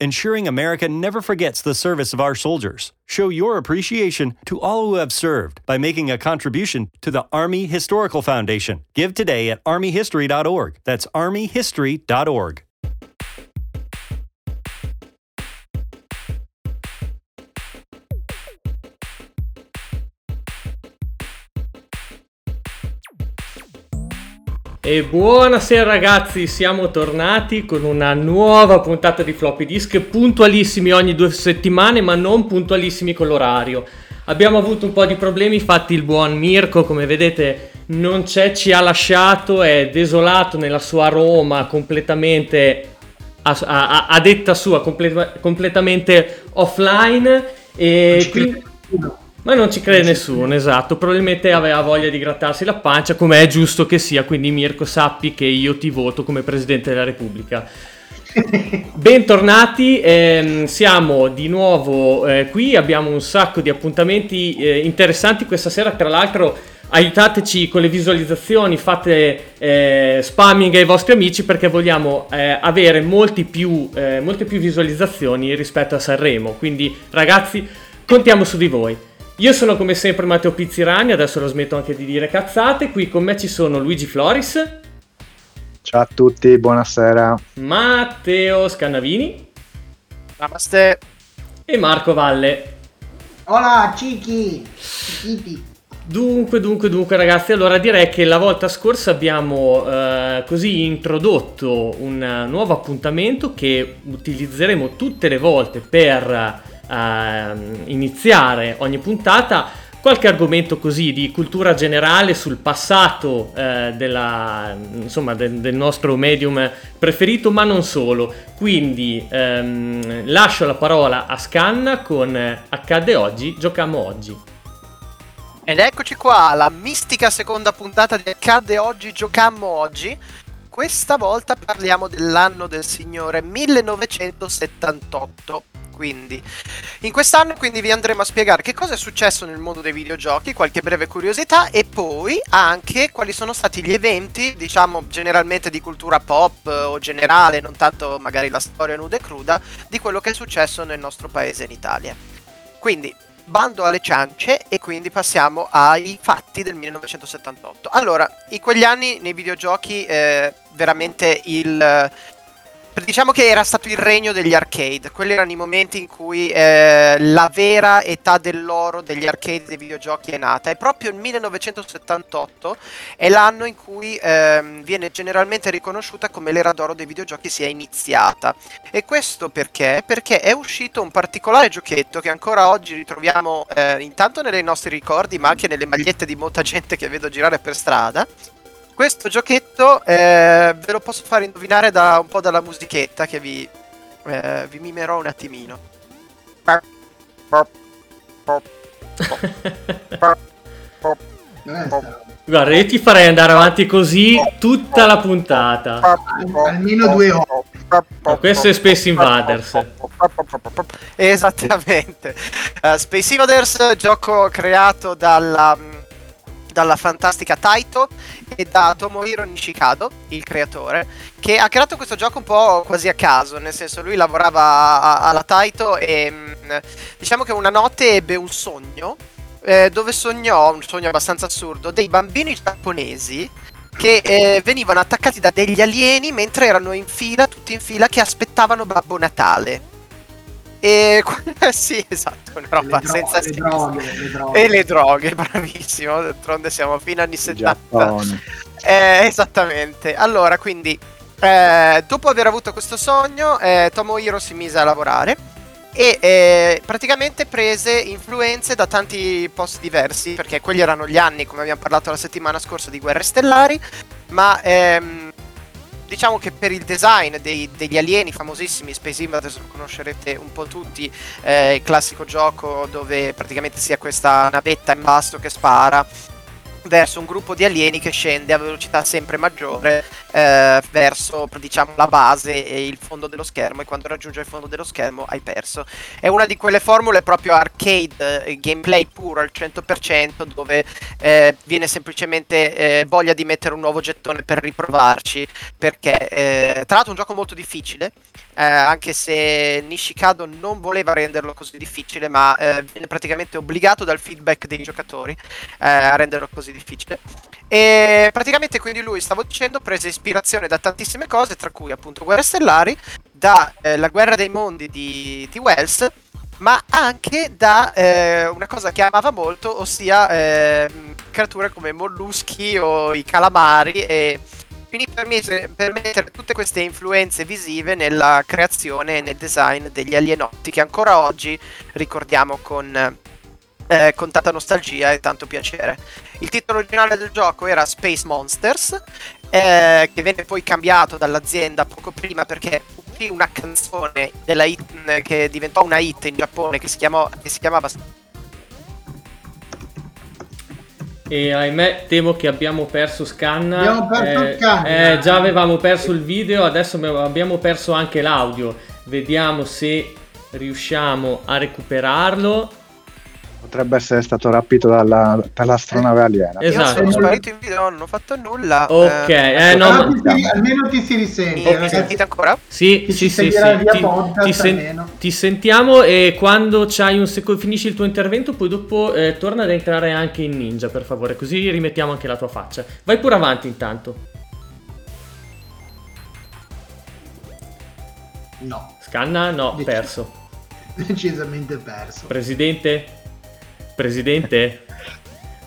ensuring America never forgets the service of our soldiers. Show your appreciation to all who have served by making a contribution to the Army Historical Foundation. Give today at armyhistory.org. That's armyhistory.org. E buonasera ragazzi, siamo tornati con una nuova puntata di Floppy Disk, puntualissimi ogni due settimane ma non puntualissimi con l'orario. Abbiamo avuto un po' di problemi, infatti il buon Mirko come vedete non c'è, ci ha lasciato, è desolato nella sua Roma completamente a, a, a detta sua, comple- completamente offline. E quindi... Ma non ci crede nessuno, esatto. Probabilmente aveva voglia di grattarsi la pancia, come è giusto che sia. Quindi, Mirko, sappi che io ti voto come Presidente della Repubblica. Bentornati, ehm, siamo di nuovo eh, qui, abbiamo un sacco di appuntamenti eh, interessanti questa sera, tra l'altro aiutateci con le visualizzazioni, fate eh, spamming ai vostri amici perché vogliamo eh, avere più, eh, molte più visualizzazioni rispetto a Sanremo, quindi ragazzi contiamo su di voi. Io sono come sempre Matteo Pizzirani, adesso lo smetto anche di dire cazzate. Qui con me ci sono Luigi Floris. Ciao a tutti, buonasera. Matteo Scannavini. Namaste. E Marco Valle. Hola, cicchi. Chiquiti. Dunque, dunque, dunque ragazzi, allora direi che la volta scorsa abbiamo eh, così introdotto un nuovo appuntamento che utilizzeremo tutte le volte per iniziare ogni puntata qualche argomento così di cultura generale sul passato eh, della, insomma, de- del nostro medium preferito, ma non solo. Quindi ehm, lascio la parola a Scanna con Accadde oggi, giochiamo oggi. Ed eccoci qua, la mistica seconda puntata di Accadde oggi, giocammo oggi. Questa volta parliamo dell'anno del Signore 1978 quindi in quest'anno quindi vi andremo a spiegare che cosa è successo nel mondo dei videogiochi, qualche breve curiosità e poi anche quali sono stati gli eventi, diciamo generalmente di cultura pop o generale, non tanto magari la storia nuda e cruda, di quello che è successo nel nostro paese in Italia. Quindi bando alle ciance e quindi passiamo ai fatti del 1978. Allora, in quegli anni nei videogiochi eh, veramente il diciamo che era stato il regno degli arcade. Quelli erano i momenti in cui eh, la vera età dell'oro degli arcade dei videogiochi è nata. E proprio il 1978 è l'anno in cui eh, viene generalmente riconosciuta come l'era d'oro dei videogiochi sia iniziata. E questo perché? Perché è uscito un particolare giochetto che ancora oggi ritroviamo eh, intanto nei nostri ricordi, ma anche nelle magliette di molta gente che vedo girare per strada questo giochetto eh, ve lo posso fare indovinare da un po' dalla musichetta che vi, eh, vi mimerò un attimino. Guarda, io ti farei andare avanti così tutta la puntata. Almeno due ore. No, questo è Space Invaders. Esattamente. Uh, Space Invaders, gioco creato dalla dalla fantastica Taito e da Tomohiro Nishikado, il creatore, che ha creato questo gioco un po' quasi a caso, nel senso lui lavorava alla Taito e mm, diciamo che una notte ebbe un sogno eh, dove sognò, un sogno abbastanza assurdo, dei bambini giapponesi che eh, venivano attaccati da degli alieni mentre erano in fila, tutti in fila, che aspettavano Babbo Natale. E sì, esatto, una roba le senza le senso. droghe, le droghe. E le droghe, bravissimo. D'altronde siamo fino anni 70. Eh, esattamente. Allora, quindi, eh, dopo aver avuto questo sogno, eh, Tomohiro si mise a lavorare e eh, praticamente prese influenze da tanti posti diversi, perché quelli erano gli anni, come abbiamo parlato la settimana scorsa, di Guerre Stellari, ma ehm, diciamo che per il design dei, degli alieni famosissimi, Space Invaders lo conoscerete un po' tutti, eh, il classico gioco dove praticamente si ha questa navetta in basso che spara verso un gruppo di alieni che scende a velocità sempre maggiore eh, verso diciamo la base e il fondo dello schermo e quando raggiunge il fondo dello schermo hai perso. È una di quelle formule proprio arcade, eh, gameplay puro al 100% dove eh, viene semplicemente eh, voglia di mettere un nuovo gettone per riprovarci perché eh, tra l'altro è un gioco molto difficile eh, anche se Nishikado non voleva renderlo così difficile ma viene praticamente obbligato dal feedback dei giocatori a renderlo così difficile. E praticamente quindi lui, stavo dicendo, prese ispirazione da tantissime cose, tra cui appunto Guerre Stellari, da eh, La guerra dei mondi di, di Wells, ma anche da eh, una cosa che amava molto, ossia eh, creature come molluschi o i calamari e quindi permise, permettere tutte queste influenze visive nella creazione e nel design degli alienotti che ancora oggi ricordiamo con eh, con tanta nostalgia e tanto piacere. Il titolo originale del gioco era Space Monsters, eh, che venne poi cambiato dall'azienda poco prima perché uscì una canzone hit, che diventò una hit in Giappone che si, chiamò, che si chiamava e ahimè temo che abbiamo perso Scanna. Abbiamo perso eh, Scanna. Eh, già avevamo perso il video, adesso abbiamo perso anche l'audio. Vediamo se riusciamo a recuperarlo. Potrebbe essere stato rapito dalla, dall'astronave aliena. Io Esatto. sono sparito in video, non ho fatto nulla. Ok, eh, no, Però ma- ti almeno ti si risente, Mi, Ok. mi sentite ancora? Sì, Che sì, sì, sì. Ti, ti sen- ti sentiamo e quando c'hai un secondo, finisci il tuo intervento, poi dopo eh, torna ad entrare anche in ninja, per favore, così rimettiamo anche la tua faccia. Vai pure avanti intanto. No, Scanna? No, Dici. perso. decisamente perso. Presidente? Presidente?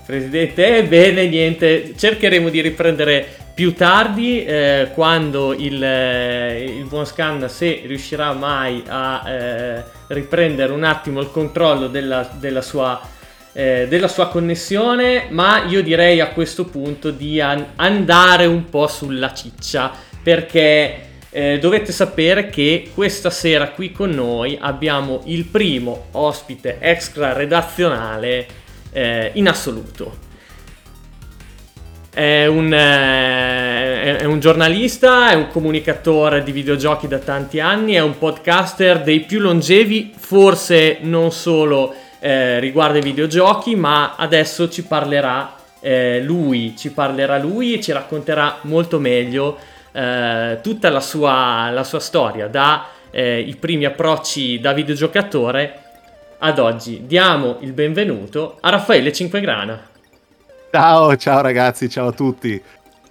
Presidente? Ebbene, niente, cercheremo di riprendere più tardi eh, quando il, eh, il buon Scanna, se riuscirà mai a eh, riprendere un attimo il controllo della, della sua, eh, della sua connessione, ma io direi a questo punto di an- andare un po' sulla ciccia perché eh, dovete sapere che questa sera qui con noi abbiamo il primo ospite extra redazionale eh, in assoluto. È un, eh, è- un giornalista, è un comunicatore di videogiochi da tanti anni, è un podcaster dei più longevi, forse non solo eh, riguardo ai videogiochi, ma adesso ci parlerà eh, lui, ci parlerà lui e ci racconterà molto meglio eh, tutta la sua, la sua storia, da eh, i primi approcci da videogiocatore ad oggi. Diamo il benvenuto a Raffaele Cinquegrana. Ciao, ciao ragazzi, ciao a tutti.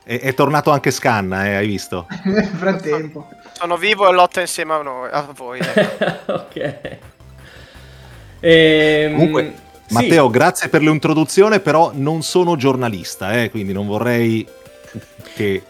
È, è tornato anche Scanna, eh, hai visto? Nel frattempo. Sono vivo e lotto insieme a, noi, a voi. ecco. ok. Ehm, Comunque, sì, Matteo, grazie per l'introduzione, però non sono giornalista, eh, quindi non vorrei che,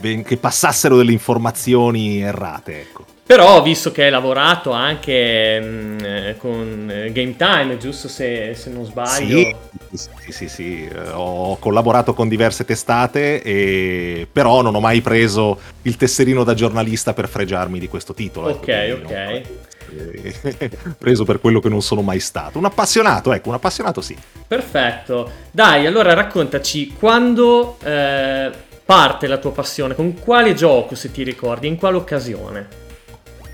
che passassero delle informazioni errate. Ecco. Però, visto che hai lavorato anche mm, eh, con eh, Game Time, giusto se, se non sbaglio? Sì, sì, sì, sì, eh, ho collaborato con diverse testate, e... però non ho mai preso il tesserino da giornalista per fregiarmi di questo titolo. ecco, Ok, quindi ok. preso per quello che non sono mai stato. Un appassionato, ecco, un appassionato sì. Perfetto. Dai, allora raccontaci quando eh, parte la tua passione, con quale gioco se ti ricordi, in quale occasione?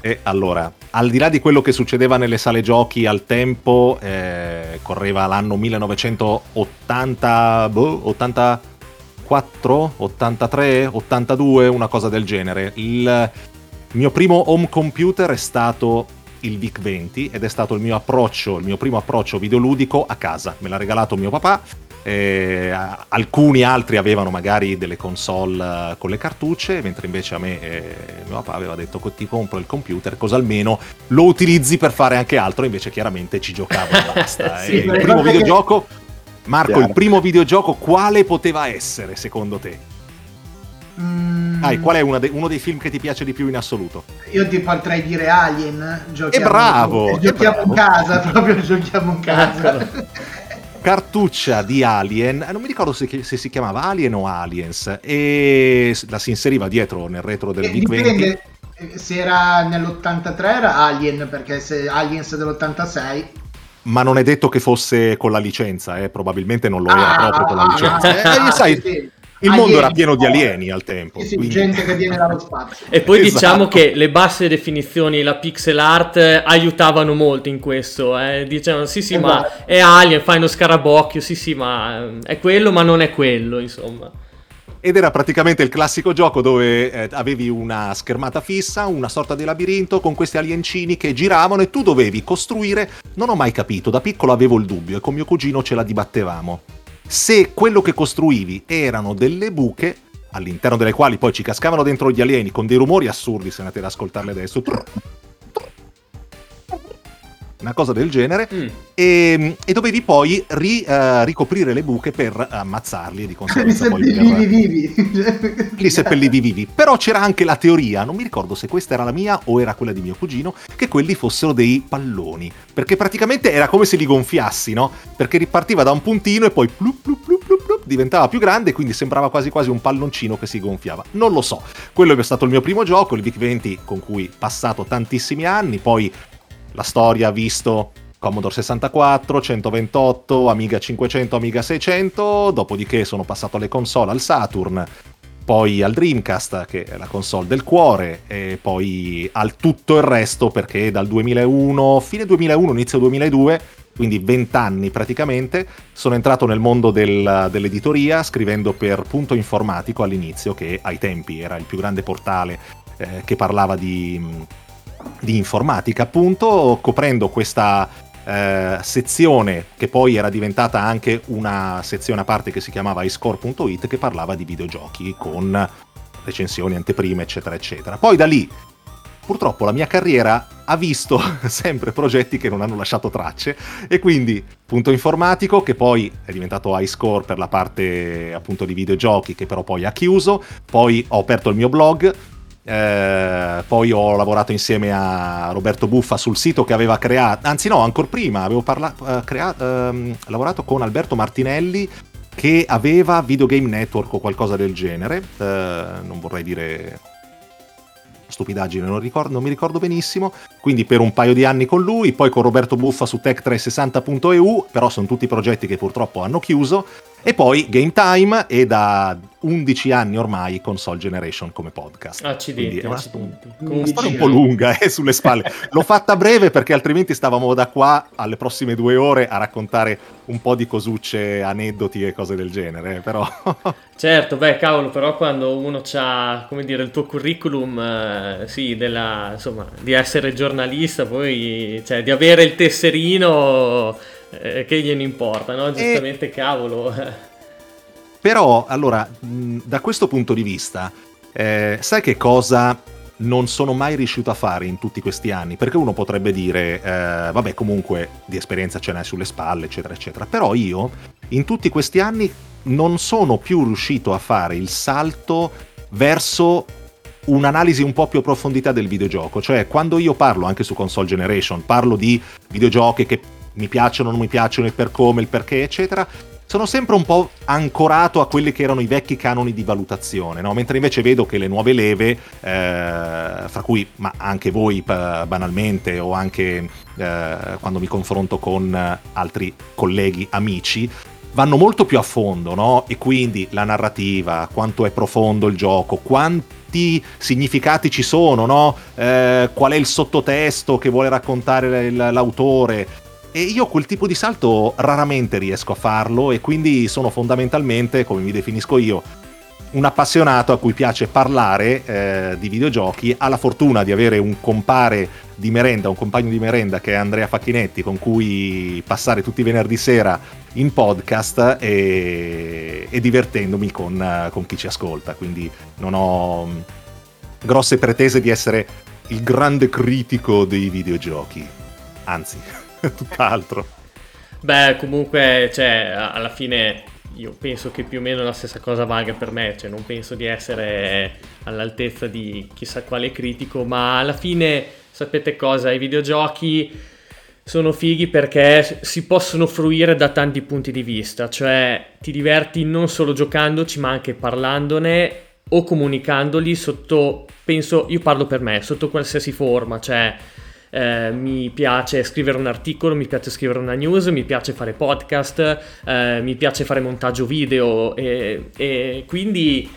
E allora, al di là di quello che succedeva nelle sale giochi al tempo, eh, correva l'anno 1980, boh, 84, 83, 82, una cosa del genere. Il mio primo home computer è stato il VIC-20 ed è stato il mio approccio, il mio primo approccio videoludico a casa. Me l'ha regalato mio papà. Eh, alcuni altri avevano magari delle console eh, con le cartucce, mentre invece a me eh, mio papà aveva detto "Co- ti compro il computer, così almeno lo utilizzi per fare anche altro, invece chiaramente ci giocavo e basta. Sì, E il primo guarda che- videogioco, Marco, Chiaro. il primo videogioco quale poteva essere secondo te? Mm, Dai, qual è de- uno dei film che ti piace di più in assoluto? Io ti potrei dire Alien. Giochiamo, E bravo, Giochiamo e in bravo. casa, proprio giochiamo in casa. Cartuccia di Alien, non mi ricordo se, se si chiamava Alien o Aliens, e la si inseriva dietro nel retro del Eh, VIC-20. Dipende eh, se era nell'83 era Alien, perché se Aliens dell'86 Ma non è detto che fosse con la licenza, eh, probabilmente non lo era Ah, proprio con la ah, licenza. ah, Eh, sai, sì, Il mondo era pieno di alieni al tempo. Sì, sì, quindi- gente che viene dallo spazio. E poi Esatto. diciamo che le basse definizioni, la pixel art aiutavano molto in questo. Eh. Dicevano sì sì ma Esatto. è Alien, fai uno scarabocchio, sì sì ma eh, è quello ma non è quello insomma. Ed era praticamente il classico gioco dove eh, avevi una schermata fissa, una sorta di labirinto con questi aliencini che giravano e tu dovevi costruire. Non ho mai capito, da piccolo avevo il dubbio e con mio cugino ce la dibattevamo. Se quello che costruivi erano delle buche, all'interno delle quali poi ci cascavano dentro gli alieni con dei rumori assurdi, se andate ad ascoltarli adesso. Una cosa del genere. Mm. E, e dovevi poi ri- eh, ricoprire le buche per ammazzarli e di Li conseguenza poi seppellivi per- vivi. li seppellivi vivi. Però c'era anche la teoria, non mi ricordo se questa era la mia o era quella di mio cugino, che quelli fossero dei palloni. Perché praticamente era come se li gonfiassi, no? Perché ripartiva da un puntino e poi plup, plup, plup, plup, plup, diventava più grande e quindi sembrava quasi quasi un palloncino che si gonfiava. Non lo so. Quello è stato il mio primo gioco, il Vic 20 con cui passato tantissimi anni, poi la storia ha visto Commodore 64, 128, Amiga 500, Amiga 600, dopodiché sono passato alle console, al Saturn, poi al Dreamcast, che è la console del cuore, e poi al tutto il resto, perché dal 2001, fine 2001, inizio 2002, quindi 20 anni praticamente, sono entrato nel mondo del- dell'editoria scrivendo per Punto Informatico all'inizio, che ai tempi era il più grande portale eh, che parlava di, di informatica, appunto, coprendo questa eh, sezione che poi era diventata anche una sezione a parte che si chiamava iScore.it che parlava di videogiochi con recensioni, anteprime, eccetera, eccetera. Poi da lì, purtroppo, la mia carriera ha visto sempre progetti che non hanno lasciato tracce e quindi punto informatico che poi è diventato iScore per la parte appunto di videogiochi che però poi ha chiuso, poi ho aperto il mio blog eh, poi ho lavorato insieme a Roberto Buffa sul sito che aveva creato, anzi no, ancora prima avevo parla- eh, crea- ehm, lavorato con Alberto Martinelli che aveva Videogame Network o qualcosa del genere, eh, non vorrei dire stupidaggine, non, ricordo- non mi ricordo benissimo, quindi per un paio di anni con lui, poi con Roberto Buffa su tech360.eu, però sono tutti progetti che purtroppo hanno chiuso, e poi Game Time e da 11 anni ormai Console Generation come podcast. Accidenti, Quindi è accidenti. una storia un po' lunga eh, sulle spalle. L'ho fatta breve perché altrimenti stavamo da qua alle prossime due ore a raccontare un po' di cosucce, aneddoti e cose del genere. eh, Però Certo, beh, cavolo, però quando uno ha, come dire, il tuo curriculum, eh, sì, della, insomma, di essere giornalista, poi, cioè, di avere il tesserino, eh, che gliene importa, no? Giustamente, cavolo. eh. Però, allora, da questo punto di vista, eh, sai che cosa non sono mai riuscito a fare in tutti questi anni? Perché uno potrebbe dire, eh, vabbè, comunque di esperienza ce n'hai sulle spalle, eccetera, eccetera. Però io, in tutti questi anni, non sono più riuscito a fare il salto verso un'analisi un po' più approfondita del videogioco. Cioè, quando io parlo anche su Console Generation, parlo di videogiochi che mi piacciono, non mi piacciono, il per come, il perché, eccetera, sono sempre un po' ancorato a quelli che erano i vecchi canoni di valutazione, no? mentre invece vedo che le nuove leve, eh, fra cui ma anche voi pa- banalmente o anche eh, quando mi confronto con eh, altri colleghi, amici, vanno molto più a fondo, no? E quindi la narrativa, quanto è profondo il gioco, quanti significati ci sono, no? Eh, qual è il sottotesto che vuole raccontare l'autore. E io quel tipo di salto raramente riesco a farlo e quindi sono fondamentalmente, come mi definisco io, un appassionato a cui piace parlare eh, di videogiochi, ha la fortuna di avere un compare di merenda, un compagno di merenda che è Andrea Facchinetti, con cui passare tutti i venerdì sera in podcast e, e divertendomi con, con chi ci ascolta. Quindi non ho mh, grosse pretese di essere il grande critico dei videogiochi, anzi, tutt'altro. Beh, comunque, cioè, alla fine io penso che più o meno la stessa cosa valga per me, cioè non penso di essere all'altezza di chissà quale critico, ma alla fine sapete cosa, i videogiochi sono fighi perché si possono fruire da tanti punti di vista, cioè ti diverti non solo giocandoci, ma anche parlandone o comunicandoli sotto, penso, io parlo per me, sotto qualsiasi forma, cioè eh, mi piace scrivere un articolo, mi piace scrivere una news, mi piace fare podcast, eh, mi piace fare montaggio video e, e quindi,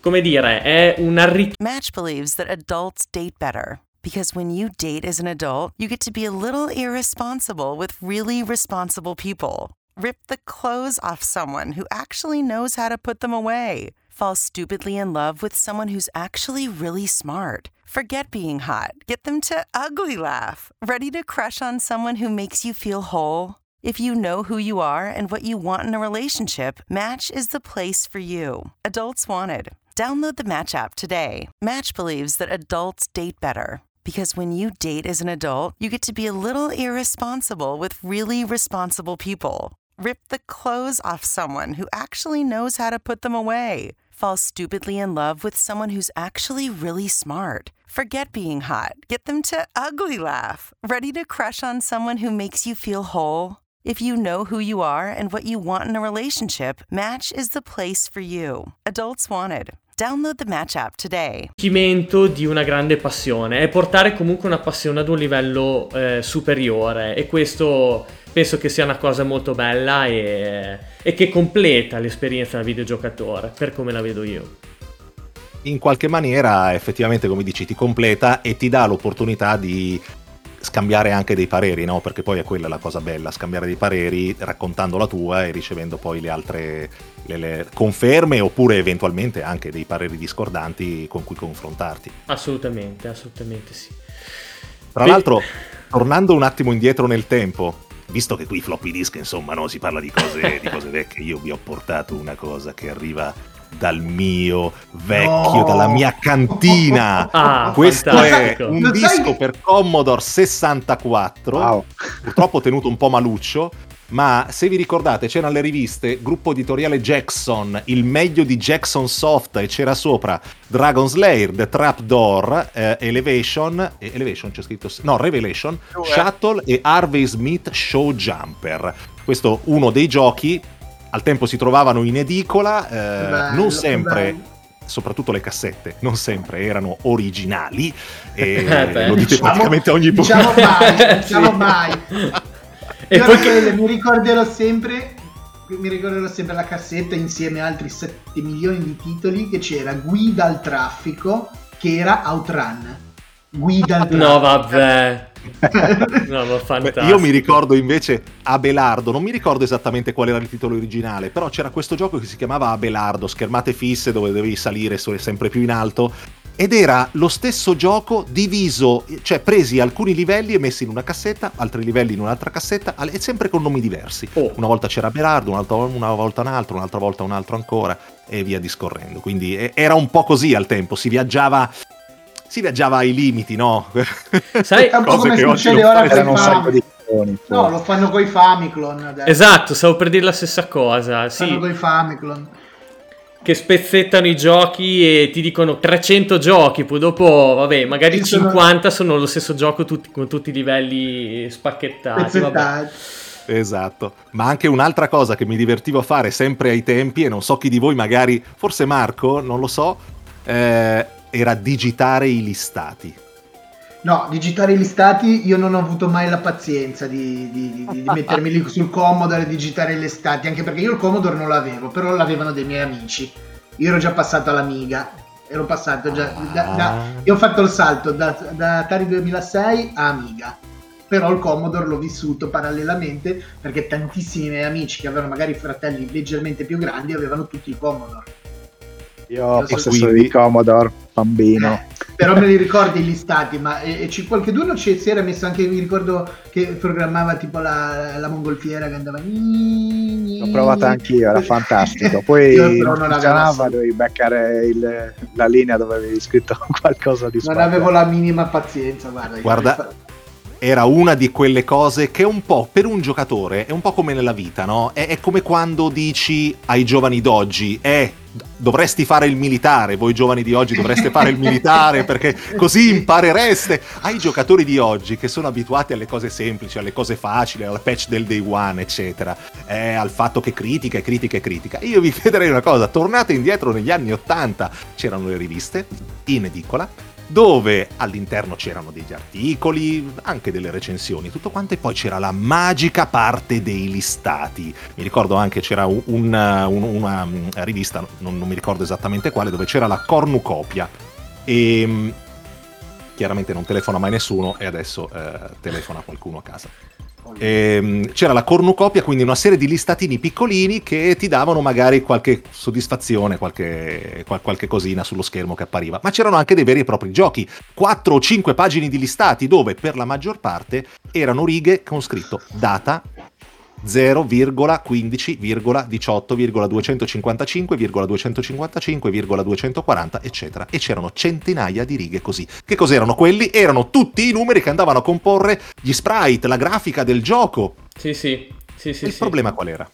come dire, è un arricchimento. Match believes that adults date better. Because when you date as an adult, you get to be a little irresponsible with really responsible people. Rip the clothes off someone who actually knows how to put them away. Fall stupidly in love with someone who's actually really smart. Forget being hot. Get them to ugly laugh. Ready to crush on someone who makes you feel whole? If you know who you are and what you want in a relationship, Match is the place for you. Adults Wanted. Download the Match app today. Match believes that adults date better. Because when you date as an adult, you get to be a little irresponsible with really responsible people. Rip the clothes off someone who actually knows how to put them away. Fall stupidly in love with someone who's actually really smart. Forget being hot. Get them to ugly laugh. Ready to crush on someone who makes you feel whole? If you know who you are and what you want in a relationship, Match is the place for you. Adults Wanted. Download the Match app today. di una grande passione, è portare comunque una passione ad un livello eh, superiore e questo penso che sia una cosa molto bella e, e che completa l'esperienza da videogiocatore, per come la vedo io in qualche maniera effettivamente come dici ti completa e ti dà l'opportunità di scambiare anche dei pareri, no? Perché poi è quella la cosa bella, scambiare dei pareri raccontando la tua e ricevendo poi le altre le, le conferme oppure eventualmente anche dei pareri discordanti con cui confrontarti. Assolutamente, assolutamente sì. Tra Beh... l'altro, tornando un attimo indietro nel tempo, visto che qui floppy disk, insomma, no, si parla di cose, di cose vecchie, io vi ho portato una cosa che arriva dal mio vecchio, no. dalla mia cantina. Ah, Questo fantastico. è un disco per Commodore 64, wow. purtroppo tenuto un po' maluccio. Ma se vi ricordate, c'erano le riviste, gruppo editoriale Jackson, il meglio di Jackson Soft, e c'era sopra Dragon Slayer, The Trapdoor, eh, Elevation, eh, Elevation c'è scritto, no, Revelation, Shuttle e Harvey Smith Show Jumper. Questo uno dei giochi al tempo si trovavano in edicola, eh, bello, non sempre soprattutto le cassette, non sempre erano originali, e eh, lo dite diciamo, praticamente ogni diciamo mai, diciamo mai. e Io poi che... mi ricorderò sempre mi ricorderò sempre la cassetta insieme a altri 7 milioni di titoli che c'era Guida al traffico che era Outrun. Guida al traffico. No, vabbè no, ma fantastico. Io mi ricordo invece Abelardo, non mi ricordo esattamente qual era il titolo originale, però c'era questo gioco che si chiamava Abelardo, schermate fisse dove dovevi salire sempre più in alto. Ed era lo stesso gioco diviso, cioè presi alcuni livelli e messi in una cassetta, altri livelli in un'altra cassetta, e sempre con nomi diversi. Oh. Una volta c'era Abelardo, un'altra, una volta un altro, un'altra volta un altro ancora, e via discorrendo. Quindi era un po' così al tempo, si viaggiava si viaggiava ai limiti, no? Sai, un po' come succede ora per un sacco di. No, lo fanno con i Famiclon adesso. Esatto, stavo per dire la stessa cosa. Lo sì. fanno con i Famiclon. Che spezzettano i giochi e ti dicono 300 giochi, poi dopo, vabbè, magari sì, 50 sono... sono... lo stesso gioco tutti, con tutti i livelli spacchettati. Esatto, ma anche un'altra cosa che mi divertivo a fare sempre ai tempi, e non so chi di voi, magari, forse Marco, non lo so, eh, era digitare i listati. No, digitare i listati io non ho avuto mai la pazienza di, di, di, di mettermi lì sul Commodore e digitare i listati, anche perché io il Commodore non l'avevo, però l'avevano dei miei amici. Io ero già passato all'Amiga, ero passato già... Da, da, ah. io ho fatto il salto da, da Atari 2006 a Amiga però il Commodore l'ho vissuto parallelamente perché tantissimi miei amici che avevano magari fratelli leggermente più grandi avevano tutti il Commodore io ho possessore di Commodore, bambino. Però me li ricordi gli stati, ma e, e c- qualcuno ci si era messo anche, mi ricordo che programmava tipo la, la mongolfiera che andava... L'ho provata anch'io, era fantastico. Poi non funzionava, dovevi beccare il, la linea dove avevi scritto qualcosa di Non avevo la minima pazienza, guarda. Guarda, era una di quelle cose che un po' per un giocatore è un po' come nella vita, no? È, è come quando dici ai giovani d'oggi, eh, dovresti fare il militare, voi giovani di oggi dovreste fare il militare perché così imparereste. Ai giocatori di oggi che sono abituati alle cose semplici, alle cose facili, alla patch del day one, eccetera, eh, al fatto che critica e critica e critica. Io vi chiederei una cosa, tornate indietro negli anni 80, c'erano le riviste in edicola dove all'interno c'erano degli articoli, anche delle recensioni, tutto quanto, e poi c'era la magica parte dei listati. Mi ricordo anche c'era un, un, una mm, rivista, non, non, mi ricordo esattamente quale, dove c'era la cornucopia. E mm, chiaramente non telefona mai nessuno e adesso eh, telefona qualcuno a casa. E, ehm, c'era la cornucopia, quindi una serie di listatini piccolini che ti davano magari qualche soddisfazione, qualche, qualche cosina sullo schermo che appariva. Ma c'erano anche dei veri e propri giochi, 4 o 5 pagine di listati dove per la maggior parte erano righe con scritto data, 0,15,255,255,240 eccetera e c'erano centinaia di righe così. Che cos'erano quelli? Erano tutti i numeri che andavano a comporre gli sprite, la grafica del gioco. Sì, sì. sì, sì il sì. problema qual era?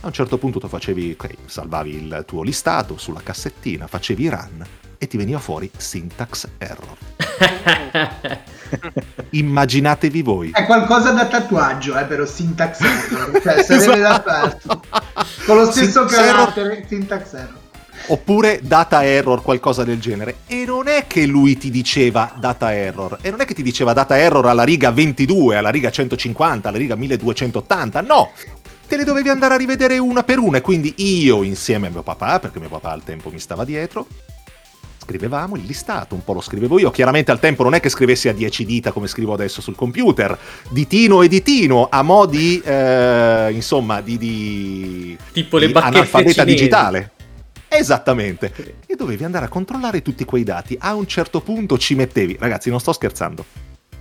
A un certo punto tu facevi, okay, salvavi il tuo listato sulla cassettina, facevi run e ti veniva fuori syntax error. Immaginatevi voi. È qualcosa da tatuaggio, eh, però syntax error. Cioè, sarebbe da farsi. Con lo stesso syntax carattere, syntax error. Oppure data error, qualcosa del genere. E non è che lui ti diceva data error. E non è che ti diceva data error alla riga 22, alla riga 150, alla riga 1280. No! Te le dovevi andare a rivedere una per una. E quindi io, insieme a mio papà, perché mio papà al tempo mi stava dietro, scrivevamo il listato, un po' lo scrivevo io, chiaramente al tempo non è che scrivessi a 10 dita come scrivo adesso sul computer, ditino e ditino a mo' di, eh, insomma, di, di, tipo le di analfabeta cinesi. digitale. Esattamente. E dovevi andare a controllare tutti quei dati. A un certo punto ci mettevi, ragazzi, non sto scherzando,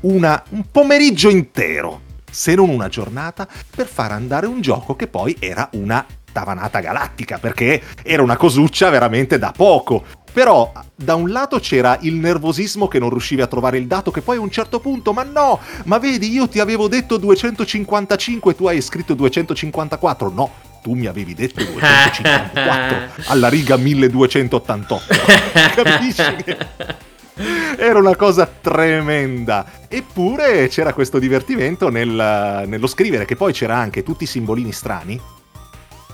una, un pomeriggio intero, se non una giornata, per far andare un gioco che poi era una tavanata galattica, perché era una cosuccia veramente da poco. Però da un lato c'era il nervosismo che non riuscivi a trovare il dato, che poi a un certo punto, ma no, ma vedi, io ti avevo detto 255 e tu hai scritto 254. No, tu mi avevi detto 254 alla riga 1288. Capisci? Era una cosa tremenda. Eppure c'era questo divertimento nel, nello scrivere, che poi c'era anche tutti i simbolini strani.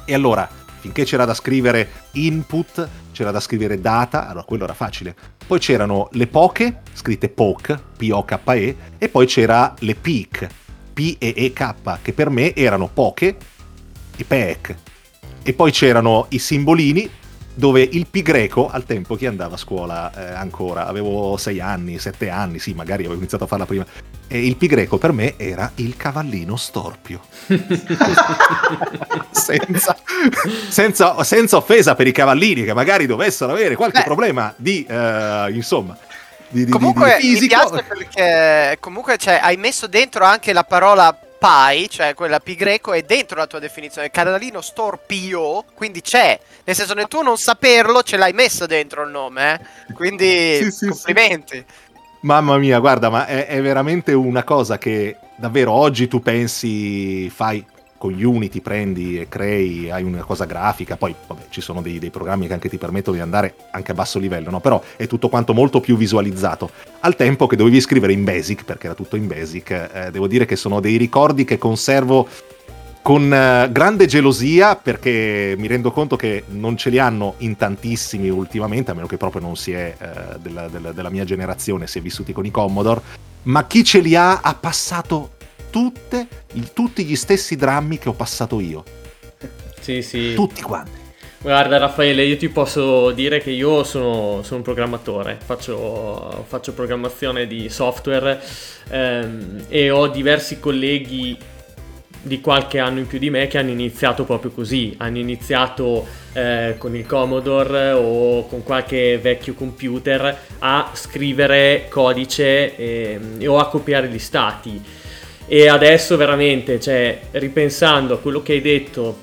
E allora finché c'era da scrivere input, c'era da scrivere data, allora quello era facile. Poi c'erano le poche, scritte POK, P-O-K-E, e poi c'era le peak, P-E-E-K, che per me erano poche e PEC. E poi c'erano i simbolini dove il pi greco al tempo chi andava a scuola eh, ancora, avevo sei anni, sette anni, sì, magari avevo iniziato a farla prima. E il pi greco per me era il cavallino storpio. senza, senza, senza, offesa per i cavallini che magari dovessero avere qualche Beh. problema di, uh, insomma, di, di, comunque di, mi piace perché comunque cioè, hai messo dentro anche la parola pi, cioè quella pi greco, è dentro la tua definizione. Cardalino storpio, quindi c'è. Nel senso, nel tuo non saperlo, ce l'hai messo dentro il nome, eh? Quindi sì, complimenti. Sì. Mamma mia, guarda, ma è, è veramente una cosa che davvero oggi tu pensi, fai con Unity prendi e crei, hai una cosa grafica, poi vabbè, ci sono dei, dei, programmi che anche ti permettono di andare anche a basso livello, no? però è tutto quanto molto più visualizzato. Al tempo che dovevi scrivere in Basic, perché era tutto in Basic, eh, devo dire che sono dei ricordi che conservo con eh, grande gelosia perché mi rendo conto che non ce li hanno in tantissimi ultimamente, a meno che proprio non si è eh, della, della, della mia generazione, si è vissuti con i Commodore, ma chi ce li ha ha passato tutte, tutti gli stessi drammi che ho passato io. Sì, sì. Tutti quanti. Guarda Raffaele, io ti posso dire che io sono, sono un programmatore, faccio, faccio, programmazione di software ehm, e ho diversi colleghi di qualche anno in più di me che hanno iniziato proprio così, hanno iniziato eh, con il Commodore o con qualche vecchio computer a scrivere codice eh, o a copiare gli stati e adesso veramente, cioè, ripensando a quello che hai detto,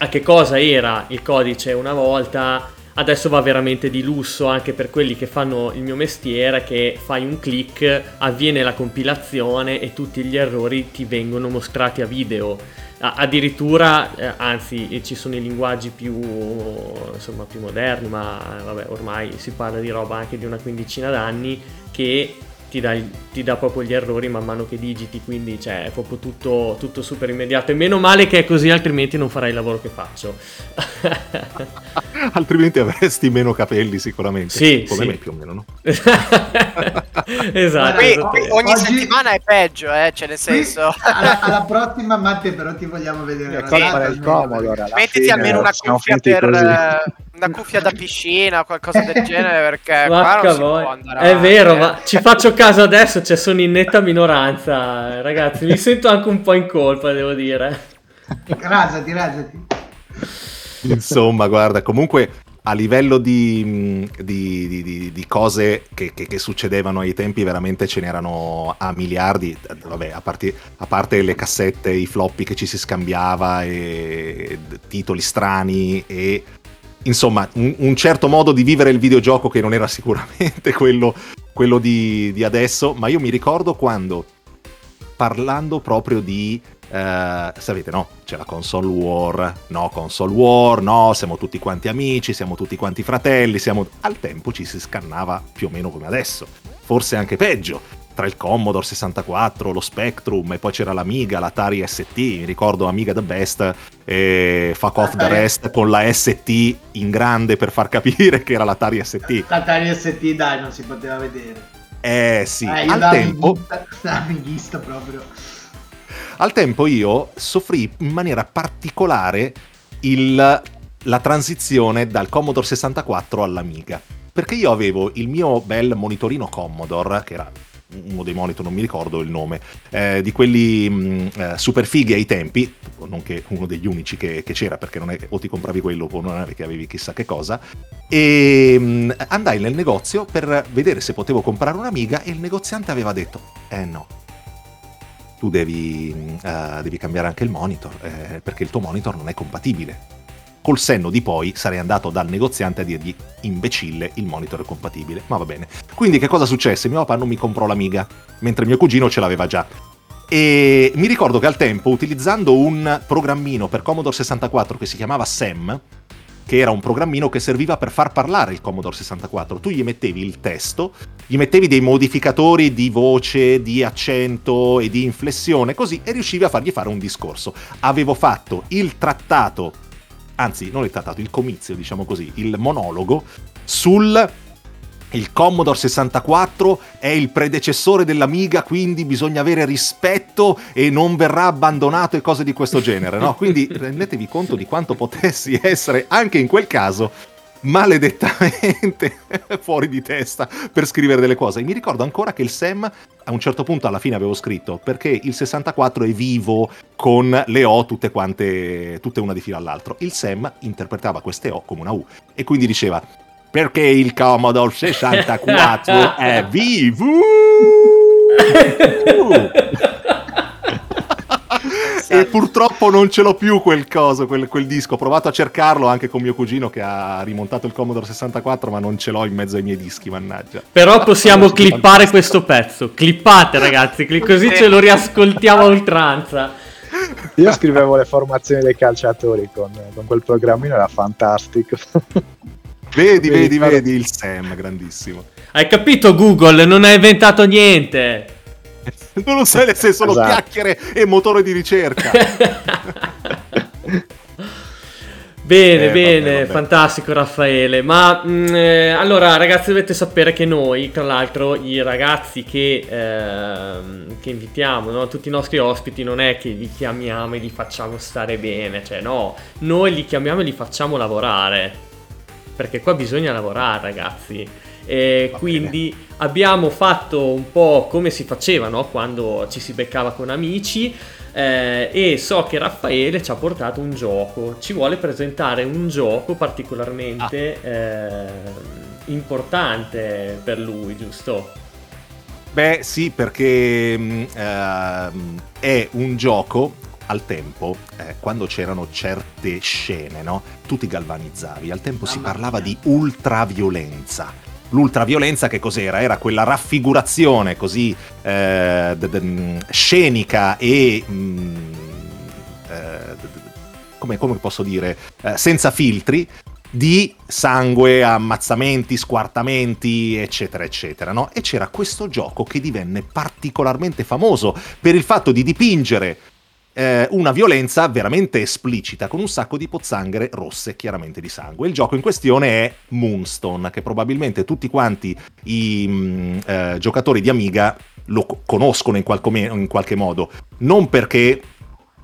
a che cosa era il codice una volta, adesso va veramente di lusso anche per quelli che fanno il mio mestiere, che fai un click, avviene la compilazione e tutti gli errori ti vengono mostrati a video. Addirittura, eh, anzi, ci sono i linguaggi più, insomma, più moderni, ma vabbè, ormai si parla di roba anche di una quindicina d'anni, che ti dà, ti dà, proprio gli errori man mano che digiti, quindi cioè, è proprio tutto, tutto, super immediato. E meno male che è così, altrimenti non farai il lavoro che faccio. Altrimenti avresti meno capelli sicuramente. Sì, come sì. me più o meno, no? esatto. Qui, esatto. qui ogni Oggi- settimana è peggio, eh, cioè nel senso... alla, alla prossima, Matte, però ti vogliamo vedere. Del almeno. Commodore. alla Mettiti fine almeno una cuffia per così. eh, una cuffia da piscina o qualcosa del genere perché qua Vacca non si voi. può andare È vero, eh. ma ci faccio caso adesso, cioè sono in netta minoranza, ragazzi, mi sento anche un po' in colpa, devo dire. Rasati, rasati. Insomma, guarda, comunque a livello di, di- di- di- di cose che, che- che succedevano ai tempi, veramente ce n'erano a miliardi. Vabbè, a, parti- a parte le cassette, i floppy che ci si scambiava, e titoli strani e insomma un, un certo modo di vivere il videogioco che non era sicuramente quello, quello di, di adesso. Ma io mi ricordo quando parlando proprio di eh, sapete no? C'è la console war no? Console war no? Siamo tutti quanti amici siamo tutti quanti fratelli siamo al tempo ci si scannava più o meno come adesso. Forse anche peggio tra il Commodore 64, lo Spectrum e poi c'era l'Amiga, l'Atari ST, mi ricordo Amiga the best e fuck off the Atari. rest con la ST in grande per far capire che era l'Atari ST. L'Atari ST, dai, non si poteva vedere. Eh sì, Eh, al tempo amighista proprio. Al tempo io soffrì in maniera particolare il- la transizione dal Commodore 64 all'Amiga. Perché io avevo il mio bel monitorino Commodore, che era uno dei monitor, non mi ricordo il nome, eh, di quelli mh, eh, super fighi ai tempi, nonché uno degli unici che, che c'era, perché non è, o ti compravi quello o non è che avevi chissà che cosa, e mh, andai nel negozio per vedere se potevo comprare un'Amiga e il negoziante aveva detto, eh no, tu devi, eh, devi cambiare anche il monitor, eh, perché il tuo monitor non è compatibile. Col senno di poi sarei andato dal negoziante a dirgli, imbecille, il monitor è compatibile. Ma va bene. Quindi che cosa successe? Mio papà non mi comprò l'Amiga, mentre mio cugino ce l'aveva già. E mi ricordo che al tempo, utilizzando un programmino per Commodore 64 che si chiamava SEM, che era un programmino che serviva per far parlare il Commodore 64. Tu gli mettevi il testo, gli mettevi dei modificatori di voce, di accento e di inflessione, così, e riuscivi a fargli fare un discorso. Avevo fatto il trattato, anzi, non il trattato, il comizio, diciamo così, il monologo sul il Commodore 64 è il predecessore dell'Amiga, quindi bisogna avere rispetto e non verrà abbandonato e cose di questo genere, no? Quindi rendetevi conto di quanto potessi essere anche in quel caso maledettamente fuori di testa per scrivere delle cose. E mi ricordo ancora che il Sam a un certo punto alla fine avevo scritto perché il 64 è vivo con le O tutte quante tutte una di fila all'altro. Il Sam interpretava queste O come una U e quindi diceva perché il Commodore 64 è vivo. e purtroppo non ce l'ho più quel coso, quel, quel disco. Ho provato a cercarlo anche con mio cugino che ha rimontato il Commodore 64, ma non ce l'ho in mezzo ai miei dischi, mannaggia. Però possiamo clippare questo pezzo. Clippate, ragazzi, cli- così ce lo riascoltiamo a oltranza. Io scrivevo le formazioni dei calciatori con, con quel programmino, era fantastico. Vedi, vedi, ricordo- vedi il Sam, grandissimo. Hai capito, Google? Non hai inventato niente. Non lo sai, se sono Esatto. chiacchiere e motore di ricerca. Bene, Eh, bene, vabbè, vabbè. fantastico Raffaele. Ma mh, eh, allora, ragazzi, dovete sapere che noi, tra l'altro, i ragazzi che, ehm, che invitiamo, no? tutti i nostri ospiti, non è che li chiamiamo e li facciamo stare bene, cioè no, noi li chiamiamo e li facciamo lavorare. Perché qua bisogna lavorare, ragazzi. E Va quindi abbiamo fatto un po' come si faceva no? quando ci si beccava con amici. eh, e so che Raffaele ci ha portato un gioco. Ci vuole presentare un gioco particolarmente eh, importante per lui, giusto? Beh, sì, perché ehm, è un gioco al tempo, eh, quando c'erano certe scene, no? Tu ti galvanizzavi. Al tempo si Mamma parlava mia. di ultraviolenza. L'ultraviolenza che cos'era? Era quella raffigurazione così eh, d- d- mh, scenica e... mh, eh, d- d- come, come posso dire? Eh, senza filtri di sangue, ammazzamenti, squartamenti, eccetera, eccetera, no? E c'era questo gioco che divenne particolarmente famoso per il fatto di dipingere eh, una violenza veramente esplicita con un sacco di pozzanghere rosse chiaramente di sangue. Il gioco in questione è Moonstone, che probabilmente tutti quanti i mh, mm, eh, giocatori di Amiga lo conoscono in, qualco, in qualche modo, non perché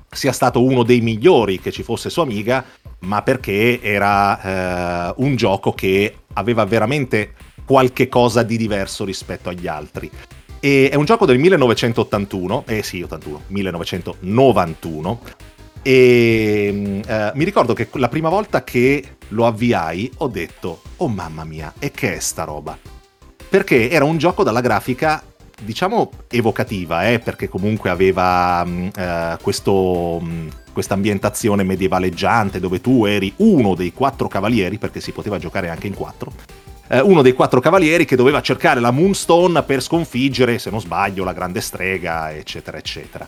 sia stato uno dei migliori che ci fosse su Amiga, ma perché era eh, un gioco che aveva veramente qualche cosa di diverso rispetto agli altri. E è un gioco del 1981, eh sì, 81, 1991. E eh, mi ricordo che la prima volta che lo avviai ho detto, oh mamma mia, e che è sta roba? Perché era un gioco dalla grafica diciamo evocativa, eh, perché comunque aveva mm, eh, mm, questa ambientazione medievaleggiante dove tu eri uno dei quattro cavalieri, perché si poteva giocare anche in quattro, eh, uno dei quattro cavalieri che doveva cercare la Moonstone per sconfiggere, se non sbaglio, la grande strega, eccetera, eccetera.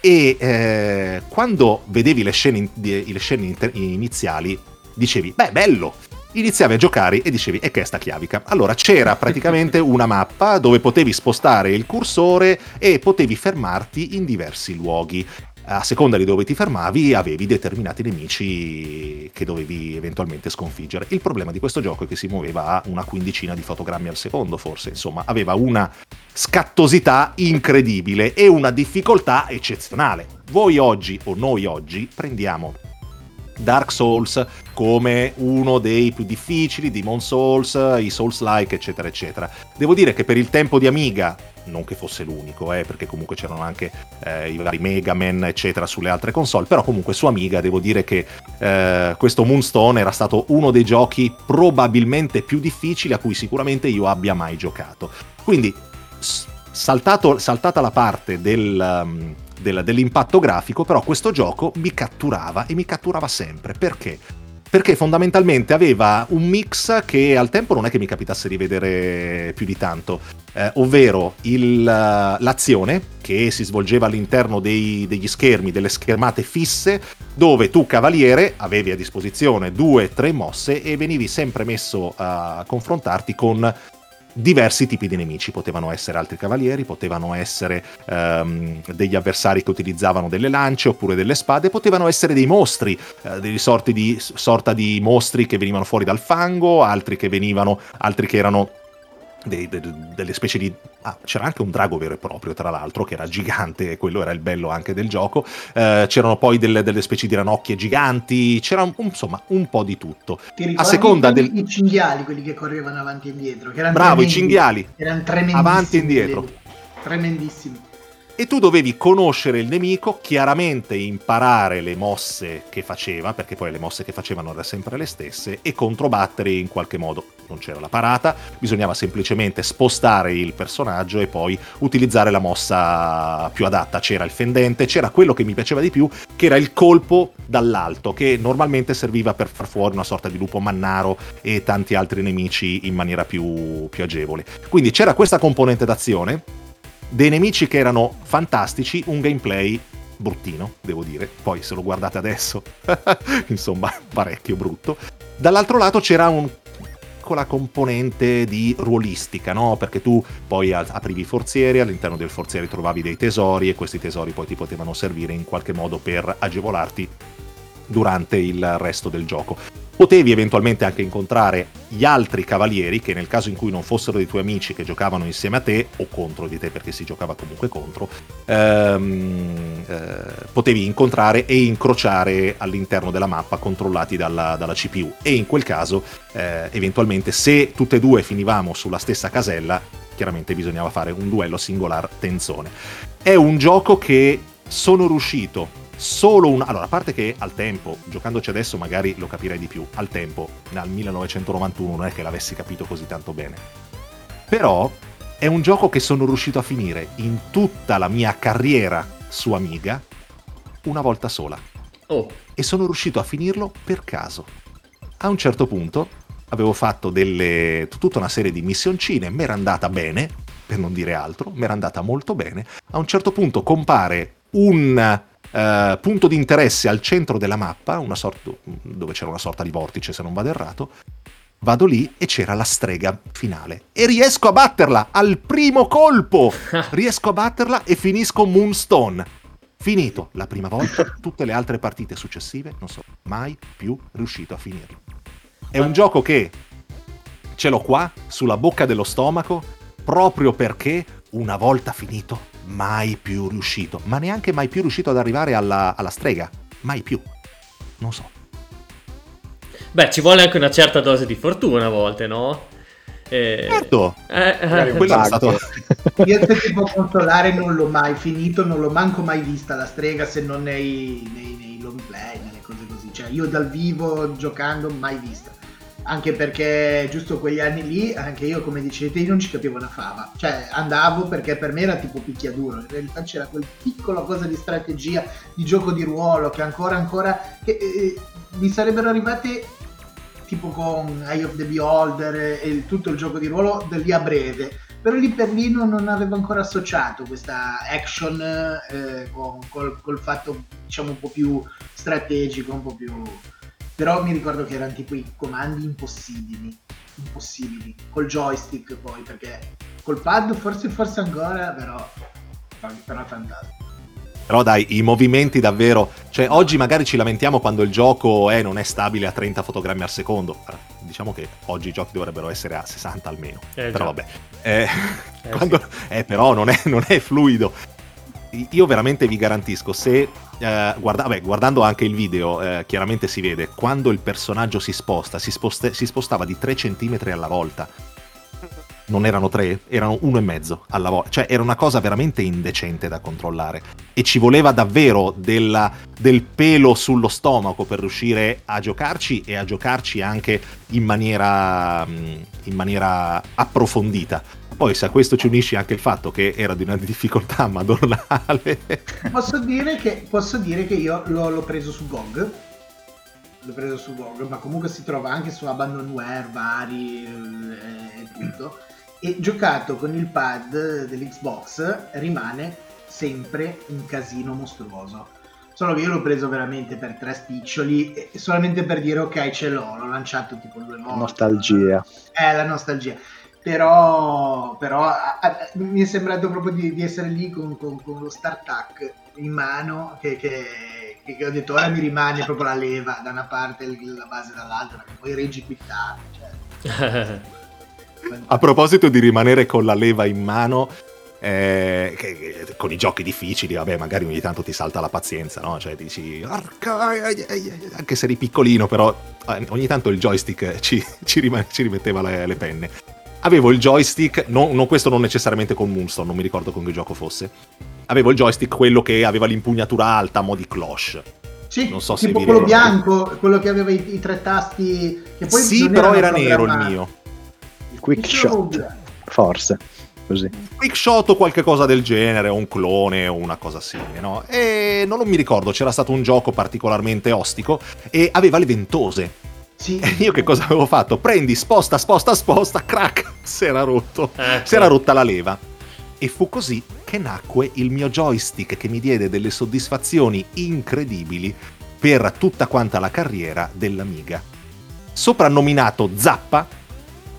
E eh, quando vedevi le scene, le scene inter- iniziali, dicevi, beh, bello, iniziavi a giocare e dicevi e che è sta chiavica? Allora c'era praticamente una mappa dove potevi spostare il cursore e potevi fermarti in diversi luoghi a seconda di dove ti fermavi avevi determinati nemici che dovevi eventualmente sconfiggere. Il problema di questo gioco è che si muoveva a una quindicina di fotogrammi al secondo, forse, insomma, aveva una scattosità incredibile e una difficoltà eccezionale. Voi oggi, o noi oggi, prendiamo Dark Souls come uno dei più difficili, Demon Souls, i Souls-like, eccetera, eccetera. Devo dire che per il tempo di Amiga, non che fosse l'unico, eh, perché comunque c'erano anche eh, i vari Mega Man, eccetera, sulle altre console, però comunque su Amiga devo dire che eh, questo Moonstone era stato uno dei giochi probabilmente più difficili a cui sicuramente io abbia mai giocato. Quindi, saltato, saltata la parte del... Um, del, dell'impatto grafico, però questo gioco mi catturava e mi catturava sempre. Perché? Perché fondamentalmente aveva un mix che al tempo non è che mi capitasse di vedere più di tanto, eh, ovvero il, l'azione che si svolgeva all'interno dei, degli schermi, delle schermate fisse, dove tu cavaliere avevi a disposizione due o tre mosse e venivi sempre messo a confrontarti con diversi tipi di nemici, potevano essere altri cavalieri, potevano essere um, degli avversari che utilizzavano delle lance oppure delle spade, potevano essere dei mostri, uh, delle sorti di, sorta di mostri che venivano fuori dal fango, altri che venivano, altri che erano dei, de, delle specie di... Ah, c'era anche un drago vero e proprio, tra l'altro, che era gigante, e quello era il bello anche del gioco. Eh, c'erano poi delle, delle, specie di ranocchie giganti, c'era un, insomma un po' di tutto. A seconda del... I cinghiali, quelli che correvano avanti e indietro. Bravo, tremendi, i cinghiali. Erano tremendissimi. Avanti e indietro. Tremendissimi e tu dovevi conoscere il nemico, chiaramente imparare le mosse che faceva, perché poi le mosse che facevano erano sempre le stesse, e controbattere in qualche modo. Non c'era la parata, bisognava semplicemente spostare il personaggio e poi utilizzare la mossa più adatta. C'era il fendente, c'era quello che mi piaceva di più, che era il colpo dall'alto, che normalmente serviva per far fuori una sorta di lupo mannaro e tanti altri nemici in maniera più, più agevole. Quindi c'era questa componente d'azione dei nemici che erano fantastici, un gameplay bruttino, devo dire. Poi se lo guardate adesso, insomma, parecchio brutto. Dall'altro lato c'era un piccola componente di ruolistica, no? Perché tu poi aprivi i forzieri, all'interno del forziere trovavi dei tesori e questi tesori poi ti potevano servire in qualche modo per agevolarti durante il resto del gioco. Potevi eventualmente anche incontrare gli altri cavalieri che nel caso in cui non fossero dei tuoi amici che giocavano insieme a te o contro di te perché si giocava comunque contro, ehm, eh, potevi incontrare e incrociare all'interno della mappa controllati dalla, dalla CPU e in quel caso eh, eventualmente se tutte e due finivamo sulla stessa casella chiaramente bisognava fare un duello singolar tenzone. È un gioco che sono riuscito solo un... Allora, a parte che al tempo, giocandoci adesso magari lo capirei di più, al tempo, nel 1991 non è che l'avessi capito così tanto bene. Però è un gioco che sono riuscito a finire in tutta la mia carriera su Amiga una volta sola. Oh. E sono riuscito a finirlo per caso. A un certo punto avevo fatto delle, tutta una serie di missioncine, mi era andata bene, per non dire altro, mi era andata molto bene. A un certo punto compare un eh, punto di interesse al centro della mappa, sorta, dove c'era una sorta di vortice se non vado errato, vado lì e c'era la strega finale. E riesco a batterla al primo colpo! riesco a batterla e finisco Moonstone. Finito la prima volta, tutte le altre partite successive non sono mai più riuscito a finirlo. È un gioco che ce l'ho qua, sulla bocca dello stomaco, proprio perché una volta finito, mai più riuscito, ma neanche mai più riuscito ad arrivare alla, alla strega, mai più. Non so. Beh, ci vuole anche una certa dose di fortuna a volte, no? Eh, certo, eh, eh, quello è stato... Io se ti può consolare non l'ho mai finito, non l'ho manco mai vista la strega se non nei, nei, nei long play, nelle cose così. Cioè io dal vivo giocando mai vista anche perché giusto quegli anni lì, anche io come dicete, io non ci capivo una fava, cioè andavo perché per me era tipo picchiaduro, in realtà c'era quel piccolo cosa di strategia, di gioco di ruolo che ancora ancora che, eh, mi sarebbero arrivate tipo con Eye of the Beholder e, e tutto il gioco di ruolo da lì a breve, però lì per lì non, non avevo ancora associato questa action eh, con, col, col fatto diciamo un po' più strategico, un po' più però mi ricordo che erano tipo i comandi impossibili, impossibili, col joystick poi, perché col pad forse forse ancora, però, però è fantastico. Però dai, i movimenti davvero... Cioè, oggi magari ci lamentiamo quando il gioco è, non è stabile a 30 fotogrammi al secondo. Diciamo che oggi i giochi dovrebbero essere a 60 almeno. Eh, però vabbè. Eh, eh, quando... sì. eh, però non è, non è fluido io veramente vi garantisco, se eh, guarda, vabbè, guardando anche il video, eh, chiaramente si vede quando il personaggio si sposta, si, sposte, si spostava di 3 cm alla volta. Non erano 3, erano uno e mezzo alla volta. Cioè, era una cosa veramente indecente da controllare. E ci voleva davvero della, del pelo sullo stomaco per riuscire a giocarci e a giocarci anche in maniera, mm, in maniera approfondita poi se a questo ci unisci anche il fatto che era di una difficoltà madornale. Posso dire che, posso dire che io l'ho, l'ho, preso su GOG. L'ho preso su GOG, ma comunque si trova anche su Abandonware, vari eh, e tutto. E giocato con il pad dell'Xbox rimane sempre un casino mostruoso. Solo che io l'ho preso veramente per tre spiccioli, solamente per dire ok ce l'ho, l'ho lanciato tipo due volte. Nostalgia. Eh, la nostalgia però, però a, a, mi è sembrato proprio di, di essere lì con, con, con, lo StarTac in mano che, che, che, ho detto ora mi rimane proprio la leva da una parte e la base dall'altra perché poi reggi quittare cioè. a proposito di rimanere con la leva in mano eh, che, che, con i giochi difficili, vabbè, magari ogni tanto ti salta la pazienza, no? Cioè dici, anche se eri piccolino, però eh, ogni tanto il joystick ci, ci, rim- ci rimetteva le, le, penne avevo il joystick, no, no, questo non necessariamente con Moonstone, non mi ricordo con che gioco fosse. Avevo il joystick quello che aveva l'impugnatura alta a mo' di cloche. Sì, non so tipo se quello bianco, quello che aveva i, i tre tasti. Che poi sì, però era nero il mio. Il quick shot, forse. Così. Quick shot o qualche cosa del genere, o un clone o una cosa simile, no? E non mi ricordo, c'era stato un gioco particolarmente ostico e aveva le ventose sì. E io che cosa avevo fatto? Prendi, sposta, sposta, sposta, crack, si era rotto, eh, si era rotta la leva. E fu così che nacque il mio joystick che mi diede delle soddisfazioni incredibili per tutta quanta la carriera dell'Amiga. Soprannominato Zappa,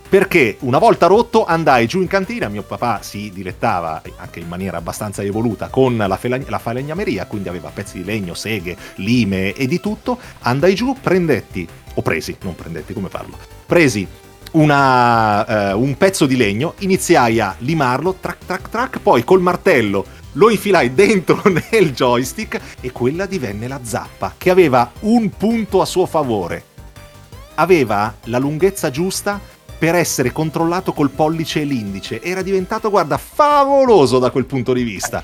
perché una volta rotto andai giù in cantina, mio papà si dilettava anche in maniera abbastanza evoluta con la, felag- la falegnameria, quindi aveva pezzi di legno, seghe, lime e di tutto, andai giù, prendetti o presi, non prendetti come farlo, presi una, uh, un pezzo di legno, iniziai a limarlo, track track track, poi col martello lo infilai dentro nel joystick e quella divenne la zappa, che aveva un punto a suo favore. Aveva la lunghezza giusta per essere controllato col pollice e l'indice. Era diventato, guarda, favoloso da quel punto di vista.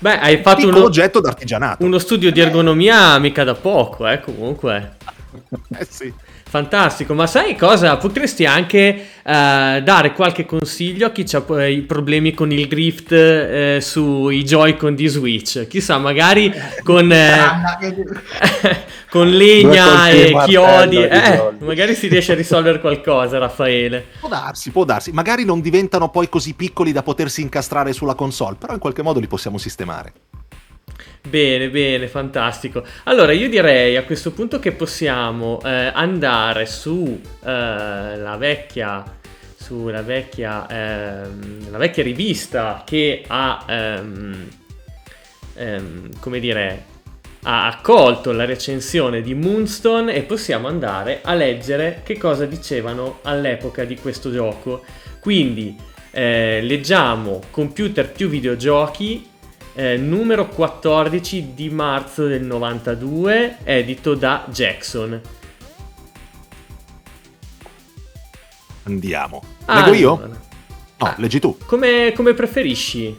Beh, hai fatto un oggetto d'artigianato. Uno studio di ergonomia mica da poco, eh, comunque. eh sì. Fantastico, ma sai cosa? Potresti anche uh, dare qualche consiglio a chi ha i problemi con il drift uh, sui Joy-Con di Switch. Chissà, magari con, uh, con legna e chiodi, eh, magari si riesce a risolvere qualcosa, Raffaele. Può darsi, può darsi. Magari non diventano poi così piccoli da potersi incastrare sulla console, però in qualche modo li possiamo sistemare. Bene, bene, fantastico. Allora, io direi a questo punto che possiamo eh, andare su eh, la vecchia sulla vecchia, ehm, la vecchia rivista che ha ehm, ehm, come dire, ha accolto la recensione di Moonstone e possiamo andare a leggere che cosa dicevano all'epoca di questo gioco. Quindi eh, leggiamo Computer più videogiochi, eh, numero 14 di marzo del 92, edito da Jackson. Andiamo. Leggo io? No, Ah. leggi tu. Come, come preferisci?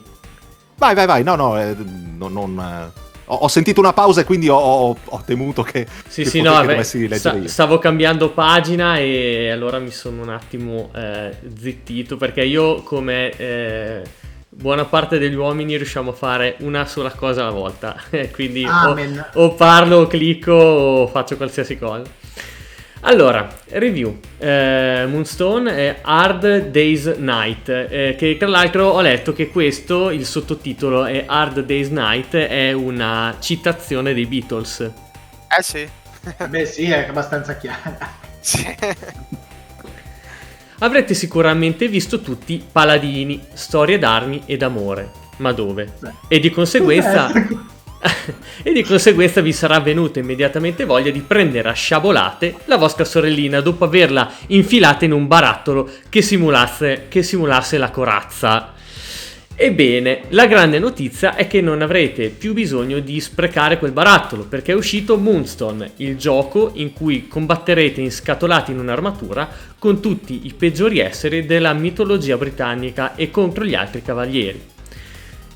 Vai, vai, vai. No, no, eh, no, non... eh, ho, sentito una pausa e quindi ho, ho- ho temuto che, Sì, che sì, no, vabbè, sta- stavo cambiando pagina e allora mi sono un attimo eh, zittito perché io come eh, buona parte degli uomini riusciamo a fare una sola cosa alla volta, quindi o, o parlo, o clicco o faccio qualsiasi cosa. Allora, review. Eh, Moonstone è Hard Day's Night, eh, che tra l'altro ho letto che questo, il sottotitolo è Hard Day's Night, è una citazione dei Beatles. Eh sì. Beh sì, è abbastanza chiara. Sì. Avrete sicuramente visto tutti Paladini, storie d'armi e d'amore. Ma dove? E di conseguenza... Eh, e di conseguenza vi sarà venuta immediatamente voglia di prendere a sciabolate la vostra sorellina dopo averla infilata in un barattolo che simulasse, che simulasse la corazza. Ebbene, la grande notizia è che non avrete più bisogno di sprecare quel barattolo perché è uscito Moonstone, il gioco in cui combatterete inscatolati in un'armatura con tutti i peggiori esseri della mitologia britannica e contro gli altri cavalieri.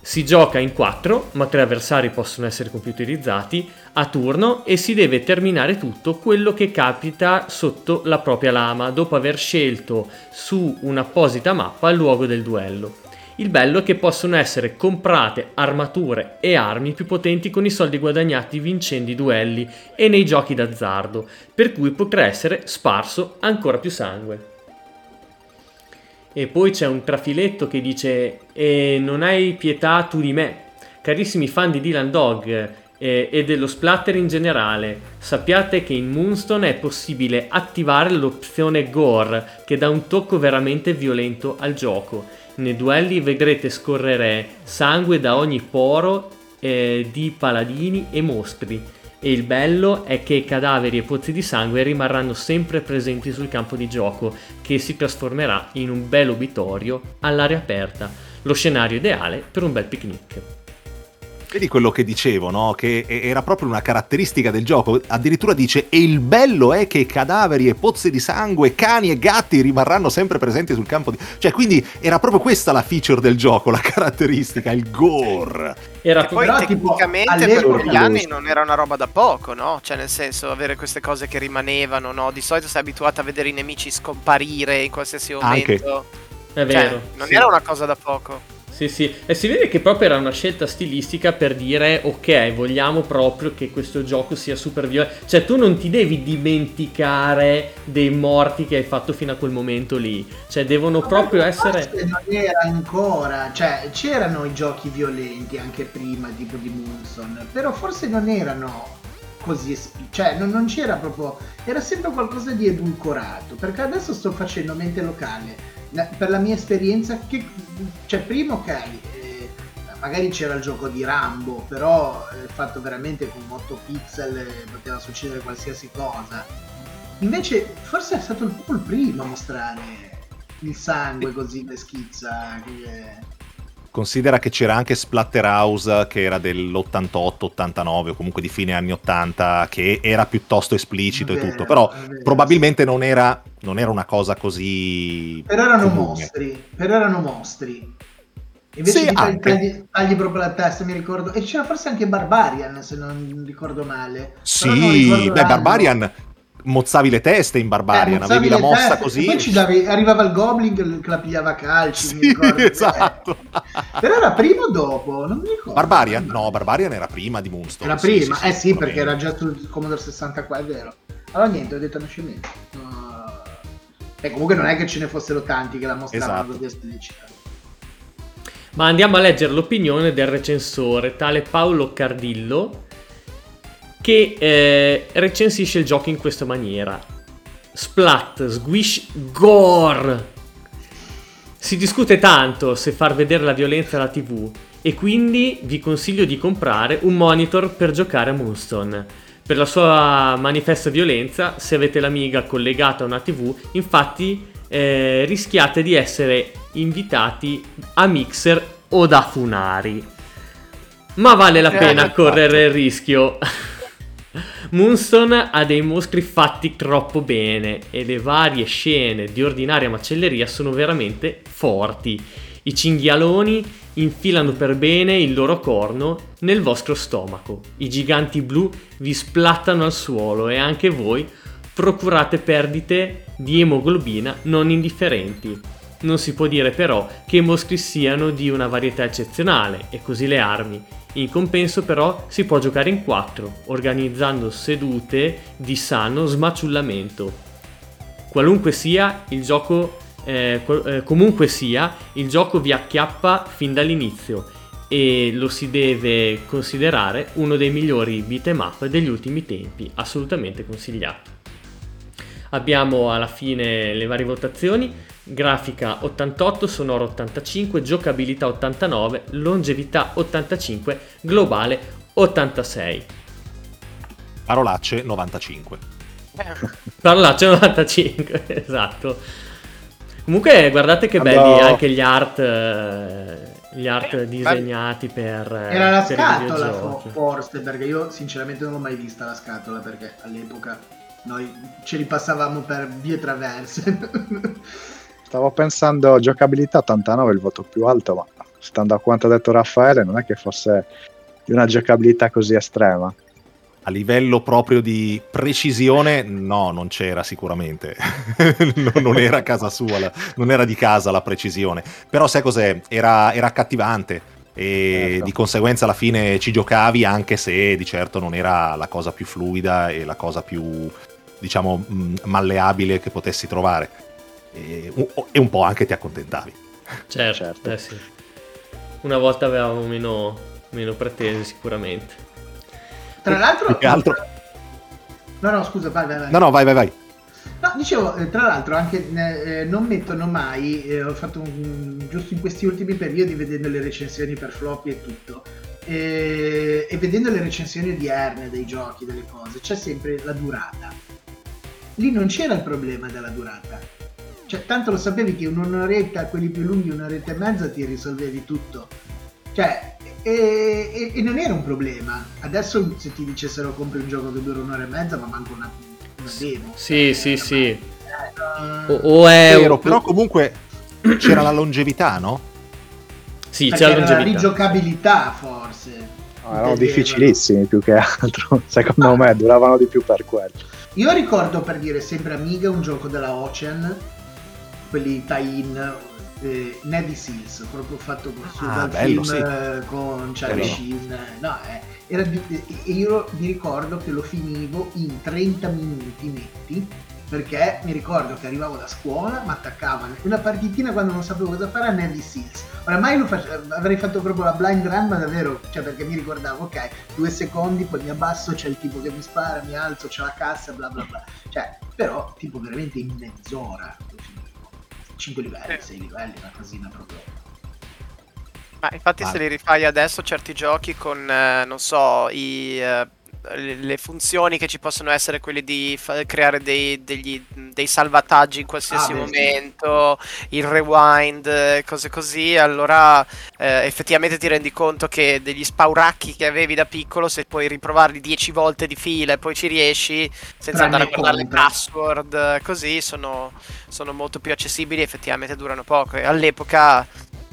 Si gioca in 4, ma tre avversari possono essere computerizzati a turno e si deve terminare tutto quello che capita sotto la propria lama dopo aver scelto su un'apposita mappa il luogo del duello. Il bello è che possono essere comprate armature e armi più potenti con i soldi guadagnati vincendo i duelli e nei giochi d'azzardo, per cui potrà essere sparso ancora più sangue. E poi c'è un trafiletto che dice E non hai pietà tu di me. Carissimi fan di Dylan Dog eh, e dello splatter in generale, sappiate che in Moonstone è possibile attivare l'opzione Gore che dà un tocco veramente violento al gioco. Nei duelli vedrete scorrere sangue da ogni poro eh, di paladini e mostri. E il bello è che cadaveri e pozzi di sangue rimarranno sempre presenti sul campo di gioco, che si trasformerà in un bel obitorio all'aria aperta, lo scenario ideale per un bel picnic. Vedi quello che dicevo, no? Che era proprio una caratteristica del gioco. Addirittura dice: E il bello è che cadaveri e pozze di sangue, cani e gatti rimarranno sempre presenti sul campo di. Cioè, quindi era proprio questa la feature del gioco, la caratteristica, il gore. Era Che poi tecnicamente per quegli anni non era una roba da poco, no? Cioè nel senso avere queste cose che rimanevano, no? Di solito sei abituato a vedere i nemici scomparire in qualsiasi Anche. momento. è Cioè, vero. non sì. era una cosa da poco. Sì, sì, e si vede che proprio era una scelta stilistica per dire ok, vogliamo proprio che questo gioco sia super violento. Cioè, tu non ti devi dimenticare dei morti che hai fatto fino a quel momento lì. Cioè, devono proprio Ma essere. forse non era ancora, cioè c'erano i giochi violenti anche prima, tipo di Moonson, però forse non erano così cioè non, non c'era proprio, era sempre qualcosa di edulcorato, perché adesso sto facendo mente locale, La- per la mia esperienza, che, cioè prima ok, eh, magari c'era il gioco di Rambo, però eh, fatto veramente con 8 pixel eh, poteva succedere qualsiasi cosa. Invece forse è stato il- proprio il primo a mostrare il sangue così che schizza. che- Considera che c'era anche Splatterhouse che era dell'88-89 o comunque di fine anni 80 che era piuttosto esplicito e Vero, tutto, però vero, probabilmente non era, non era una cosa così... Però erano comune. mostri, però erano mostri. Invece Sì, di tagli, tagli- tagli proprio la testa, mi ricordo. E c'era forse anche Barbarian, se non ricordo male. Però non Sì, ricordo beh, l'anno. Barbarian mozzavi le teste in Barbarian, Eh, mozzavi avevi la mossa teste, così. E poi ci davi- arrivava il Goblin che la pigliava a calci, mi Sì, ricordo. esatto. Però era prima o dopo? Non mi ricordo. Barbarian? No, Barbarian era prima di Moonstone. Era sì, prima, sì, eh sì, perché era già sul Commodore 64, è vero. Allora niente, ho detto una scemenza. No. E comunque non è che ce ne fossero tanti che la mostravano Esatto. esplicita. Ma andiamo a leggere l'opinione del recensore, tale Paolo Cardillo, che eh, recensisce il gioco in questa maniera. Splat, squish, gore. Si discute tanto se far vedere la violenza alla tv e quindi vi consiglio di comprare un monitor per giocare a Moonstone. Per la sua manifesta violenza, se avete l'Amiga collegata a una TV, infatti eh, rischiate di essere invitati a Mixer o da Funari. Ma vale la pena correre il rischio. Moonstone ha dei mostri fatti troppo bene e le varie scene di ordinaria macelleria sono veramente forti. I cinghialoni infilano per bene il loro corno nel vostro stomaco. I giganti blu vi splattano al suolo e anche voi procurate perdite di emoglobina non indifferenti. Non si può dire però che i mostri siano di una varietà eccezionale e così le armi. In compenso però si può giocare in quattro, organizzando sedute di sano smaciullamento. Qualunque sia il gioco, eh, eh, comunque sia, il gioco vi acchiappa fin dall'inizio e lo si deve considerare uno dei migliori beat'em up degli ultimi tempi, assolutamente consigliato. Abbiamo alla fine le varie votazioni, grafica 88, sonoro 85, giocabilità 89, longevità 85, globale 86. Parolacce 95. Parolacce 95, esatto. Comunque guardate che belli anche gli art, eh, gli art disegnati per, eh, Era la per scatola forse, perché io sinceramente non l'ho mai vista la scatola, perché all'epoca noi ce li passavamo per vie traverse. Stavo pensando giocabilità 89 il voto più alto, ma stando a quanto ha detto Raffaele, non è che fosse di una giocabilità così estrema. A livello proprio di precisione, no, non c'era sicuramente. No, non era casa sua, la- non era di casa la precisione. Però sai cos'è? Era, era accattivante e Certo. di conseguenza alla fine ci giocavi anche se di certo non era la cosa più fluida e la cosa più, diciamo, mh, malleabile che potessi trovare. E, un- e un po' anche ti accontentavi. Certo, Certo. eh sì. Una volta avevamo meno, meno pretese sicuramente. Tra l'altro... Altro- No, no, scusa, vai, vai, vai. No, no, vai, vai, vai. No, dicevo, eh, tra l'altro anche eh, non mettono mai, eh, ho fatto un, giusto in questi ultimi periodi vedendo le recensioni per floppy e tutto, e, e vedendo le recensioni odierne dei giochi, delle cose, c'è sempre la durata. Lì non c'era il problema della durata. Cioè, tanto lo sapevi che in un'oretta, quelli più lunghi, un'oretta e mezza, ti risolvevi tutto. Cioè, e, e- e non era un problema. Adesso se ti dicessero compri un gioco che dura un'ora e mezza, ma manco una, una demo. Sì, sì, sì. Eh, O, o è... Vero, però comunque c'era la longevità, no? Sì, perché c'è la era la longevità. rigiocabilità forse. No, erano Vedeva. difficilissimi più che altro. Secondo me duravano di più per quello. Io ricordo per dire sempre Amiga un gioco della Ocean, quelli tie-in, eh, Navy Seals, proprio fatto con- su Ah, bello, film sì. eh, con Charlie. Sheen. eh, No, eh, era di- e io mi ricordo che lo finivo in 30 minuti netti. Perché mi ricordo che arrivavo da scuola, mi attaccavo una partitina quando non sapevo cosa fare a Navy Seals. Oramai lo face- avrei fatto proprio la blind run, ma davvero, cioè perché mi ricordavo, ok, due secondi, poi mi abbasso, c'è il tipo che mi spara, mi alzo, c'è la cassa, bla bla bla. Cioè, però, tipo veramente in mezz'ora finivo. 5 livelli, 6 livelli, una cosina proprio. Ma infatti se Vale. li rifai adesso certi giochi con, eh, non so, i, eh, le funzioni che ci possono essere, quelle di fa- creare dei, degli- dei salvataggi in qualsiasi Ah, beh, sì. momento, il rewind, cose così, allora eh, effettivamente ti rendi conto che degli spauracchi che avevi da piccolo, se puoi riprovarli 10 volte di fila e poi ci riesci, senza Tranne andare a guardare le password, così sono, sono molto più accessibili e effettivamente durano poco. E all'epoca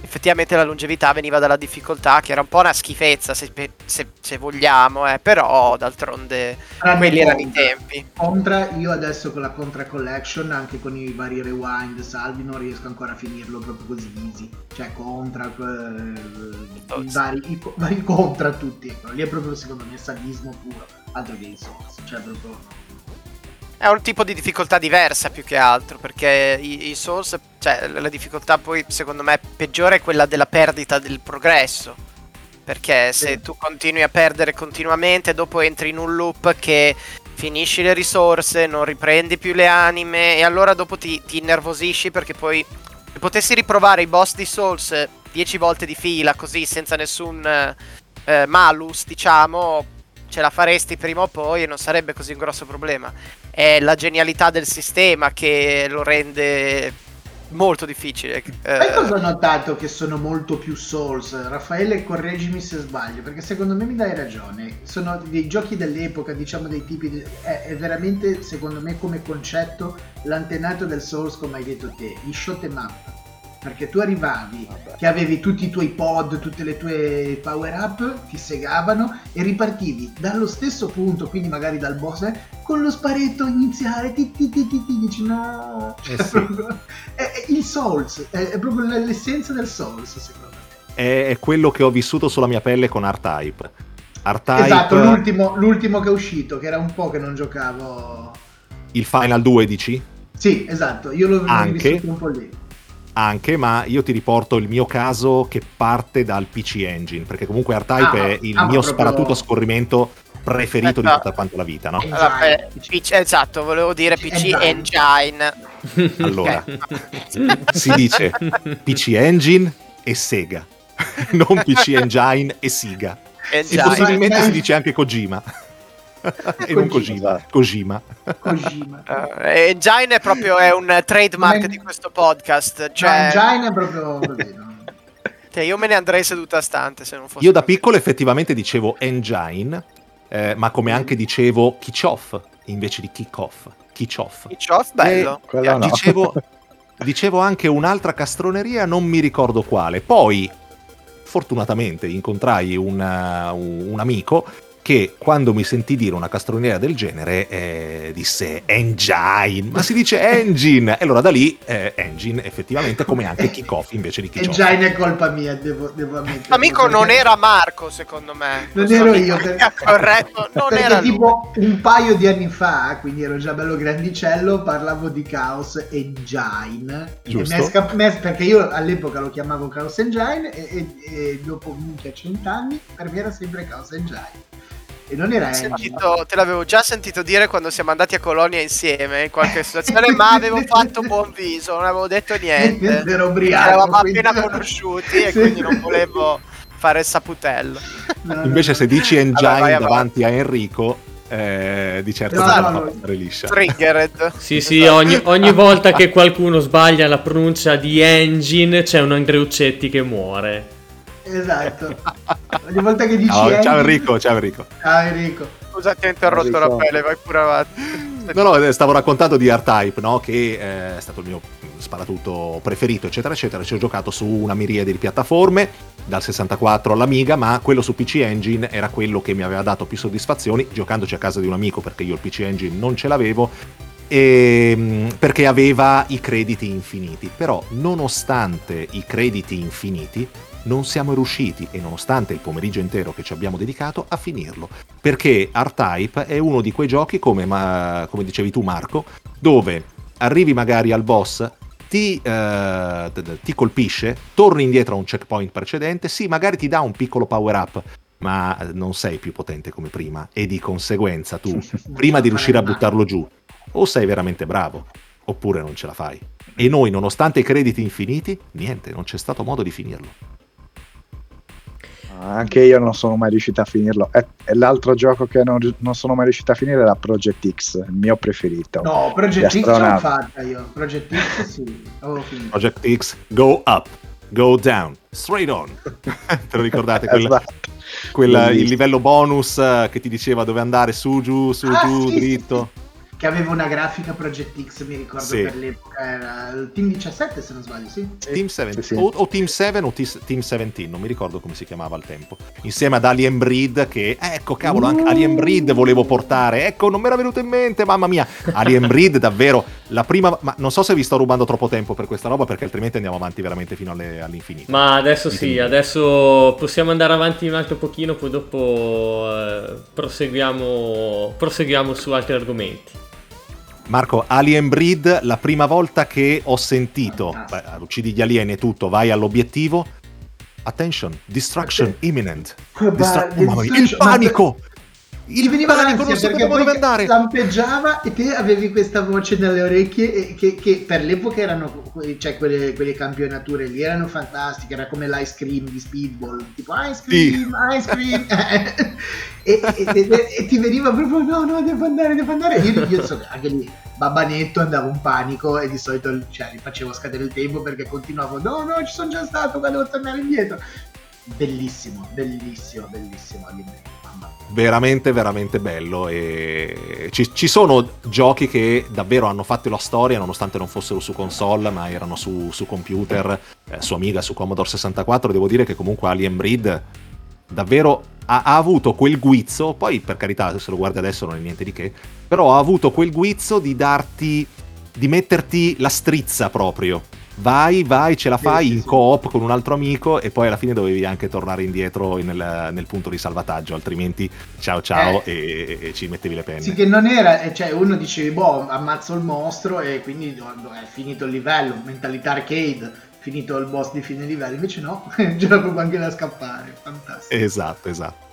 effettivamente la longevità veniva dalla difficoltà, che era un po' una schifezza se, se- se vogliamo, eh, però d'altronde Tranne quelli erano i tempi. Contra, io adesso con la Contra Collection, anche con i vari rewind, salvi, non riesco ancora a finirlo proprio così easy. Cioè, Contra, eh, i vari, i vari Contra tutti. Ecco, Lì è proprio secondo me sadismo puro, altro che i Souls. Cioè, proprio... È un tipo di difficoltà diversa più che altro, perché i, i Souls, cioè la difficoltà poi secondo me peggiore è quella della perdita del progresso. Perché se Sì. tu continui a perdere continuamente, dopo entri in un loop che finisci le risorse, non riprendi più le anime e allora dopo ti, ti innervosisci perché poi se potessi riprovare i boss di Souls 10 volte di fila così senza nessun eh, malus, diciamo, ce la faresti prima o poi e non sarebbe così un grosso problema. È la genialità del sistema che lo rende molto difficile. Sai Eh, cosa ho notato che sono molto più Souls? Raffaele, correggimi se sbaglio, perché secondo me mi dai ragione. Sono dei giochi dell'epoca, diciamo dei tipi. di- È, è veramente, secondo me, come concetto, l'antenato del Souls, come hai detto te, gli shot em up. Perché tu arrivavi Vabbè. che avevi tutti i tuoi pod, tutte le tue power up, ti segavano e ripartivi dallo stesso punto, quindi magari dal boss, eh, con lo sparetto iniziale, ti, ti, ti, ti, ti, dici no, Eh Cioè, sì. proprio- è, è il Souls, è, è proprio l'essenza del Souls secondo me. È, è quello che ho vissuto sulla mia pelle con R-Type. R-Type, Esatto, l'ultimo, l'ultimo che è uscito, che era un po' che non giocavo. il Final 2 dici? Sì, esatto, io l'ho Anche? rivissuto un po' lì. Anche, ma io ti riporto il mio caso che parte dal PC Engine, perché comunque R-Type Ah, è il ah, mio proprio- sparatuto a scorrimento preferito di Esatto. tutta quanta la vita, no? Eh, PC. PC esatto, volevo dire PC Engine. Engine. Allora, si dice PC Engine e Sega, non PC Engine e Siga. E Engine. possibilmente Dai. si dice anche Kojima. e non Kojima, Kojima. Kojima. Eh, Engine è proprio è un trademark Ma- di questo podcast. Cioè, Cioè, Engine è proprio così, no? cioè, io me ne andrei seduta a stante se non fosse. Io da piccolo effettivamente dicevo Engine, eh, ma come anche dicevo Kichoff invece di Kick-Off. Kichoff, bello. No. Dicevo, dicevo anche un'altra castroneria, non mi ricordo quale. Poi, fortunatamente, incontrai un, un amico che quando mi sentì dire una castroneria del genere eh, disse Engine, ma si dice Engine. E allora da lì eh, Engine effettivamente come anche Kick-Off invece di Kichoff. Engine è colpa mia, devo, devo ammettere. Amico perché- non era Marco, secondo me. Non Questo ero io, per- corretto, non perché era lui. tipo un paio di anni fa, quindi ero già bello grandicello, parlavo di Chaos Engine. E Giusto. mi è sca- mi è- perché io all'epoca lo chiamavo Chaos Engine e, e- e dopo minchia cent'anni per me era sempre Chaos Engine. E non era. Sentito- te l'avevo già sentito dire quando siamo andati a Colonia insieme in qualche situazione, ma avevo fatto buon viso, non avevo detto niente. Ero ubriaco. eravamo quindi- appena conosciuti e quindi non volevo fare il saputello. No, Invece no. se dici Engine avanti. davanti a Enrico, eh, di certo No, no, no. liscia. Triggered. Sì, sì, Esatto. ogni, ogni volta che qualcuno sbaglia la pronuncia di engine c'è un Andreuccetti che muore. Esatto. Ogni volta che dici Ciao, ciao Enrico, ciao Enrico. Ciao Enrico. Scusa, ti ho interrotto Enrico. Raffaele, vai pure avanti. No, no, eh, stavo raccontando di R-Type, no? che eh, è stato il mio sparatutto preferito, eccetera, eccetera. Ci ho giocato su una miriade di piattaforme, dal 64 all'Amiga, ma quello su PC Engine era quello che mi aveva dato più soddisfazioni, giocandoci a casa di un amico, perché io il PC Engine non ce l'avevo, e, mm, perché aveva i crediti infiniti. Però, nonostante i crediti infiniti, non siamo riusciti, e nonostante il pomeriggio intero che ci abbiamo dedicato, a finirlo. Perché R-Type è uno di quei giochi, come, ma- come dicevi tu Marco, dove arrivi magari al boss, ti, eh, ti colpisce, torni indietro a un checkpoint precedente, sì, magari ti dà un piccolo power up, ma non sei più potente come prima e di conseguenza tu, prima di riuscire a buttarlo giù, o sei veramente bravo, oppure non ce la fai. E noi, nonostante i crediti infiniti, niente, non c'è stato modo di finirlo. Anche io non sono mai riuscito a finirlo. E, e l'altro gioco che non, non sono mai riuscito a finire era Project X, il mio preferito. No, Project X l'ho fatta io. Project X sì, avevo finito. Project X, go up, go down, straight on. Te lo ricordate? Quel, Esatto. quel- il livello bonus eh, che ti diceva dove andare, su, giù, su, Ah, giù, sì, sì, dritto. sì. Che aveva una grafica Project X, mi ricordo Sì. per l'epoca. Era il Team 17 se non sbaglio, sì. Team 7 sì, sì. O, o Team 7 o T- Team 17, non mi ricordo come si chiamava al tempo. Insieme ad Alien Breed che, ecco cavolo, anche Alien Breed volevo portare. Ecco, non mi era venuto in mente, mamma mia. Alien Breed davvero la prima, ma non so se vi sto rubando troppo tempo per questa roba perché altrimenti andiamo avanti veramente fino alle- all'infinito. Ma adesso sì, Ditemi. adesso possiamo andare avanti un altro pochino, poi dopo eh, proseguiamo, proseguiamo su altri argomenti. Marco, Alien Breed, la prima volta che ho sentito, Fantastico. beh, uccidi gli alieni e tutto, vai all'obiettivo. Attention, destruction imminent. Distra- oh, il panico! Ti veniva non l'ansia perché poi andare. lampeggiava e te avevi questa voce nelle orecchie che, che per l'epoca erano cioè quelle, quelle campionature lì erano fantastiche era come l'ice cream di speedball tipo ice cream ice cream e, e- e- e ti veniva proprio no no devo andare devo andare io, io so, anche lì babbanetto andavo in panico e di solito cioè, facevo scadere il tempo perché continuavo no no ci sono già stato ma devo tornare indietro bellissimo bellissimo bellissimo Alimento. Veramente veramente bello e ci, ci sono giochi che davvero hanno fatto la storia nonostante non fossero su console ma erano su, su computer eh, su Amiga, su Commodore 64 devo dire che comunque Alien Breed davvero ha, ha avuto quel guizzo poi per carità se lo guardi adesso non è niente di che però ha avuto quel guizzo di darti di metterti la strizza proprio vai vai ce la fai sì, in sì. coop con un altro amico e poi alla fine dovevi anche tornare indietro nel, nel punto di salvataggio altrimenti ciao ciao e, e ci mettevi le penne Sì, che non era, eh, cioè uno dicevi, boh, ammazzo il mostro e quindi è finito il livello, mentalità arcade, finito il boss di fine livello, invece no, c'era proprio anche da scappare, fantastico. esatto esatto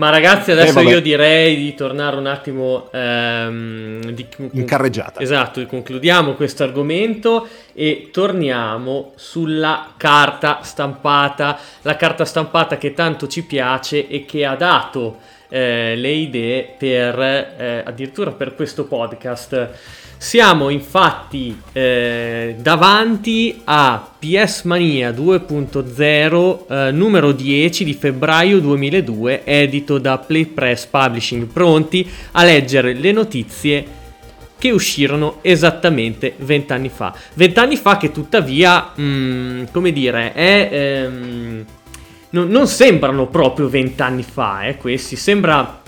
Ma ragazzi, adesso Eh, io direi di tornare un attimo ehm, di- in carreggiata. Esatto, concludiamo questo argomento e torniamo sulla carta stampata, la carta stampata che tanto ci piace e che ha dato eh, le idee per eh, addirittura per questo podcast. Siamo infatti eh, davanti a PS Mania 2.0 eh, numero 10 di febbraio 2002, edito da Play Press Publishing, pronti a leggere le notizie che uscirono esattamente vent'anni fa. Vent'anni fa che tuttavia, mm, come dire, è... ehm, non, non sembrano proprio vent'anni fa, eh, questi, sembra...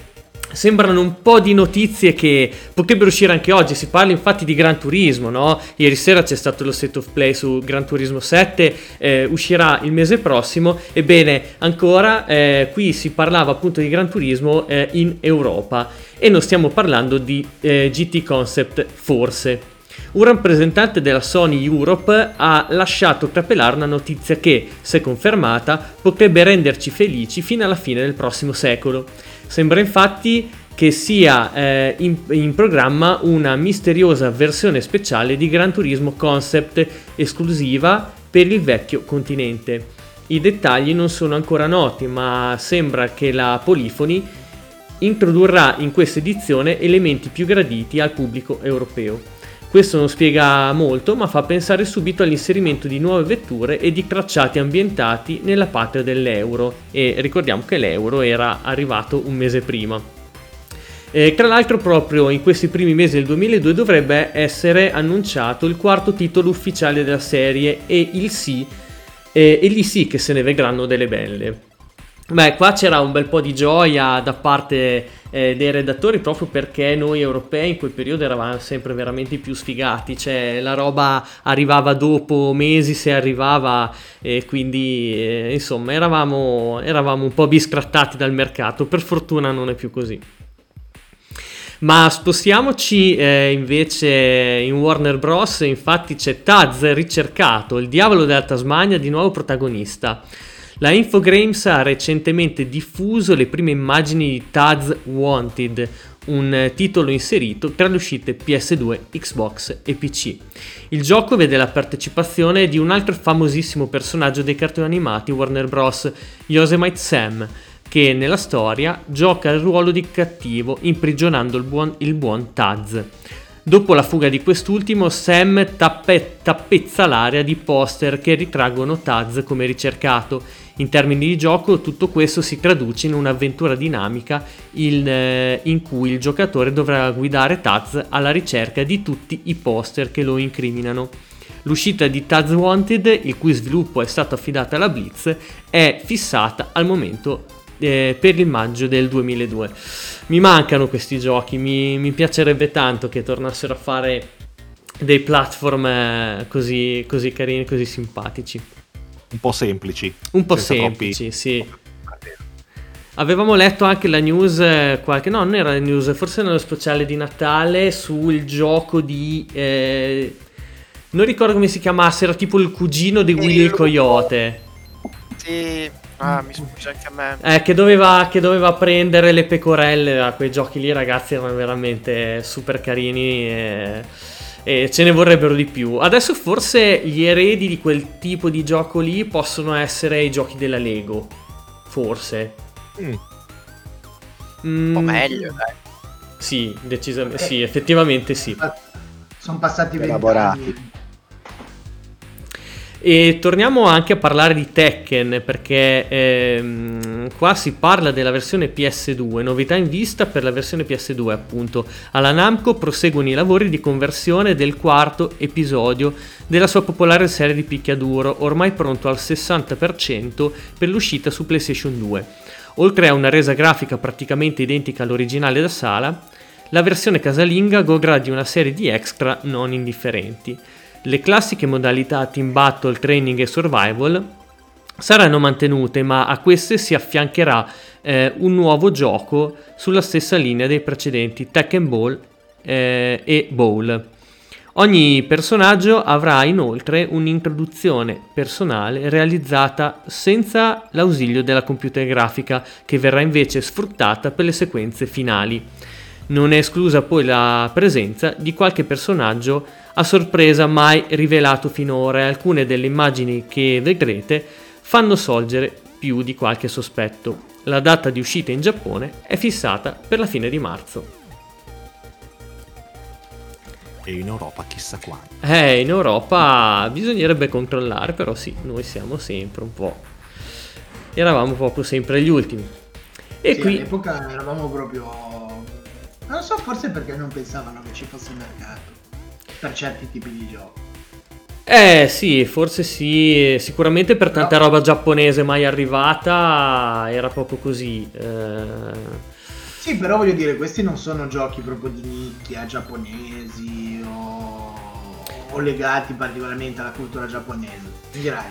Sembrano un po' di notizie che potrebbero uscire anche oggi. Si parla infatti di Gran Turismo, no? Ieri sera c'è stato lo state of play su Gran Turismo 7, eh, uscirà il mese prossimo. Ebbene, ancora eh, qui si parlava appunto di Gran Turismo eh, in Europa e non stiamo parlando di eh, GT Concept forse. Un rappresentante della Sony Europe ha lasciato trapelare una notizia che, se confermata, potrebbe renderci felici fino alla fine del prossimo secolo. Sembra infatti che sia eh, in, in programma una misteriosa versione speciale di Gran Turismo Concept esclusiva per il vecchio continente. I dettagli non sono ancora noti, ma sembra che la Polyphony introdurrà in questa edizione elementi più graditi al pubblico europeo. Questo non spiega molto, ma fa pensare subito all'inserimento di nuove vetture e di tracciati ambientati nella patria dell'euro. E ricordiamo che l'euro era arrivato un mese prima. Eh, tra l'altro, proprio in questi primi mesi del 2002 dovrebbe essere annunciato il quarto titolo ufficiale della serie e il sì, eh, e lì sì che se ne vedranno delle belle. Beh, qua c'era un bel po' di gioia da parte eh, dei redattori proprio perché noi europei in quel periodo eravamo sempre veramente i più sfigati, cioè la roba arrivava dopo mesi se arrivava e quindi eh, insomma eravamo, eravamo un po' biscrattati dal mercato, per fortuna non è più così. Ma spostiamoci eh, invece in Warner Bros. Infatti c'è Taz ricercato, il diavolo della Tasmania, di nuovo protagonista. La Infogrames ha recentemente diffuso le prime immagini di Taz Wanted, un eh, titolo inserito tra le uscite PS2, Xbox e PC. Il gioco vede la partecipazione di un altro famosissimo personaggio dei cartoni animati Warner Bros., Yosemite Sam, che nella storia gioca il ruolo di cattivo imprigionando il buon, il buon Taz. Dopo la fuga di quest'ultimo, Sam tappe- tappezza l'area di poster che ritraggono Taz come ricercato. In termini di gioco, tutto questo si traduce in un'avventura dinamica in, eh, in cui il giocatore dovrà guidare Taz alla ricerca di tutti i poster che lo incriminano. L'uscita di Taz Wanted, il cui sviluppo è stato affidato alla Blitz, è fissata al momento eh, per il maggio del 2002. Mi mancano questi giochi, mi, mi piacerebbe tanto che tornassero a fare dei platform eh, così, così carini, così simpatici. Un po' semplici Un po' senza troppi- semplici, sì. Avevamo letto anche la news, eh, qualche, no, non era la news, forse nello speciale di Natale sul gioco di... eh, non ricordo come si chiamasse, era tipo il cugino di Willy il Coyote. Sì, Ah, mi sfugge anche a me. Eh, che doveva, che doveva prendere le pecorelle a quei giochi lì, ragazzi, erano veramente super carini e, e ce ne vorrebbero di più. Adesso forse gli eredi di quel tipo di gioco lì possono essere i giochi della Lego. Forse. Mm. Mm, O meglio, dai. Sì, decisamente. Sì, effettivamente sì. Sono passati Elaborati. vent'anni. E torniamo anche a parlare di Tekken perché ehm, qua si parla della versione PS2, novità in vista per la versione PS2 appunto. Alla Namco proseguono i lavori di conversione del quarto episodio della sua popolare serie di picchiaduro, ormai pronto al 60% per l'uscita su PlayStation 2. Oltre a una resa grafica praticamente identica all'originale da sala, la versione casalinga godrà di una serie di extra non indifferenti. Le classiche modalità Team Battle, Training e Survival saranno mantenute, ma a queste si affiancherà eh, un nuovo gioco sulla stessa linea dei precedenti Tekken Ball eh, e Bowl. Ogni personaggio avrà inoltre un'introduzione personale realizzata senza l'ausilio della computer grafica, che verrà invece sfruttata per le sequenze finali. Non è esclusa poi la presenza di qualche personaggio a sorpresa mai rivelato finora e alcune delle immagini che vedrete fanno sorgere più di qualche sospetto. La data di uscita in Giappone è fissata per la fine di marzo. E in Europa chissà quando. Eh, in Europa bisognerebbe controllare, però sì, noi siamo sempre un po'. Eravamo proprio sempre gli ultimi. E Sì, qui all'epoca eravamo proprio... Non so, forse perché non pensavano che ci fosse mercato per certi tipi di giochi. Eh sì, forse sì, sicuramente per tanta roba giapponese mai arrivata era proprio così. eh. Sì, però voglio dire, questi non sono giochi proprio di nicchia giapponesi o, o legati particolarmente alla cultura giapponese. Dirai,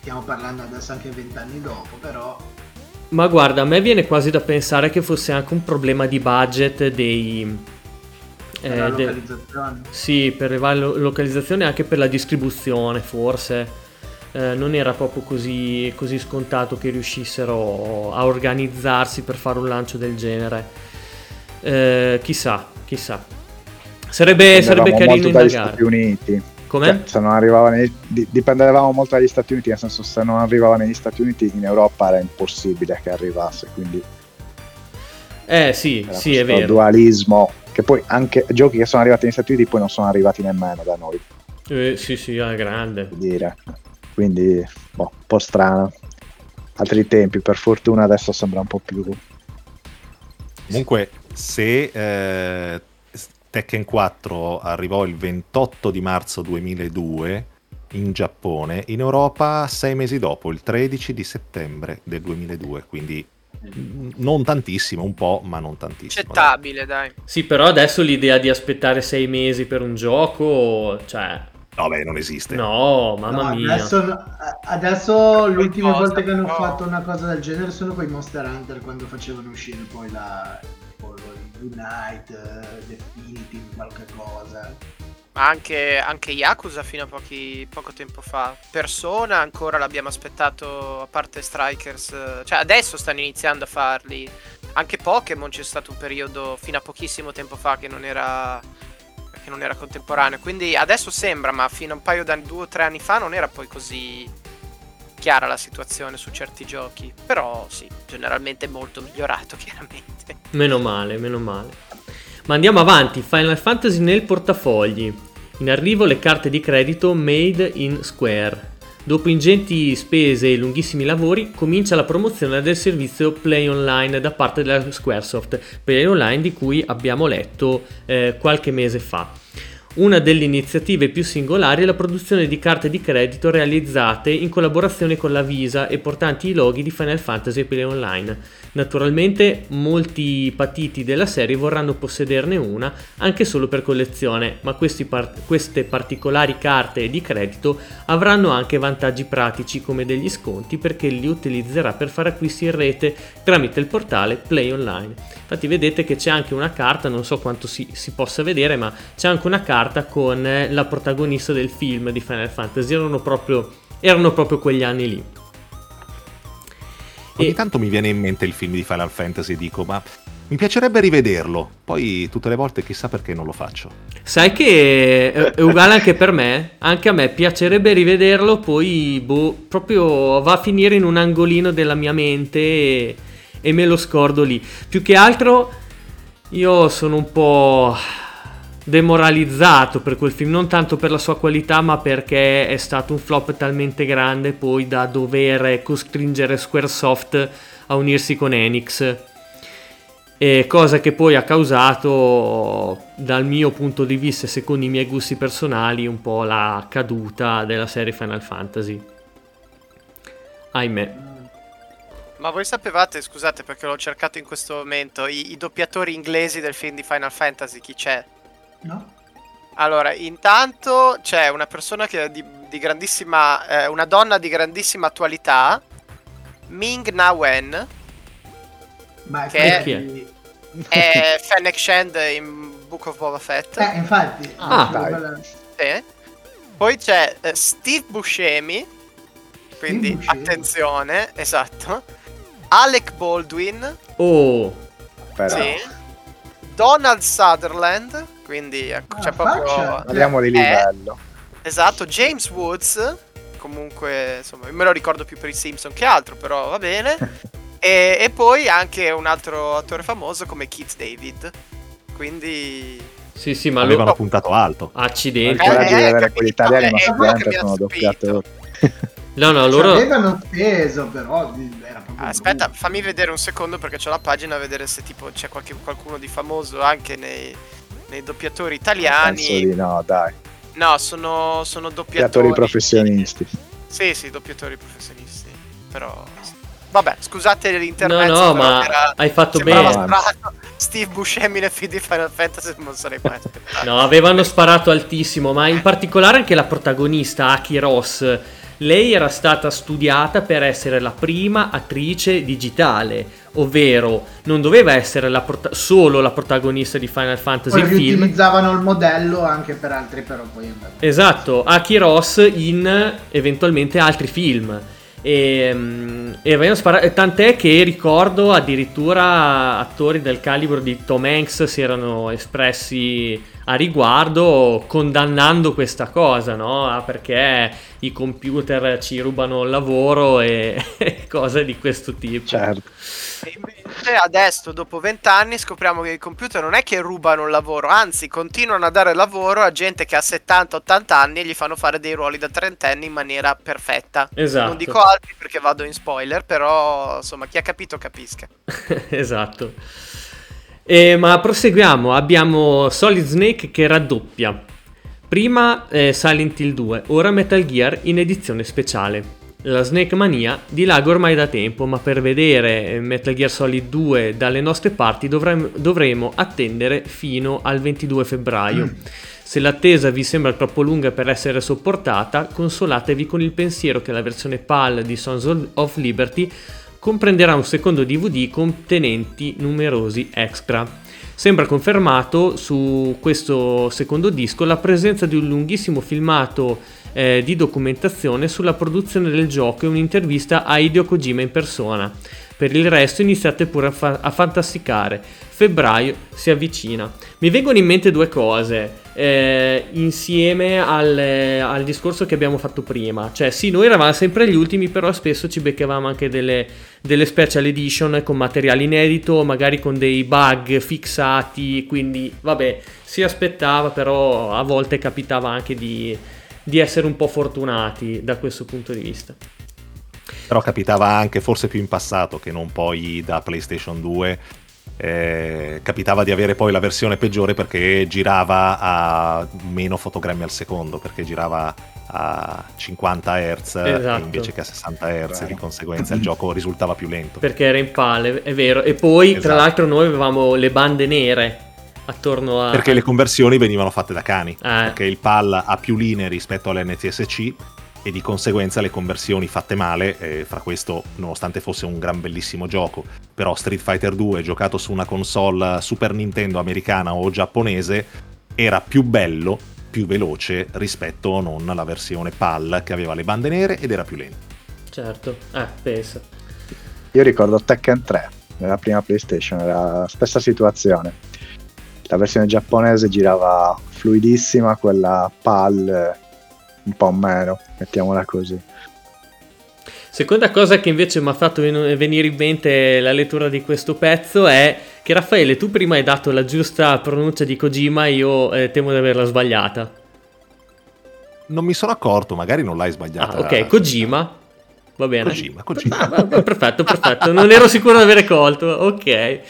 stiamo parlando adesso anche vent'anni dopo, però... Ma guarda, a me viene quasi da pensare che fosse anche un problema di budget dei... Per eh, la de- localizzazione. Sì, per le varie lo- localizzazioni e anche per la distribuzione, forse. Eh, non era proprio così, così scontato che riuscissero a organizzarsi per fare un lancio del genere. Eh, chissà, chissà. Sarebbe, sarebbe carino molto dagli Stati indagare. Uniti. Come? Cioè, se non arrivava negli- di- dipendevamo molto dagli Stati Uniti, nel senso se non arrivava negli Stati Uniti in Europa era impossibile che arrivasse, quindi Eh sì, sì, è vero. dualismo che poi anche giochi che sono arrivati negli Stati Uniti poi non sono arrivati nemmeno da noi, Eh, sì, sì, è grande. per dire. Quindi boh, un po' strano. Altri tempi, per fortuna adesso sembra un po' più Comunque, se eh, Tekken 4 arrivò il 28 di marzo 2002 in Giappone, in Europa sei mesi dopo, il 13 di settembre del 2002, quindi non tantissimo, un po', ma non tantissimo. Accettabile, dai. Sì, però adesso l'idea di aspettare sei mesi per un gioco, cioè... No, beh, non esiste. No, mamma No, mia. Adesso, adesso l'ultima Qualcosa, volta che hanno però. fatto una cosa del genere sono quei Monster Hunter quando facevano uscire poi la poi il Unite, eh, Definitive, qualche cosa. Ma anche, anche Yakuza fino a pochi, poco tempo fa. Persona ancora l'abbiamo aspettato, a parte Strikers. Cioè adesso stanno iniziando a farli. Anche Pokémon c'è stato un periodo fino a pochissimo tempo fa che non era, che non era contemporaneo. Quindi adesso sembra, ma fino a un paio di due o tre anni fa non era poi così chiara la situazione su certi giochi. Però sì, generalmente molto migliorato chiaramente. Meno male, meno male. Ma andiamo avanti, Final Fantasy nel portafogli. In arrivo le carte di credito Made in Square. Dopo ingenti spese e lunghissimi lavori, comincia la promozione del servizio Play Online da parte della Squaresoft, Play Online di cui abbiamo letto eh, qualche mese fa. Una delle iniziative più singolari è la produzione di carte di credito realizzate in collaborazione con la Visa e portanti i loghi di Final Fantasy Play Online. Naturalmente molti patiti della serie vorranno possederne una anche solo per collezione, ma par- queste particolari carte di credito avranno anche vantaggi pratici come degli sconti perché li utilizzerà per fare acquisti in rete tramite il portale Play Online. Infatti vedete che c'è anche una carta, non so quanto si, si possa vedere, ma c'è anche una carta con eh, la protagonista del film di Final Fantasy, erano proprio, erano proprio quegli anni lì. Ogni E- tanto mi viene in mente il film di Final Fantasy e dico, ma mi piacerebbe rivederlo. Poi tutte le volte chissà perché non lo faccio. Sai che è è uguale anche per me, anche a me piacerebbe rivederlo, poi boh, proprio va a finire in un angolino della mia mente e, e me lo scordo lì. Più che altro io sono un po' demoralizzato per quel film, non tanto per la sua qualità, ma perché è stato un flop talmente grande poi da dover costringere Squaresoft a unirsi con Enix. E cosa che poi ha causato, dal mio punto di vista e secondo i miei gusti personali, un po' la caduta della serie Final Fantasy. Ahimè. Ma voi sapevate, scusate perché l'ho cercato in questo momento, i, i doppiatori inglesi del film di Final Fantasy, chi c'è? No? Allora, intanto c'è una persona che è di, di grandissima, eh, una donna di grandissima attualità, Ming Na Wen, Ma Che è- è Fennec Shand in Book of Boba Fett. Eh, infatti. Ah, dai. Sì. Poi c'è eh, Steve Buscemi, quindi Buscemi. attenzione, esatto. Alec Baldwin, Oh, Però, sì. Donald Sutherland, quindi ecco, Ah, c'è proprio... faccia. parliamo di Eh. livello. Esatto, James Woods, comunque, insomma, me lo ricordo più per i Simpson che altro, però va bene. e, e poi anche un altro attore famoso come Keith David. Quindi... sì, sì, ma Avevano lo... puntato alto. Accidenti. Eh, eh, avere capito, quelli italiani, eh, ma sicuramente sono doppiatori. No, no, Ci loro... avevano speso, però era proprio Aspetta, brutto. fammi vedere un secondo perché c'ho la pagina a vedere se tipo c'è qualche- qualcuno di famoso anche nei, nei doppiatori Penso italiani. di no, dai. No, sono, sono doppiatori. Doppiatori professionisti. Sì, sì, doppiatori professionisti. Però. Vabbè, scusate l'intervento. No, no, ma era- hai fatto bene. strano. Steve Buscemi nel film di Final Fantasy non sarei mai aspettato. No, avevano sparato altissimo, ma in particolare anche la protagonista, Aki Ross. Lei era stata studiata per essere la prima attrice digitale, ovvero non doveva essere la prota- solo la protagonista di Final Fantasy Poi il film. riutilizzavano il modello anche per altri, però poi è andato. Esatto, Aki Ross in eventualmente altri film. E, mm, e avevano sparato, tant'è che ricordo addirittura attori del calibro di Tom Hanks si erano espressi a riguardo condannando questa cosa, no? Ah, Perché i computer ci rubano il lavoro e cose di questo tipo. Certo. E invece adesso, dopo vent'anni, scopriamo che i computer non è che rubano il lavoro, anzi, continuano a dare lavoro a gente che ha 70-80 anni e gli fanno fare dei ruoli da trentenni in maniera perfetta. Esatto. Non dico altri perché vado in spoiler, però insomma, chi ha capito capisca. esatto. Eh, ma proseguiamo, abbiamo Solid Snake che raddoppia. Prima eh, Silent Hill 2, ora Metal Gear in edizione speciale. La Snake Mania dilaga ormai da tempo, ma per vedere eh, Metal Gear Solid 2 dalle nostre parti dovrem- dovremo attendere fino al 22 febbraio. Se l'attesa vi sembra troppo lunga per essere sopportata, consolatevi con il pensiero che la versione PAL di Sons of Liberty comprenderà un secondo DVD contenenti numerosi extra. Sembra confermato su questo secondo disco la presenza di un lunghissimo filmato eh, di documentazione sulla produzione del gioco e un'intervista a Hideo Kojima in persona. Per il resto iniziate pure a, fa- a fantasticare. Febbraio si avvicina. Mi vengono in mente due cose eh, insieme al, eh, al discorso che abbiamo fatto prima. Cioè, sì, noi eravamo sempre gli ultimi, però spesso ci beccavamo anche delle, delle special edition con materiale inedito, magari con dei bug fissati. Quindi, vabbè, si aspettava, però a volte capitava anche di, di essere un po' fortunati da questo punto di vista. Però capitava anche, forse più in passato che non poi da PlayStation 2, eh, capitava di avere poi la versione peggiore perché girava a meno fotogrammi al secondo, perché girava a 50 Hz Esatto. invece che a 60 Hz, di conseguenza il gioco risultava più lento. Perché era in palle, è vero. E poi, tra Esatto. l'altro, noi avevamo le bande nere attorno a. Perché le conversioni venivano fatte da cani, Eh. perché il PAL ha più linee rispetto all'NTSC e di conseguenza le conversioni fatte male, eh, fra questo nonostante fosse un gran bellissimo gioco, però Street Fighter 2 giocato su una console Super Nintendo americana o giapponese era più bello, più veloce rispetto non alla versione PAL che aveva le bande nere ed era più lento. Certo, eh, pensa. Io ricordo Tekken 3, nella prima PlayStation, era la stessa situazione. La versione giapponese girava fluidissima, quella PAL un po' meno, mettiamola così. Seconda cosa che invece mi ha fatto venire in mente la lettura di questo pezzo è che Raffaele, tu prima hai dato la giusta pronuncia di Kojima, io eh, temo di averla sbagliata. Non mi sono accorto, magari non l'hai sbagliata. Ah, ok, Kojima. Va bene. Kojima, Kojima. Ah, perfetto, perfetto. Non ero sicuro di avere colto. Ok.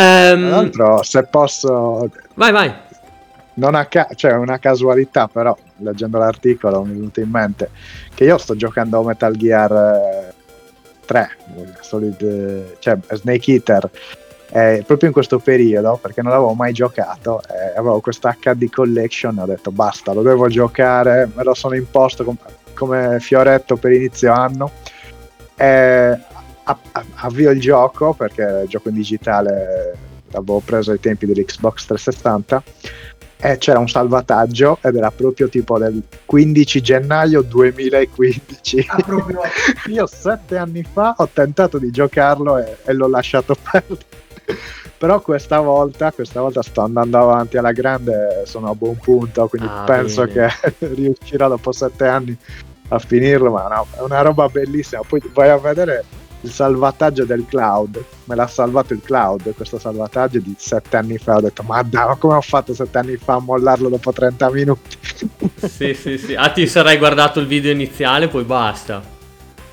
Um, Tra l'altro, se posso... Vai, vai. Non a ca- cioè, una casualità, però, leggendo l'articolo mi è venuto in mente che io sto giocando Metal Gear 3, eh, Solid, eh, cioè Snake Eater, eh, proprio in questo periodo, perché non l'avevo mai giocato, eh, avevo questa HD collection, ho detto basta, lo devo giocare, me lo sono imposto com- come fioretto per inizio anno. Eh, avvio il gioco perché il gioco in digitale l'avevo preso ai tempi dell'Xbox 360 e c'era un salvataggio ed era proprio tipo del 15 gennaio 2015 ah, proprio... io sette anni fa ho tentato di giocarlo e, e l'ho lasciato perdere. Però questa volta, questa volta sto andando avanti alla grande sono a buon punto quindi ah, penso bene. che riuscirò dopo sette anni a finirlo ma no, è una roba bellissima. Poi vai a vedere il salvataggio del cloud me l'ha salvato il cloud questo salvataggio di sette anni fa. Ho detto ma dai ma come ho fatto sette anni fa a mollarlo dopo 30 minuti? Sì sì sì. Ah ti sarai guardato il video iniziale poi basta.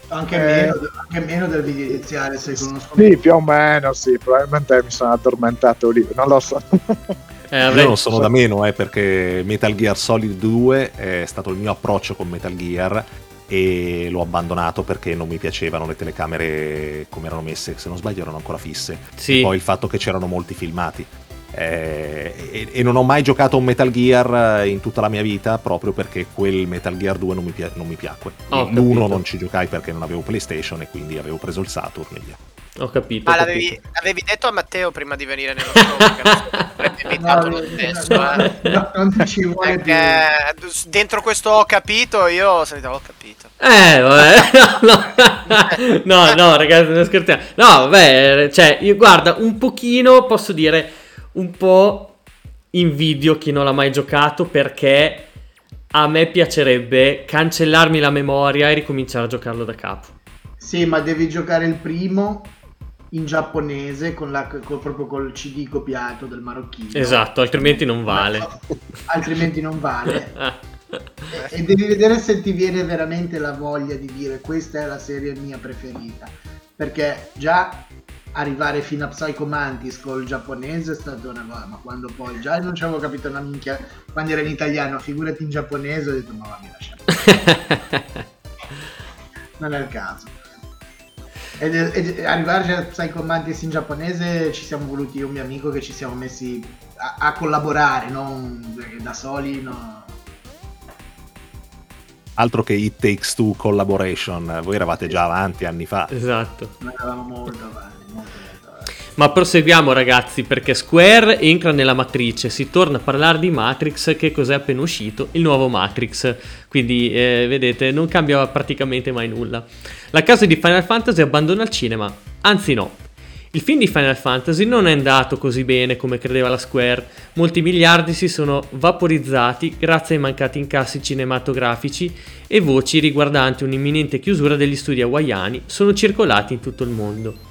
Anche, eh, meno, anche meno del video iniziale se conosco sì più o meno sì. Probabilmente mi sono addormentato lì non lo so. Eh, Io non sono da meno eh, perché Metal Gear Solid 2 è stato il mio approccio con Metal Gear e l'ho abbandonato perché non mi piacevano le telecamere come erano messe, se non sbaglio erano ancora fisse. Sì. E poi il fatto che c'erano molti filmati. Eh, e, e, non ho mai giocato un Metal Gear eh, in tutta la mia vita proprio perché quel Metal Gear 2 non mi, pi- non mi piacque. Oh, L'uno non ci giocai perché non avevo PlayStation e quindi avevo preso il Saturn e via. Ho capito. Ma ho l'avevi, capito. l'avevi, detto a Matteo prima di venire nello show avrebbe invitato lo stesso. Eh. No, non ci vuole perché più. dentro questo ho capito, io ho ho capito. Eh, vabbè. No, no, no, ragazzi, non scherziamo. No, vabbè, cioè, io, guarda, un pochino, posso dire, un po' invidio chi non l'ha mai giocato perché a me piacerebbe cancellarmi la memoria e ricominciare a giocarlo da capo. Sì, ma devi giocare il primo in giapponese con la, con, proprio col CD copiato del marocchino. Esatto, altrimenti non vale. altrimenti non vale. e devi vedere se ti viene veramente la voglia di dire questa è la serie mia preferita. Perché già arrivare fino a Psycho Mantis col giapponese è stata una cosa, ma quando poi già non ci avevo capito una minchia quando era in italiano, figurati in giapponese, ho detto ma va, mi lascia. non è il caso. Ed, ed arrivare a Psycho Mantis in giapponese ci siamo voluti io e un mio amico che ci siamo messi a, a collaborare, non da soli. No. Altro che It Takes Two Collaboration, voi eravate già avanti anni fa. Esatto. Noi eravamo molto avanti. Ma proseguiamo ragazzi perché Square entra nella matrice, si torna a parlare di Matrix che cos'è appena uscito, il nuovo Matrix, quindi eh, vedete non cambia praticamente mai nulla. La casa di Final Fantasy abbandona il cinema, anzi no. Il film di Final Fantasy non è andato così bene come credeva la Square, molti miliardi si sono vaporizzati grazie ai mancati incassi cinematografici e voci riguardanti un'imminente chiusura degli studi hawaiani sono circolati in tutto il mondo.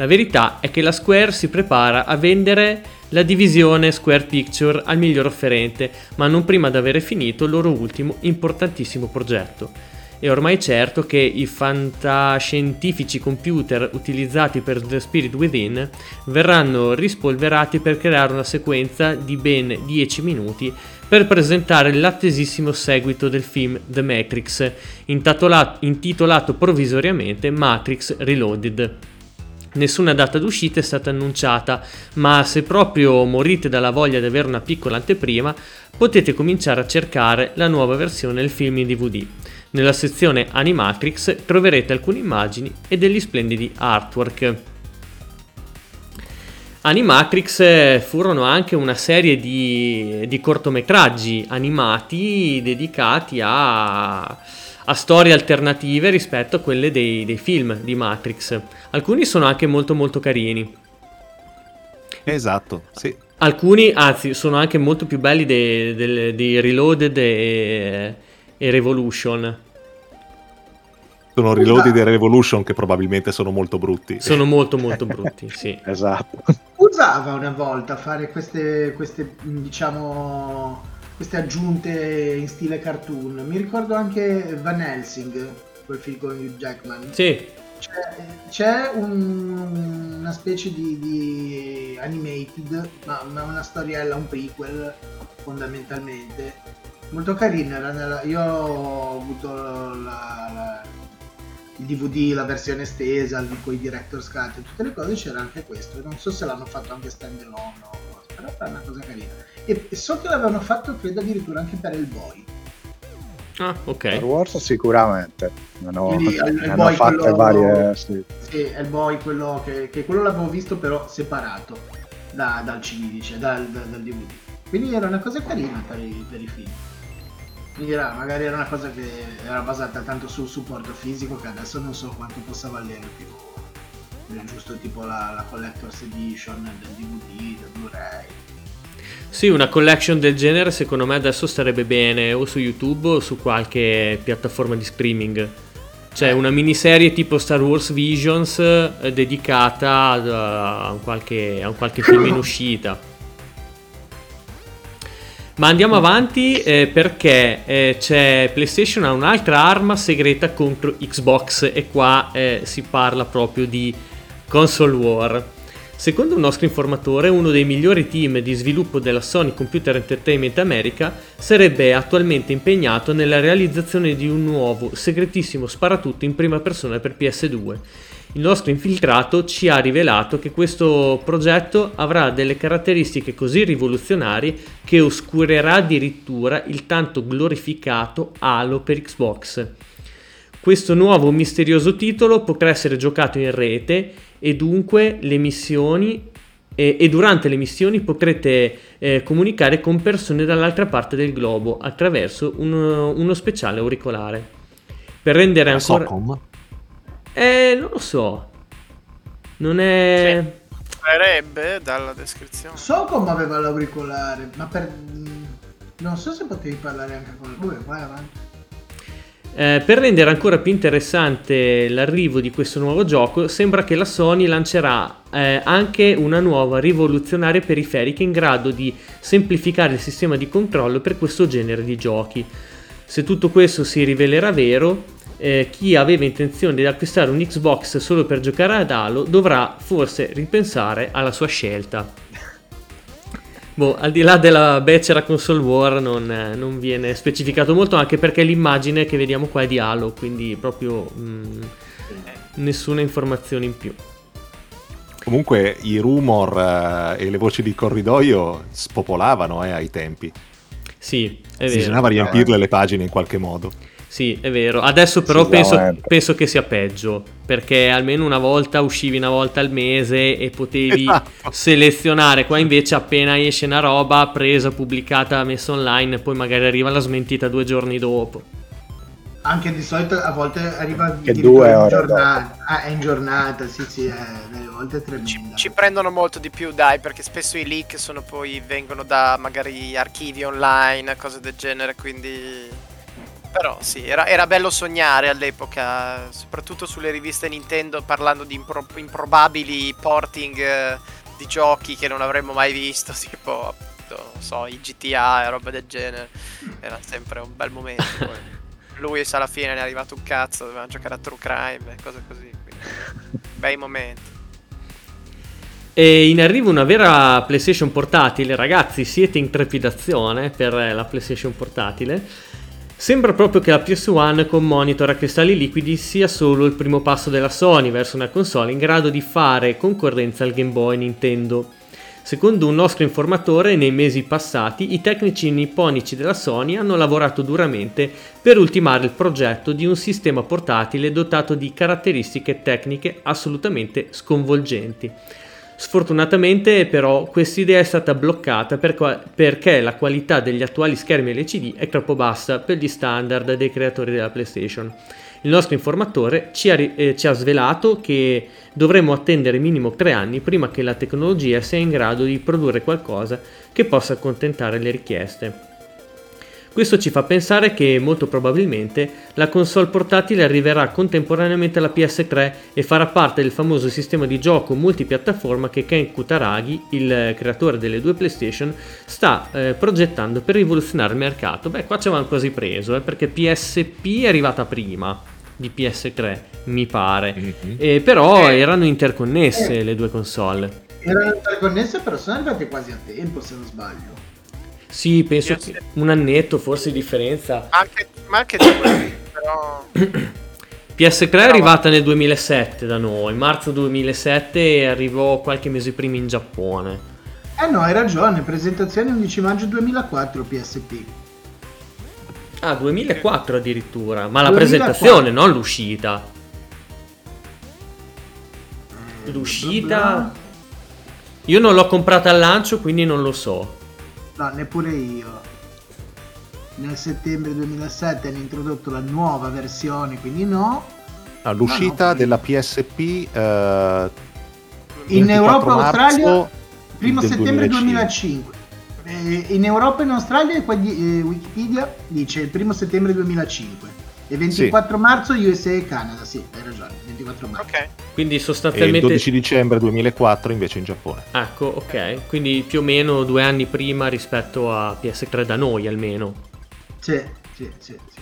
La verità è che la Square si prepara a vendere la divisione Square Picture al miglior offerente, ma non prima di avere finito il loro ultimo importantissimo progetto. È ormai certo che i fantascientifici computer utilizzati per The Spirit Within verranno rispolverati per creare una sequenza di ben 10 minuti per presentare l'attesissimo seguito del film The Matrix, intitolato, intitolato provvisoriamente Matrix Reloaded. Nessuna data d'uscita è stata annunciata, ma se proprio morite dalla voglia di avere una piccola anteprima, potete cominciare a cercare la nuova versione del film in DVD. Nella sezione Animatrix troverete alcune immagini e degli splendidi artwork. Animatrix eh, furono anche una serie di, di cortometraggi animati dedicati a a storie alternative rispetto a quelle dei, dei film di Matrix. Alcuni sono anche molto molto carini. Esatto, sì. Alcuni, anzi, sono anche molto più belli dei, dei, dei Reloaded e, e Revolution. Sono Reloaded e Revolution che probabilmente sono molto brutti. Sono molto molto brutti, sì. esatto. Usava una volta fare queste, queste, diciamo, queste aggiunte in stile cartoon. Mi ricordo anche Van Helsing, quel film con Hugh Jackman. Sì, C'è, c'è un- una specie di, di animated, ma, ma una storiella, un prequel fondamentalmente. Molto carina. nella- io ho avuto la- la- il DVD, la versione estesa, con i director's cut e tutte le cose, c'era anche questo. Non so se l'hanno fatto anche stand alone o però è una cosa carina. E, e so che l'avevano fatto, credo addirittura anche per il boy. ah, Star ok. Wars sicuramente. Ne hanno, Quindi, hanno quello- varie. Sì. Sì, è il boy quello che, che quello l'avevo visto però separato da- dal CD, dice, dal, dal- dal DVD. Quindi era una cosa carina per i, per i film. Quindi era, magari era una cosa che era basata tanto sul supporto fisico che adesso non so quanto possa valere più. Giusto tipo la, la Collector's Edition del DVD, del Blu-ray. Sì, una collection del genere secondo me adesso starebbe bene o su YouTube o su qualche piattaforma di streaming. Cioè una miniserie tipo Star Wars Visions eh, dedicata uh, a, un qualche, a un qualche film in uscita. Ma andiamo avanti eh, perché eh, c'è PlayStation ha un'altra arma segreta contro Xbox e qua eh, si parla proprio di console war. Secondo un nostro informatore, uno dei migliori team di sviluppo della Sony Computer Entertainment America sarebbe attualmente impegnato nella realizzazione di un nuovo segretissimo sparatutto in prima persona per PS2. Il nostro infiltrato ci ha rivelato che questo progetto avrà delle caratteristiche così rivoluzionarie che oscurerà addirittura il tanto glorificato Halo per Xbox. Questo nuovo misterioso titolo potrà essere giocato in rete e dunque le missioni e, e durante le missioni potrete eh, comunicare con persone dall'altra parte del globo attraverso uno, uno speciale auricolare. Per rendere ancora... Socom? Eh, non lo so. Non è... Sarebbe dalla descrizione. So come aveva l'auricolare, ma per... Non so se potevi parlare anche con... Vabbè, vai avanti. Eh, per rendere ancora più interessante l'arrivo di questo nuovo gioco, sembra che la Sony lancerà eh, anche una nuova rivoluzionaria periferica in grado di semplificare il sistema di controllo per questo genere di giochi. Se tutto questo si rivelerà vero, eh, chi aveva intenzione di acquistare un Xbox solo per giocare ad Halo dovrà forse ripensare alla sua scelta. Boh, al di là della becera console war non, eh, non viene specificato molto anche perché l'immagine che vediamo qua è di Halo, quindi proprio mm, nessuna informazione in più. Comunque i rumor eh, e le voci di corridoio spopolavano eh, ai tempi. Sì, è vero. Bisognava riempirle le pagine in qualche modo. Sì, è vero. Adesso però penso, Sicuramente. penso che sia peggio, perché almeno una volta uscivi una volta al mese e potevi Esatto. selezionare. Qua invece appena esce una roba presa, pubblicata, messa online, poi magari arriva la smentita due giorni dopo. Anche di solito a volte arriva Che due in ore giornata. Ah, è in giornata, sì, sì, è, delle volte è tremenda. Ci, ci prendono molto di più, dai, perché spesso i leak sono poi vengono da magari archivi online, cose del genere, quindi. Però sì, era, era bello sognare all'epoca, soprattutto sulle riviste Nintendo parlando di impro- improbabili porting eh, di giochi che non avremmo mai visto, tipo appunto, non so, i GTA e roba del genere. Era sempre un bel momento. poi. Lui alla fine ne è arrivato un cazzo, doveva giocare a True Crime e cose così. Quindi, bei momenti. E in arrivo una vera PlayStation portatile, ragazzi, siete in trepidazione per eh, la PlayStation portatile. Sembra proprio che la PS1 con monitor a cristalli liquidi sia solo il primo passo della Sony verso una console in grado di fare concorrenza al Game Boy Nintendo. Secondo un nostro informatore, nei mesi passati i tecnici nipponici della Sony hanno lavorato duramente per ultimare il progetto di un sistema portatile dotato di caratteristiche tecniche assolutamente sconvolgenti. Sfortunatamente però questa idea è stata bloccata per- perché la qualità degli attuali schermi LCD è troppo bassa per gli standard dei creatori della PlayStation. Il nostro informatore ci ha, eh, ci ha svelato che dovremo attendere minimo tre anni prima che la tecnologia sia in grado di produrre qualcosa che possa accontentare le richieste. Questo ci fa pensare che molto probabilmente la console portatile arriverà contemporaneamente alla PS3 e farà parte del famoso sistema di gioco multipiattaforma che Ken Kutaragi, il creatore delle due PlayStation, sta eh, progettando per rivoluzionare il mercato. Beh, qua ci avevano quasi preso, eh, perché PSP è arrivata prima di PS3, mi pare. Mm-hmm. Eh, però erano interconnesse le due console. Erano interconnesse, però sono arrivate quasi a tempo, se non sbaglio. Sì, penso che un annetto forse di differenza. Anche, ma anche due, però... PS3 è arrivata nel 2007 da noi, marzo 2007 e arrivò qualche mese prima in Giappone. Eh no, hai ragione, presentazione 11 maggio 2004 PSP. Ah, 2004 addirittura, ma 2004. la presentazione, non l'uscita. L'uscita... Io non l'ho comprata al lancio, quindi non lo so. No, neppure io. Nel settembre 2007 hanno introdotto la nuova versione, quindi no. All'uscita no, della PSP eh, in Europa e Australia primo settembre 2005. 2005. Eh, in Europa e in Australia eh, Wikipedia dice il primo settembre 2005 e 24 sì. marzo USA e Canada, sì, hai ragione, 24 marzo. Ok. Quindi sostanzialmente... E il 12 dicembre 2004 invece in Giappone. Ecco, ok. Quindi più o meno due anni prima rispetto a PS3 da noi almeno. Sì, sì, sì, sì.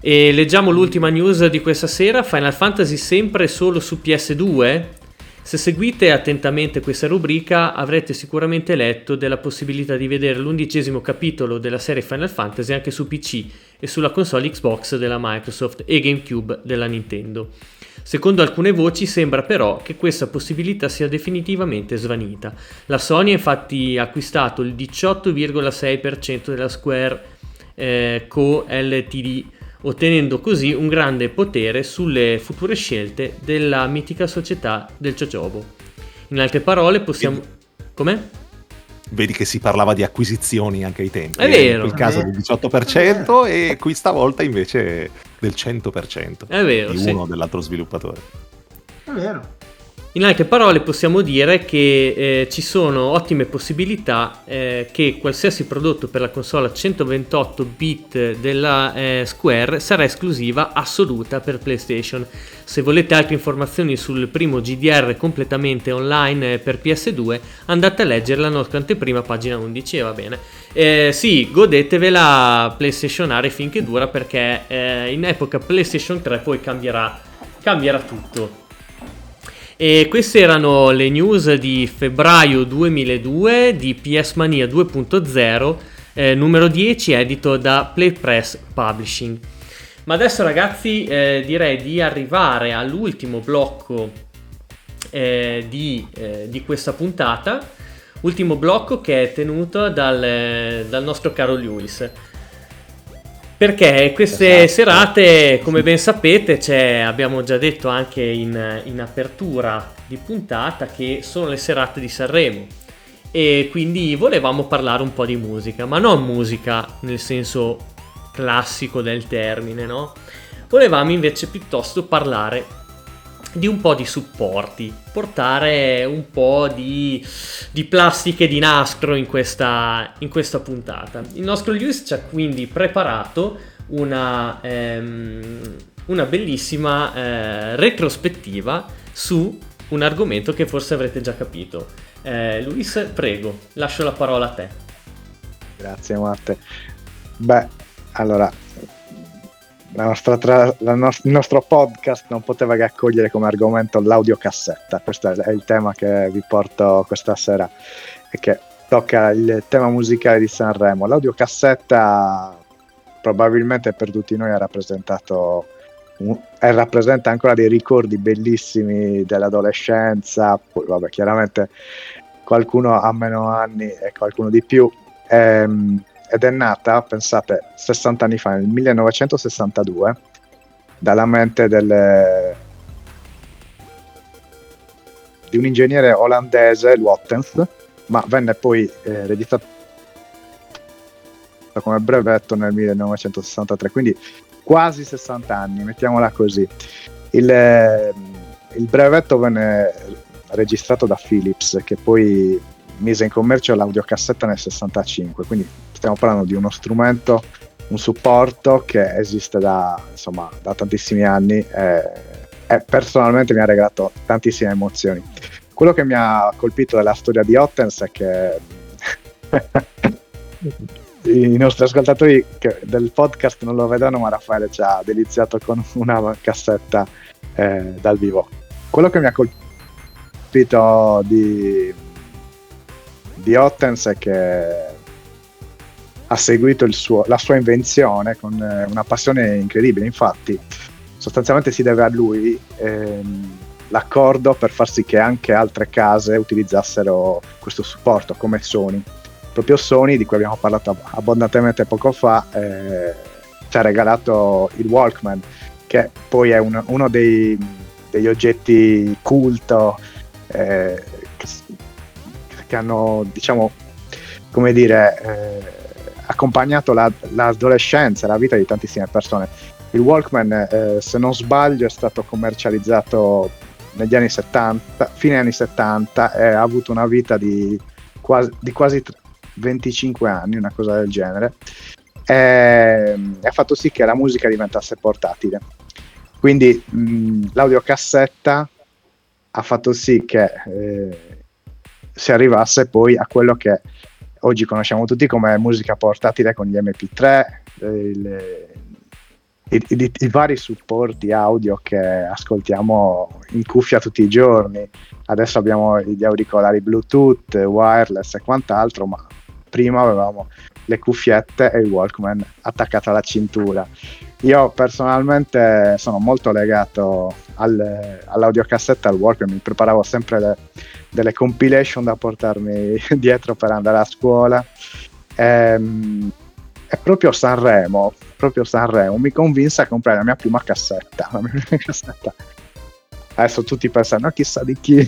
E leggiamo l'ultima news di questa sera, Final Fantasy sempre solo su PS2? Se seguite attentamente questa rubrica avrete sicuramente letto della possibilità di vedere l'undicesimo capitolo della serie Final Fantasy anche su PC e sulla console Xbox della Microsoft e GameCube della Nintendo. Secondo alcune voci sembra però che questa possibilità sia definitivamente svanita. La Sony ha infatti acquistato il 18,6% della Square eh, Co. Ltd ottenendo così un grande potere sulle future scelte della mitica società del Ciocciobo. In altre parole possiamo... Com'è? Vedi che si parlava di acquisizioni anche ai tempi. È eh, vero. In quel caso del 18% e qui stavolta invece del 100%. È vero. Di uno sì. dell'altro sviluppatore. È vero. In altre parole possiamo dire che eh, ci sono ottime possibilità eh, che qualsiasi prodotto per la console a 128 bit della eh, Square sarà esclusiva assoluta per PlayStation. Se volete altre informazioni sul primo GDR completamente online eh, per PS2 andate a leggere la nostra anteprima pagina 11 e va bene. Eh, sì, godetevela PlayStationare finché dura perché eh, in epoca PlayStation 3 poi cambierà, cambierà tutto. E queste erano le news di febbraio 2002 di PS Mania 2.0, eh, numero 10, edito da Playpress Publishing. Ma adesso ragazzi eh, direi di arrivare all'ultimo blocco eh, di, eh, di, questa puntata, ultimo blocco che è tenuto dal, dal nostro caro Lewis. Perché queste esatto. serate, come ben sapete, abbiamo già detto anche in, in, apertura di puntata, che sono le serate di Sanremo. E quindi volevamo parlare un po' di musica, ma non musica nel senso classico del termine, no? Volevamo invece piuttosto parlare di un po' di supporti, portare un po' di, di plastiche di nastro in questa, in questa, puntata. Il nostro Lewis ci ha quindi preparato una, ehm, una bellissima eh, retrospettiva su un argomento che forse avrete già capito. Eh, Luis, prego, lascio la parola a te. Grazie Matte. Beh, allora, tra- no- il nostro podcast non poteva che accogliere come argomento l'audiocassetta. Questo è il tema che vi porto questa sera e che tocca il tema musicale di Sanremo. L'audiocassetta probabilmente per tutti noi ha rappresentato e rappresenta ancora dei ricordi bellissimi dell'adolescenza. Poi, vabbè, chiaramente qualcuno ha meno anni e qualcuno di più. Ehm, ed è nata, pensate, 60 anni fa, nel 1962, dalla mente delle... di un ingegnere olandese, Wattens, ma venne poi eh, registrato come brevetto nel 1963, quindi quasi 60 anni, mettiamola così. Il, il brevetto venne registrato da Philips, che poi mise in commercio l'audiocassetta nel 65, quindi stiamo parlando di uno strumento, un supporto che esiste da, insomma, da tantissimi anni e, e personalmente mi ha regalato tantissime emozioni. Quello che mi ha colpito della storia di Ottens è che i nostri ascoltatori del podcast non lo vedono, ma Raffaele ci ha deliziato con una cassetta eh, dal vivo. Quello che mi ha colpito di, di Ottens è che ha seguito suo, la sua invenzione con eh, una passione incredibile. Infatti, sostanzialmente si deve a lui ehm, l'accordo per far sì che anche altre case utilizzassero questo supporto, come Sony. Proprio Sony, di cui abbiamo parlato abbondantemente poco fa, eh, ci ha regalato il Walkman, che poi è un, uno dei, degli oggetti culto eh, che, che, hanno, diciamo, come dire, eh, accompagnato la, l'adolescenza la vita di tantissime persone. Il Walkman, eh, se non sbaglio, è stato commercializzato negli anni 70, fine anni 70 e ha avuto una vita di quasi, di quasi 25 anni, una cosa del genere, e ha fatto sì che la musica diventasse portatile. Quindi mh, l'audiocassetta ha fatto sì che eh, si arrivasse poi a quello che oggi conosciamo tutti come musica portatile con gli MP3, il, i, i, i, vari supporti audio che ascoltiamo in cuffia tutti i giorni. Adesso abbiamo gli auricolari Bluetooth, wireless e quant'altro, ma prima avevamo le cuffiette e il Walkman attaccato alla cintura. Io personalmente sono molto legato al, all'audiocassetta, al Walkman, mi preparavo sempre le, delle compilation da portarmi dietro per andare a scuola. Ehm, è proprio Sanremo, proprio Sanremo, mi convinse a comprare la mia prima cassetta. La mia prima cassetta. Adesso tutti pensano, ah, chissà di chi,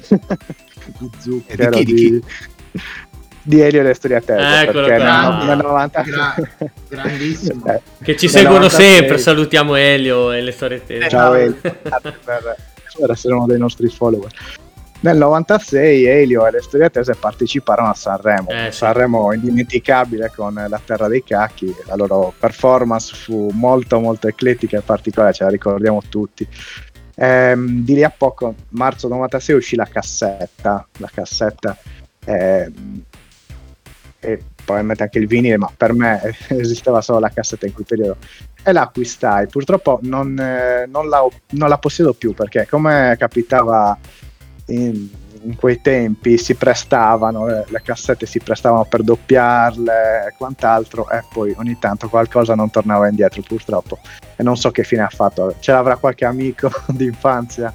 di zucchero, di, chi, di, chi? di Elio e le storie a terra perché nel, nel 90 Gra- grandissimo eh, che ci seguono 96. sempre salutiamo Elio e le storie a ciao Elio per, per essere uno dei nostri follower nel 96 Elio e le storie tese parteciparono a Sanremo, eh, sì. Sanremo indimenticabile con La Terra dei Cacchi, la loro performance fu molto molto eclettica e particolare, ce la ricordiamo tutti. Ehm, di lì a poco, marzo 96 uscì la cassetta, la cassetta ehm, e probabilmente anche il vinile, ma per me esisteva solo la cassetta in quel periodo e la acquistai. Purtroppo non, eh, non, la, non la possiedo più perché come capitava in, in quei tempi si prestavano, le, le cassette si prestavano per doppiarle e quant'altro e poi ogni tanto qualcosa non tornava indietro purtroppo e non so che fine ha fatto, ce l'avrà qualche amico d'infanzia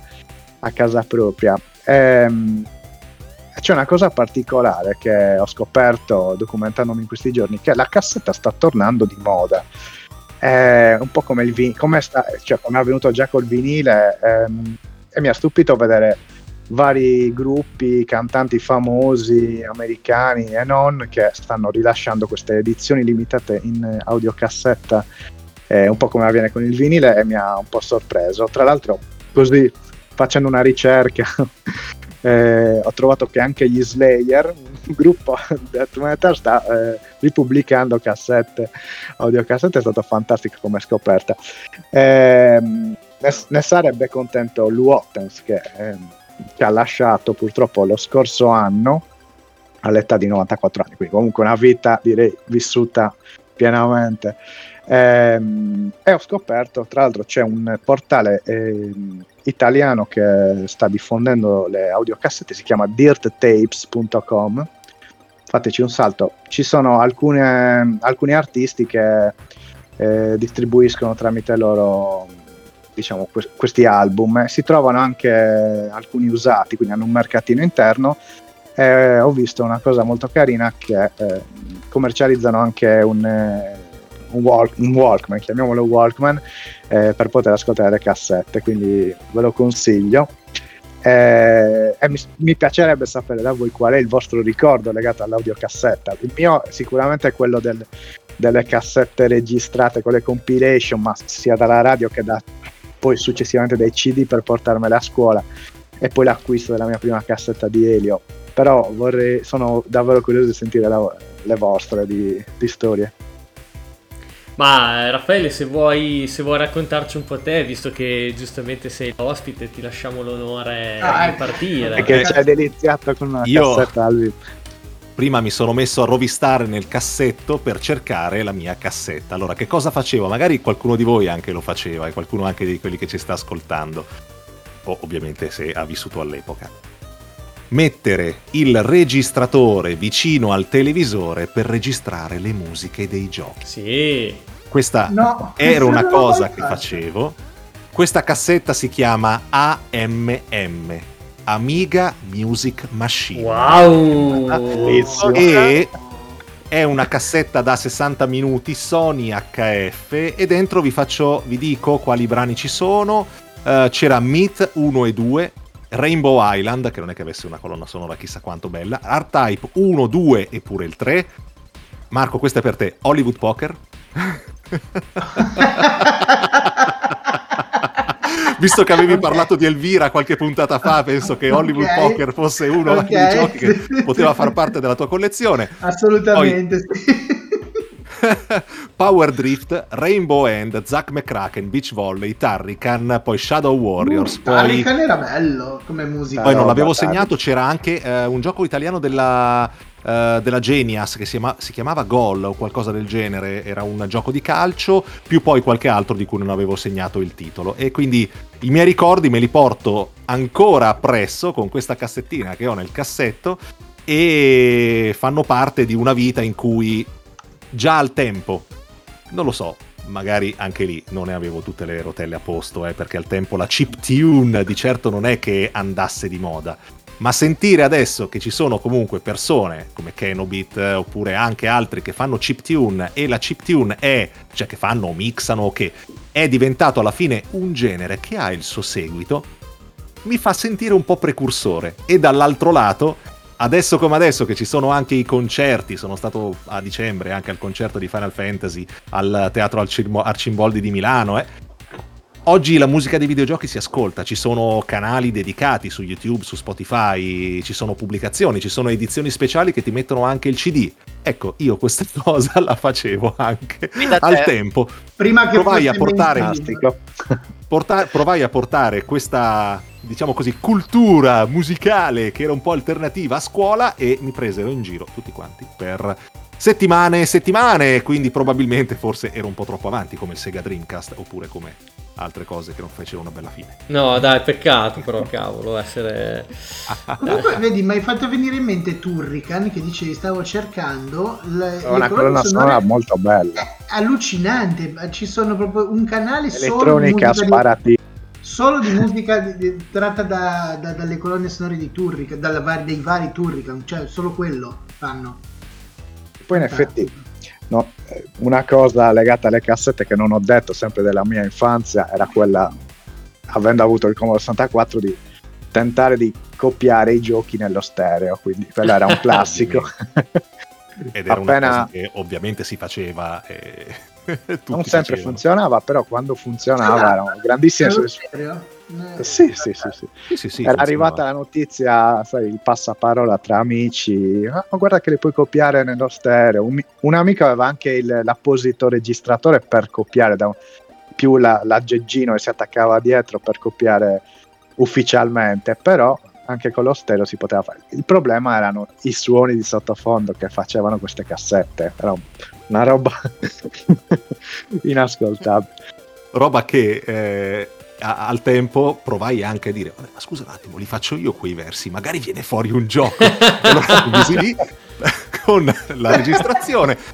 a casa propria. Ehm, c'è una cosa particolare che ho scoperto documentandomi in questi giorni, che la cassetta sta tornando di moda. È un po' come il vinile, come, cioè, come è avvenuto già col vinile, ehm, e mi ha stupito vedere vari gruppi, cantanti famosi americani e non che stanno rilasciando queste edizioni limitate in audiocassetta, eh, un po' come avviene con il vinile e mi ha un po' sorpreso. Tra l'altro, così facendo una ricerca, eh, ho trovato che anche gli Slayer, un gruppo death metal, sta eh, ripubblicando cassette, audiocassette, è stato fantastico come scoperta. Eh, ne, ne, sarebbe contento Lou Ottens che ehm, che ha lasciato purtroppo lo scorso anno all'età di 94 anni, quindi comunque una vita direi vissuta pienamente. Ehm, e ho scoperto, tra l'altro c'è un portale eh, italiano che sta diffondendo le audiocassette, si chiama dirttapes.com, fateci un salto, ci sono alcune, alcuni artisti che eh, distribuiscono tramite loro diciamo, que- questi album. Eh, si trovano anche alcuni usati, quindi hanno un mercatino interno. Eh, ho visto una cosa molto carina che eh, commercializzano anche un, eh, un, walk- un, Walkman, chiamiamolo Walkman, eh, per poter ascoltare le cassette, quindi ve lo consiglio. Eh, e mi, mi piacerebbe sapere da voi qual è il vostro ricordo legato all'audiocassetta. Il mio sicuramente è quello del- delle cassette registrate con le compilation, ma sia dalla radio che da poi successivamente dai CD per portarmele a scuola e poi l'acquisto della mia prima cassetta di Elio. Però vorrei, sono davvero curioso di sentire la- le vostre di, di storie. Ma eh, Raffaele, se vuoi, se vuoi raccontarci un po' te, visto che giustamente sei l'ospite, ti lasciamo l'onore Ah, di ecco. partire. Perché Eh, ci hai deliziato con una io- cassetta Alvi. Prima mi sono messo a rovistare nel cassetto per cercare la mia cassetta. Allora, che cosa facevo? Magari qualcuno di voi anche lo faceva, e qualcuno anche di quelli che ci sta ascoltando. O ovviamente se ha vissuto all'epoca. Mettere il registratore vicino al televisore per registrare le musiche dei giochi. Sì. Questa No, era una cosa che facevo. Questa cassetta si chiama AMM, Amiga Music Machine. Wow. E è una cassetta da 60 minuti Sony HF e dentro vi faccio, vi dico quali brani ci sono. Eh, c'era Meet 1 e 2, Rainbow Island, che non è che avesse una colonna sonora chissà quanto bella, R-Type 1, 2 e pure il 3. Marco, questa è per te, Hollywood Poker. Visto che avevi parlato di Elvira qualche puntata fa, penso che Hollywood Ok. Poker fosse uno Ok. dei giochi che poteva far parte della tua collezione. Assolutamente sì. Power Drift, Rainbow End, Zack McCracken, Beach Volley, Tarrican, poi Shadow Warriors, poi, Hurricane era bello come musica. poi non l'avevo Tarrican. segnato, c'era anche eh, un gioco italiano della, eh, della Genius che si, si chiamava Gol o qualcosa del genere, era un gioco di calcio, più poi qualche altro di cui non avevo segnato il titolo. E quindi i miei ricordi me li porto ancora appresso con questa cassettina che ho nel cassetto e fanno parte di una vita in cui già al tempo, non lo so, magari anche lì non ne avevo tutte le rotelle a posto, eh, perché al tempo la chip tune di certo non è che andasse di moda. Ma sentire adesso che ci sono comunque persone come Kenobit eh, oppure anche altri che fanno chiptune e la chiptune è, cioè che fanno mixano che è diventato alla fine un genere che ha il suo seguito, mi fa sentire un po' precursore. E dall'altro lato, adesso come adesso che ci sono anche i concerti, sono stato a dicembre anche al concerto di Final Fantasy al Teatro Arcimbo- Arcimboldi di Milano, eh. Oggi la musica dei videogiochi si ascolta, ci sono canali dedicati su YouTube, su Spotify, ci sono pubblicazioni, ci sono edizioni speciali che ti mettono anche il CD. Ecco, io questa cosa la facevo anche al tempo. Prima che Provai a portare-. Porta- provai a portare questa, diciamo così, cultura musicale che era un po' alternativa a scuola e mi presero in giro tutti quanti per settimane e settimane, quindi probabilmente forse ero un po' troppo avanti come il Sega Dreamcast oppure come altre cose che non fecero una bella fine. No, dai, peccato però, cavolo, essere... Comunque, vedi, mi hai fatto venire in mente Turrican che dicevi stavo cercando le, È una colonna sonora sonore- molto bella. È allucinante, ci sono proprio un canale solo di Elettronica musica di, sparati. solo di musica di- di- tratta da- da- dalle colonne sonore di Turrican, dalla vari- dei vari Turrican, cioè solo quello fanno. Poi in effetti no, eh, una cosa legata alle cassette che non ho detto sempre della mia infanzia era quella, avendo avuto il Commodore 64, di tentare di copiare i giochi nello stereo, quindi quello era un classico. Ed era una Appena- cosa che ovviamente si faceva e tutti non sempre facevano. funzionava, però quando funzionava era un grandissimo stereo? Eh, Sì, sì, sì, sì. Sì, sì, sì, Era arrivata la notizia, sai, il passaparola tra amici. Ah, ma guarda che li puoi copiare nello stereo. Un, mi- un amico aveva anche il- l'apposito registratore per copiare da un- più la, l'aggeggino che si attaccava dietro per copiare ufficialmente, però anche con lo stereo si poteva fare. Il problema erano i suoni di sottofondo che facevano queste cassette. Era un- una roba inascoltabile. roba che eh, a- al tempo provai anche a dire "Vabbè, ma scusa un attimo li faccio io quei versi magari viene fuori un gioco. Allora misi lì con la registrazione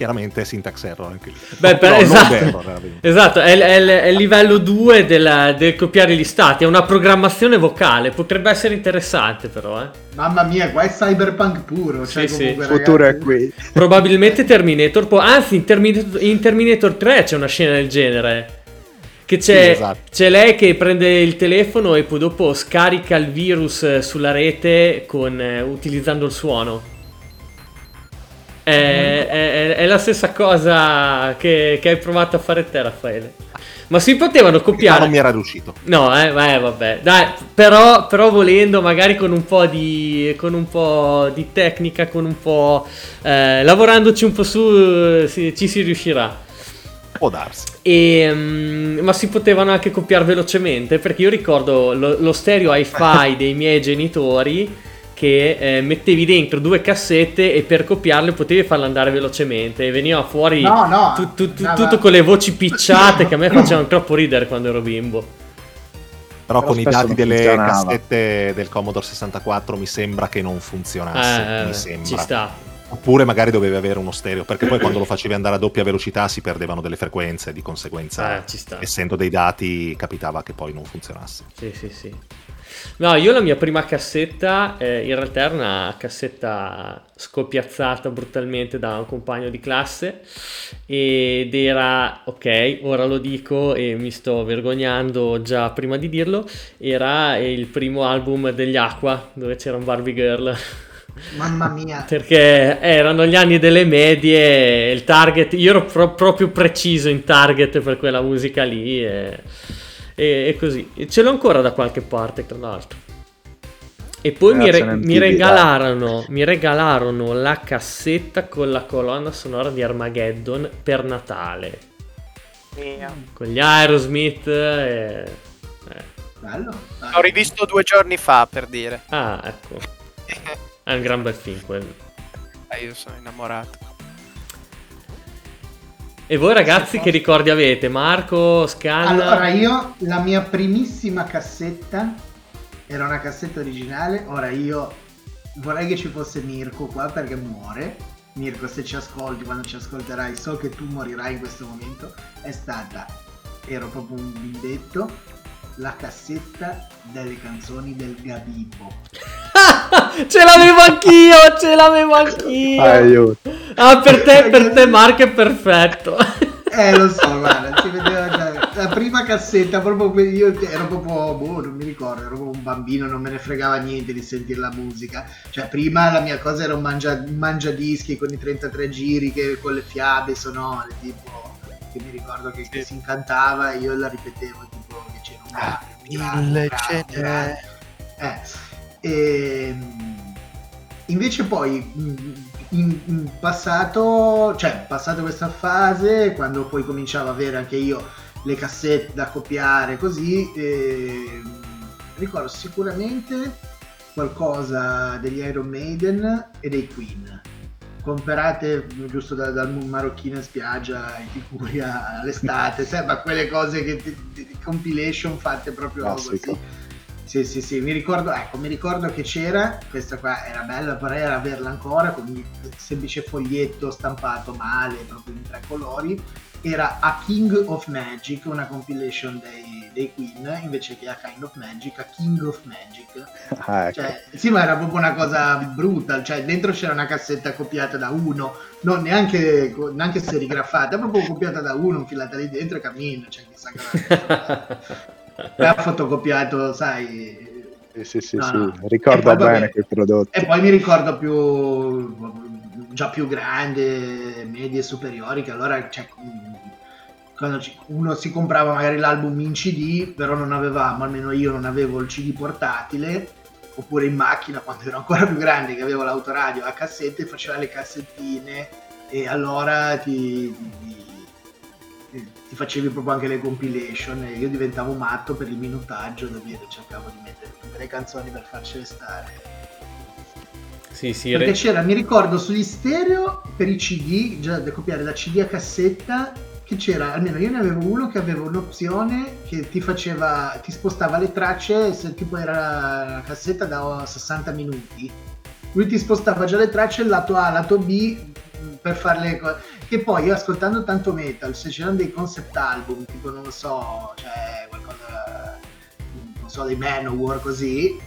chiaramente syntax error anche lì Beh, per- No, esatto. error. Esatto, è, è- è il livello 2 della- del copiare gli stati, è una programmazione vocale, potrebbe essere interessante però, eh. Mamma mia, qua è cyberpunk puro. Cioè, Sì, sì. comunque, Il futuro è qui. Probabilmente Terminator, può- anzi in Terminator, in Terminator 3 c'è una scena del genere. Che c'è, Sì, esatto. c'è lei che prende il telefono e poi dopo scarica il virus eh, sulla rete con, eh, utilizzando il suono. È, è- è la stessa cosa che, che hai provato a fare te, Raffaele. Ma si potevano Ma copiare. non mi era riuscito. No, eh, beh, vabbè. Dai, però, però volendo, magari con un po' di, con un po' di tecnica, con un po'... eh, lavorandoci un po' su, si- ci si riuscirà. Può darsi. E, mm, ma si potevano anche copiare velocemente perché io ricordo lo, lo stereo hi-fi dei miei genitori che eh, mettevi dentro due cassette e per copiarle potevi farle andare velocemente e veniva fuori No, no, tu- tu- tu- no, tutto no. con le voci picciate che a me facevano troppo ridere quando ero bimbo. Però, Però con i dati delle funzionava. cassette del Commodore 64 mi sembra che non funzionasse. Eh, mi ci sembra. sta. Oppure magari dovevi avere uno stereo, perché poi quando lo facevi andare a doppia velocità si perdevano delle frequenze, di conseguenza, Eh, ci sta. essendo dei dati, capitava che poi non funzionasse. Sì, sì, sì. No, io la mia prima cassetta eh, in realtà era una cassetta scoppiazzata brutalmente da un compagno di classe ed era, ok, ora lo dico e mi sto vergognando già prima di dirlo, era il primo album degli Aqua dove c'era un Barbie Girl. Mamma mia. Perché erano gli anni delle medie, il target, io ero pro- proprio preciso in target per quella musica lì e, e- e così. E ce l'ho ancora da qualche parte, tra l'altro. E poi mi, re- mi regalarono, mi regalarono la cassetta con la colonna sonora di Armageddon per Natale. Mia. Con gli Aerosmith e... eh. Bello. Dai. L'ho rivisto due giorni fa, per dire. Ah, ecco. È un gran bel film quello. Eh, io sono innamorato. E voi ragazzi che ricordi avete? Marco, Scan? Allora, io la mia primissima cassetta era una cassetta originale. Ora io vorrei che ci fosse Mirko qua perché muore. Mirko, se ci ascolti, quando ci ascolterai, so che tu morirai in questo momento. È stata, ero proprio un bimbetto, la cassetta delle canzoni del Gabibbo. ce l'avevo anch'io, ce l'avevo anch'io. Aiuto. Ah, per te, per te Marco è perfetto. Eh, lo so, guarda, si vedeva già. La prima cassetta, proprio que- io ero proprio, boh, non mi ricordo, ero proprio un bambino, non me ne fregava niente di sentire la musica. Cioè, prima la mia cosa era un mangia, un mangiadischi con i 33 giri, che, con le fiabe sonore, tipo, che mi ricordo che, che si incantava e io la ripetevo, tipo, Ah, mille cene. Eh, ehm, invece poi mh, in, in passato, cioè passato questa fase, quando poi cominciavo a avere anche io le cassette da copiare così, ehm, ricordo sicuramente qualcosa degli Iron Maiden e dei Queen. Comperate giusto da- dal marocchino in spiaggia in Liguria all'estate, sembra quelle cose che di- di- compilation fatte proprio Classico. così. Sì, sì, sì, mi ricordo, ecco, mi ricordo che c'era, questa qua era bella, vorrei averla ancora con il semplice foglietto stampato male, proprio in tre colori. Era A King of Magic, una compilation dei, dei Queen, invece che A Kind of Magic, A King of Magic. Ah, ecco. Cioè, sì, ma era proprio una cosa brutta, cioè dentro c'era una cassetta copiata da uno, non neanche, neanche serigrafata, proprio copiata da uno, infilata lì dentro e cammina, cioè chissà che... Poi ha fotocopiato, sai. Sì, sì, sì, No, sì. no. Ricordo poi, bene vabbè, quei prodotti. E poi mi ricordo più già più grande, medie superiori, che allora cioè, quando uno si comprava magari l'album in CD, però non avevamo, almeno io non avevo il CD portatile, oppure in macchina quando ero ancora più grande che avevo l'autoradio a cassette, faceva le cassettine e allora ti, ti- ti facevi proprio anche le compilation e io diventavo matto per il minutaggio dove cercavo di mettere tutte le canzoni per farcele stare. sì, sì, Perché re- c'era, mi ricordo sugli stereo per i CD, già da copiare da CD a cassetta, che c'era, almeno io ne avevo uno che aveva un'opzione che ti faceva, ti spostava le tracce, se tipo era la cassetta da 60 minuti, lui ti spostava già le tracce lato A, lato B mh, per farle co- che poi io ascoltando tanto metal, se c'erano dei concept album, tipo non lo so, cioè qualcosa, non so, dei Manowar così,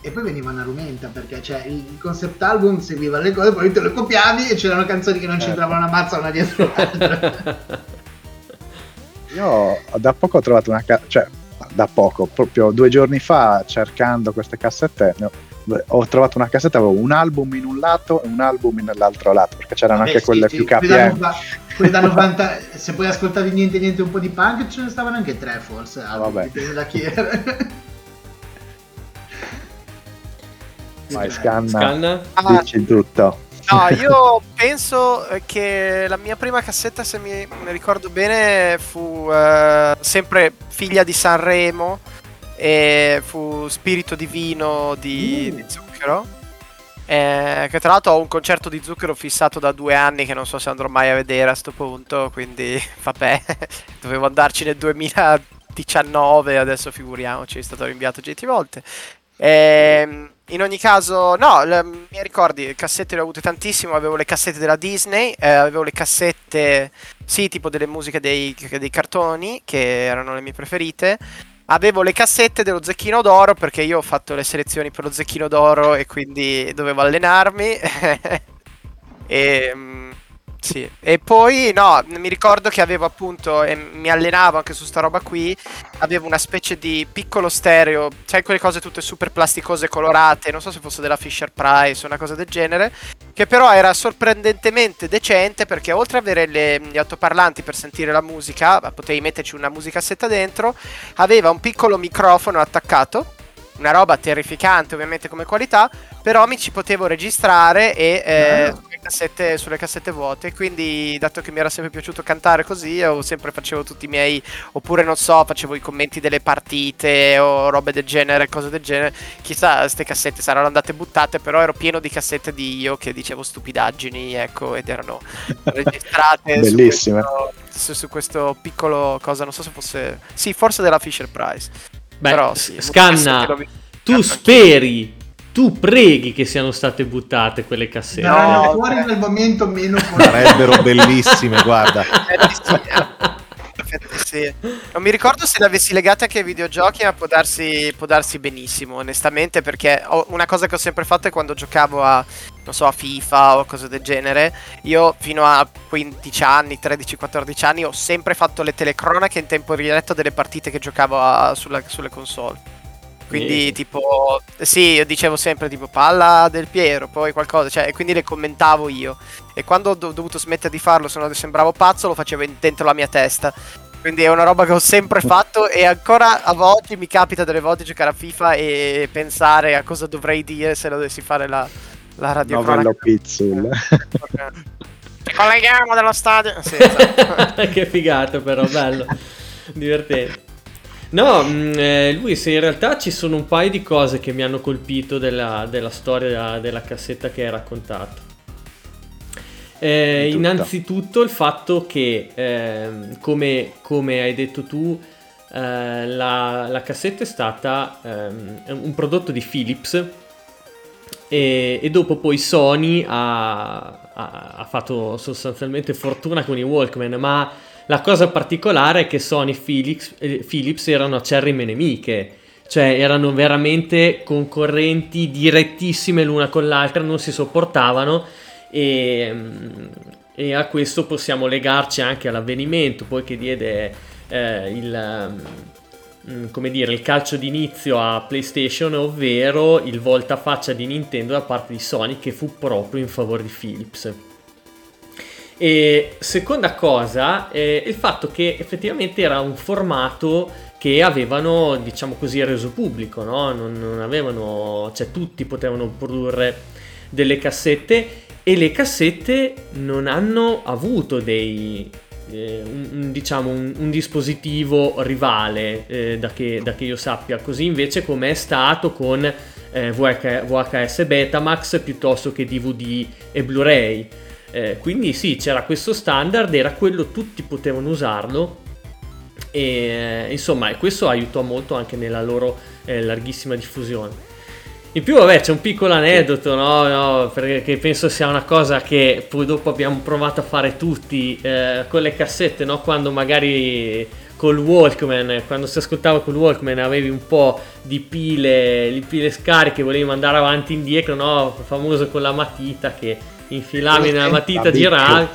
e poi veniva una rumenta perché cioè, il concept album seguiva le cose, poi te le copiavi e c'erano canzoni che non Certo. c'entravano una mazza una dietro l'altra. Io da poco ho trovato una cassetta, cioè da poco, proprio due giorni fa cercando queste cassette ho trovato una cassetta, avevo un album in un lato e un album nell'altro lato, perché c'erano Vabbè, anche sì, quelle sì, più KPM. quelli da 90 se poi ascoltavi niente niente un po' di punk ce ne stavano anche tre forse ah, vabbè. dipende da chi era Vai, scanna, Scanna? Ah, dici tutto. No, io penso eh, che la mia prima cassetta, se mi, ricordo bene, fu eh, sempre figlia di Sanremo e fu Spirito Divino di, Mm. di Zucchero. Eh, che tra l'altro ho un concerto di Zucchero fissato da due anni che non so se andrò mai a vedere a sto punto, quindi vabbè, dovevo andarci nel 2019, adesso figuriamoci, è stato rinviato 10 volte. Ehm, in ogni caso, no, le, mi ricordi, cassette le ho avute tantissimo, avevo le cassette della Disney, eh, avevo le cassette, sì, tipo delle musiche dei, dei cartoni, che erano le mie preferite. Avevo le cassette dello Zecchino d'Oro perché io ho fatto le selezioni per lo Zecchino d'Oro e quindi dovevo allenarmi. e, mm, sì. e poi no, mi ricordo che avevo appunto, e mi allenavo anche su sta roba qui, avevo una specie di piccolo stereo, sai quelle cose tutte super plasticose colorate, non so se fosse della Fisher Price o una cosa del genere, che però era sorprendentemente decente perché oltre ad avere le- gli altoparlanti per sentire la musica, potevi metterci una musicassetta dentro, aveva un piccolo microfono attaccato, una roba terrificante ovviamente come qualità, però mi ci potevo registrare e eh. Sulle, cassette, sulle cassette vuote, quindi dato che mi era sempre piaciuto cantare così, io sempre facevo tutti i miei, oppure non so, facevo i commenti delle partite o robe del genere, cose del genere, chissà queste cassette saranno andate buttate, però ero pieno di cassette di io che dicevo stupidaggini, ecco, ed erano registrate su Bellissime. questo, su, su questo piccolo cosa, non so se fosse, sì, forse della Fisher Price. Beh, Però sì, scanna, tu speri, tu preghi che siano state buttate quelle cassette. Verranno No, fuori nel momento meno Sarebbero bellissime, guarda. Sì. Non mi ricordo se le avessi legate anche ai videogiochi, ma può darsi, può darsi benissimo, onestamente, perché ho- una cosa che ho sempre fatto è quando giocavo a, non so, a FIFA o cose del genere, io fino a 15 anni, 13-14 anni, ho sempre fatto le telecronache in tempo diretto delle partite che giocavo a- sulla- sulle console. Quindi Sì. tipo, sì, io dicevo sempre tipo palla del Piero, poi qualcosa, cioè, e quindi le commentavo io. E quando ho do- dovuto smettere di farlo, se no sembravo pazzo, lo facevo dentro la mia testa. Quindi è una roba che ho sempre fatto e ancora a oggi mi capita delle volte giocare a FIFA e pensare a cosa dovrei dire se lo dovessi fare la, la radio Novello Pizzul. Ci colleghiamo dello stadio. Sì, esatto. che figata però, bello, divertente. No, mh, eh, Luis, in realtà ci sono un paio di cose che mi hanno colpito della, della storia della, della cassetta che hai raccontato. Eh, innanzitutto il fatto che, ehm, come, come hai detto tu, eh, la, la cassetta è stata ehm, un prodotto di Philips e, e dopo poi Sony ha, ha- ha fatto sostanzialmente fortuna con i Walkman, ma la cosa particolare è che Sony e Philips, eh, Philips erano acerrime nemiche, cioè erano veramente concorrenti direttissime l'una con l'altra, non si sopportavano e, mm, e a questo possiamo legarci anche all'avvenimento poi che diede eh, il... mm, come dire, il calcio d'inizio a PlayStation, ovvero il voltafaccia di Nintendo da parte di Sony che fu proprio in favore di Philips. E seconda cosa, eh, il fatto che effettivamente era un formato che avevano, diciamo così, reso pubblico, no? Non, non avevano, cioè tutti potevano produrre delle cassette e le cassette non hanno avuto dei, eh, un, diciamo un, un dispositivo rivale eh, da, che, da che io sappia così invece come è stato con eh, VH VHS Betamax piuttosto che DVD e Blu-ray Eh, quindi sì c'era questo standard era quello tutti potevano usarlo e eh, insomma questo aiutò molto anche nella loro eh, larghissima diffusione in più, vabbè, c'è un piccolo aneddoto, no? No, perché penso sia una cosa che poi dopo abbiamo provato a fare tutti eh, con le cassette, no? Quando magari col Walkman, quando si ascoltava col Walkman avevi un po' di pile, di pile scariche, volevi mandare avanti e indietro, no? Famoso con la matita che infilavi nella matita, giravi.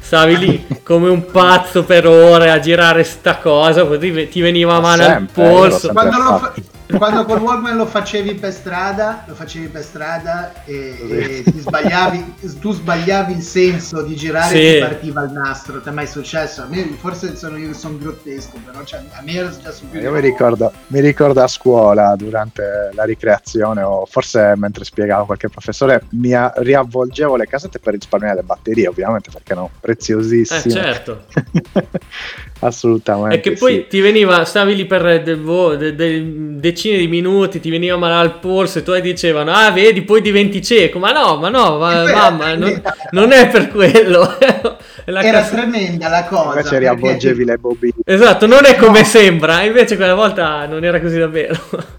stavi lì come un pazzo per ore a girare sta cosa, così ti veniva a mano Sempre, al polso. Quando, lo. Quando col Walkman lo facevi per strada, lo facevi per strada e, e ti sbagliavi, tu sbagliavi il senso di girare Sì. e ti partiva il nastro. Ti è mai successo? A me forse sono io che sono grottesco, però cioè, a me era successo più Io mi ricordo, mi ricordo a scuola durante la ricreazione o forse mentre spiegavo qualche professore mi a- riavvolgevo le casette per risparmiare le batterie ovviamente perché erano Eh preziosissime. certo. Assolutamente. E che poi sì. ti veniva, stavi lì per del de- de- decine di minuti, ti veniva male al polso e tu dicevano, ah vedi, poi diventi cieco. Ma no, ma no, ma, Beh, mamma, non, non è per quello. La Era cazzo- tremenda la cosa. Invece perché riavvolgevi le bobine. Esatto, non è come No. sembra, invece quella volta non era così davvero.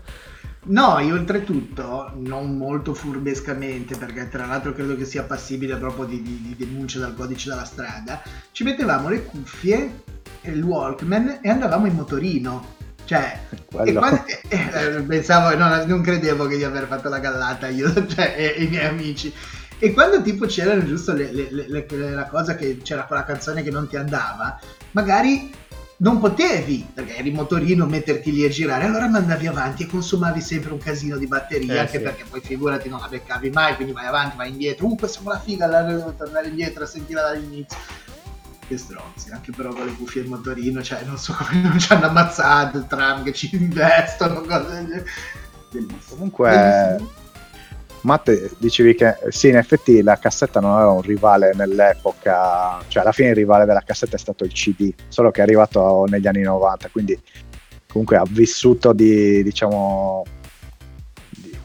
No, io oltretutto, non molto furbescamente, perché tra l'altro credo che sia passibile proprio di, di- di denuncia dal codice della strada, ci mettevamo le cuffie e il Walkman e andavamo in motorino. Cioè, quando- eh, eh, pensavo, no, non credevo che di aver fatto la gallata io cioè, e, e i miei amici. E quando tipo c'erano giusto le- le- le- la cosa che c'era quella canzone che non ti andava, magari non potevi, perché eri in motorino, metterti lì a girare, allora mandavi avanti e consumavi sempre un casino di batteria, Eh, anche sì. perché poi figurati non la beccavi mai, quindi vai avanti, vai indietro, uh questa è la figa, allora devo tornare indietro a sentirla dall'inizio. Che stronzi, anche però con le cuffie in motorino, cioè non so come non ci hanno ammazzato il tram che ci investono, cose del genere. Comunque, Bellissimo. Matte, dicevi che sì, in effetti la cassetta non aveva un rivale nell'epoca, cioè alla fine il rivale della cassetta è stato il CD, solo che è arrivato negli anni 90, quindi comunque ha vissuto di, diciamo, di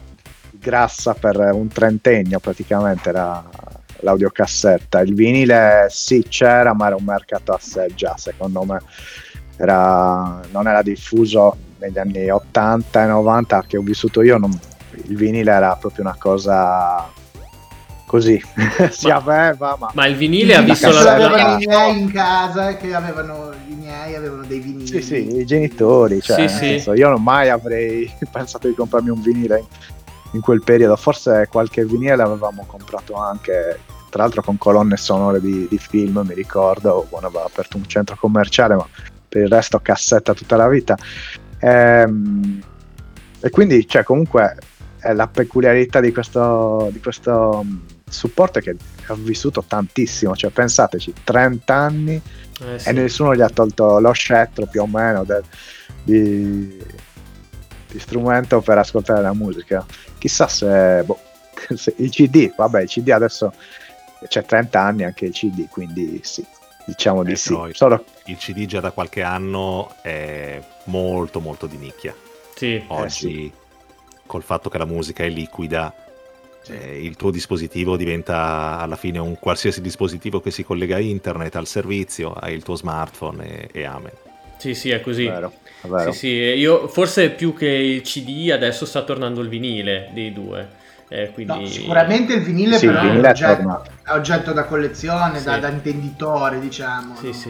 grassa per un trentennio praticamente la- l'audiocassetta. Il vinile sì c'era, ma era un mercato a sé già, secondo me. Era, non era diffuso negli anni 80 e 90 che ho vissuto io, non- il vinile era proprio una cosa così, si Ma- aveva, ma Ma il vinile ha visto la... l'avevano i miei in casa che avevano i miei avevano dei vinili. sì, sì, i genitori, cioè, Sì, sì. senso, io non mai avrei pensato di comprarmi un vinile in, quel periodo, forse qualche vinile l'avevamo comprato anche, tra l'altro con colonne sonore di, di film, mi ricordo, quando aveva aperto un centro commerciale, ma per il resto cassetta tutta la vita. Ehm, e quindi, cioè, comunque, è la peculiarità di questo, di questo mh, supporto è che ha vissuto tantissimo, cioè pensateci, 30 anni Eh, sì. e nessuno gli ha tolto lo scettro più o meno del- di, di strumento per ascoltare la musica. Chissà se, boh, se il CD, vabbè, il CD adesso c'è 30 anni anche il CD, quindi sì, diciamo di Eh, sì. però il- Solo Il CD già da qualche anno è molto molto di nicchia. Sì. Oggi, col fatto che la musica è liquida, eh, il tuo dispositivo diventa alla fine un qualsiasi dispositivo che si collega a internet, al servizio, hai il tuo smartphone e, e amen. Sì, sì, è così. è vero, è vero. Sì, sì, io forse più che il CD adesso sta tornando il vinile dei due. Eh, quindi... No, sicuramente il vinile Sì, però il è, vinile un è oggetto, è oggetto da collezione, da, Sì. da intenditore, diciamo. Sì, no? sì.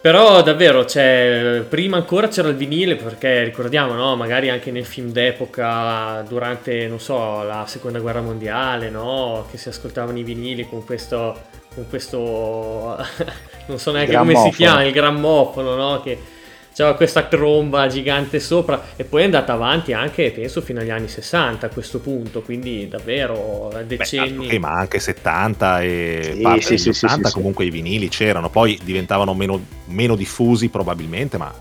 Però davvero, cioè, prima ancora c'era il vinile perché ricordiamo, no? Magari anche nel film d'epoca, durante, non so, la seconda guerra mondiale, no? Che si ascoltavano i vinili con questo, con questo, non so neanche come si chiama, il grammofono, no? Che c'era questa tromba gigante sopra e poi è andata avanti anche, penso, fino agli anni 60 a questo punto, quindi davvero Beh, decenni. ok, ma anche 70 e Sì, parte sì, degli sì, sì, 80 sì, sì. comunque i vinili c'erano, poi diventavano meno, meno diffusi probabilmente, ma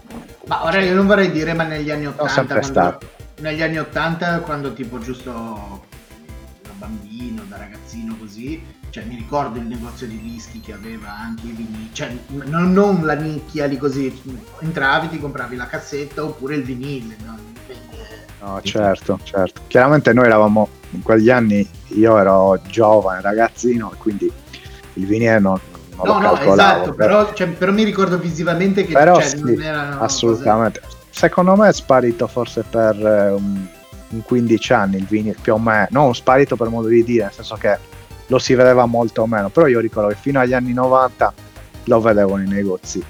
Ma ora io non vorrei dire, ma negli anni 80, sempre quando, negli anni 80, quando tipo giusto bambino, da ragazzino così, cioè mi ricordo il negozio di dischi che aveva anche i vinili, cioè non, non la nicchia lì così, entravi, ti compravi la cassetta oppure il vinile, no? No, certo, certo. Chiaramente noi eravamo in quegli anni, io ero giovane, ragazzino, quindi il vinile non, non No, lo no, calcolavo. esatto, però, cioè, però mi ricordo visivamente che Però cioè, sì, non erano assolutamente. Secondo me è sparito forse per eh, un, un 15 anni il vinile, più o meno. Non sparito per modo di dire, nel senso che lo si vedeva molto meno. Però io ricordo che fino agli anni 90 lo vedevo nei negozi.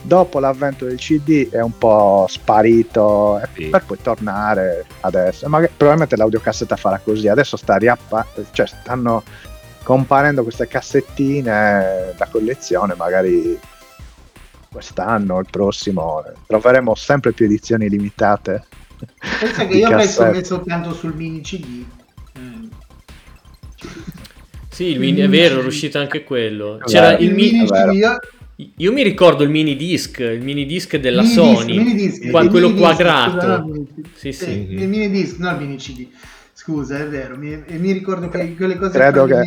Dopo l'avvento del CD è un po' sparito eh, Sì. per poi tornare adesso. Magari- probabilmente l'audiocassetta farà così. Adesso sta riappa- cioè stanno comparendo queste cassettine da collezione, magari quest'anno o il prossimo, troveremo sempre più edizioni limitate. Pensa che io ho messo, cassette. messo tanto sul mini CD. Mm. Sì, il mini, è vero, è uscito anche quello. C'era il mi- mini. CD, io- mi ricordo il mini disc, il mini disc della mini Sony, disc, mini disc, qua- il quello mini quadrato. il disc. Sì, sì. Sì, il mini disc, non il mini CD. Scusa, è vero, mi, e mi ricordo che quelle cose Credo che-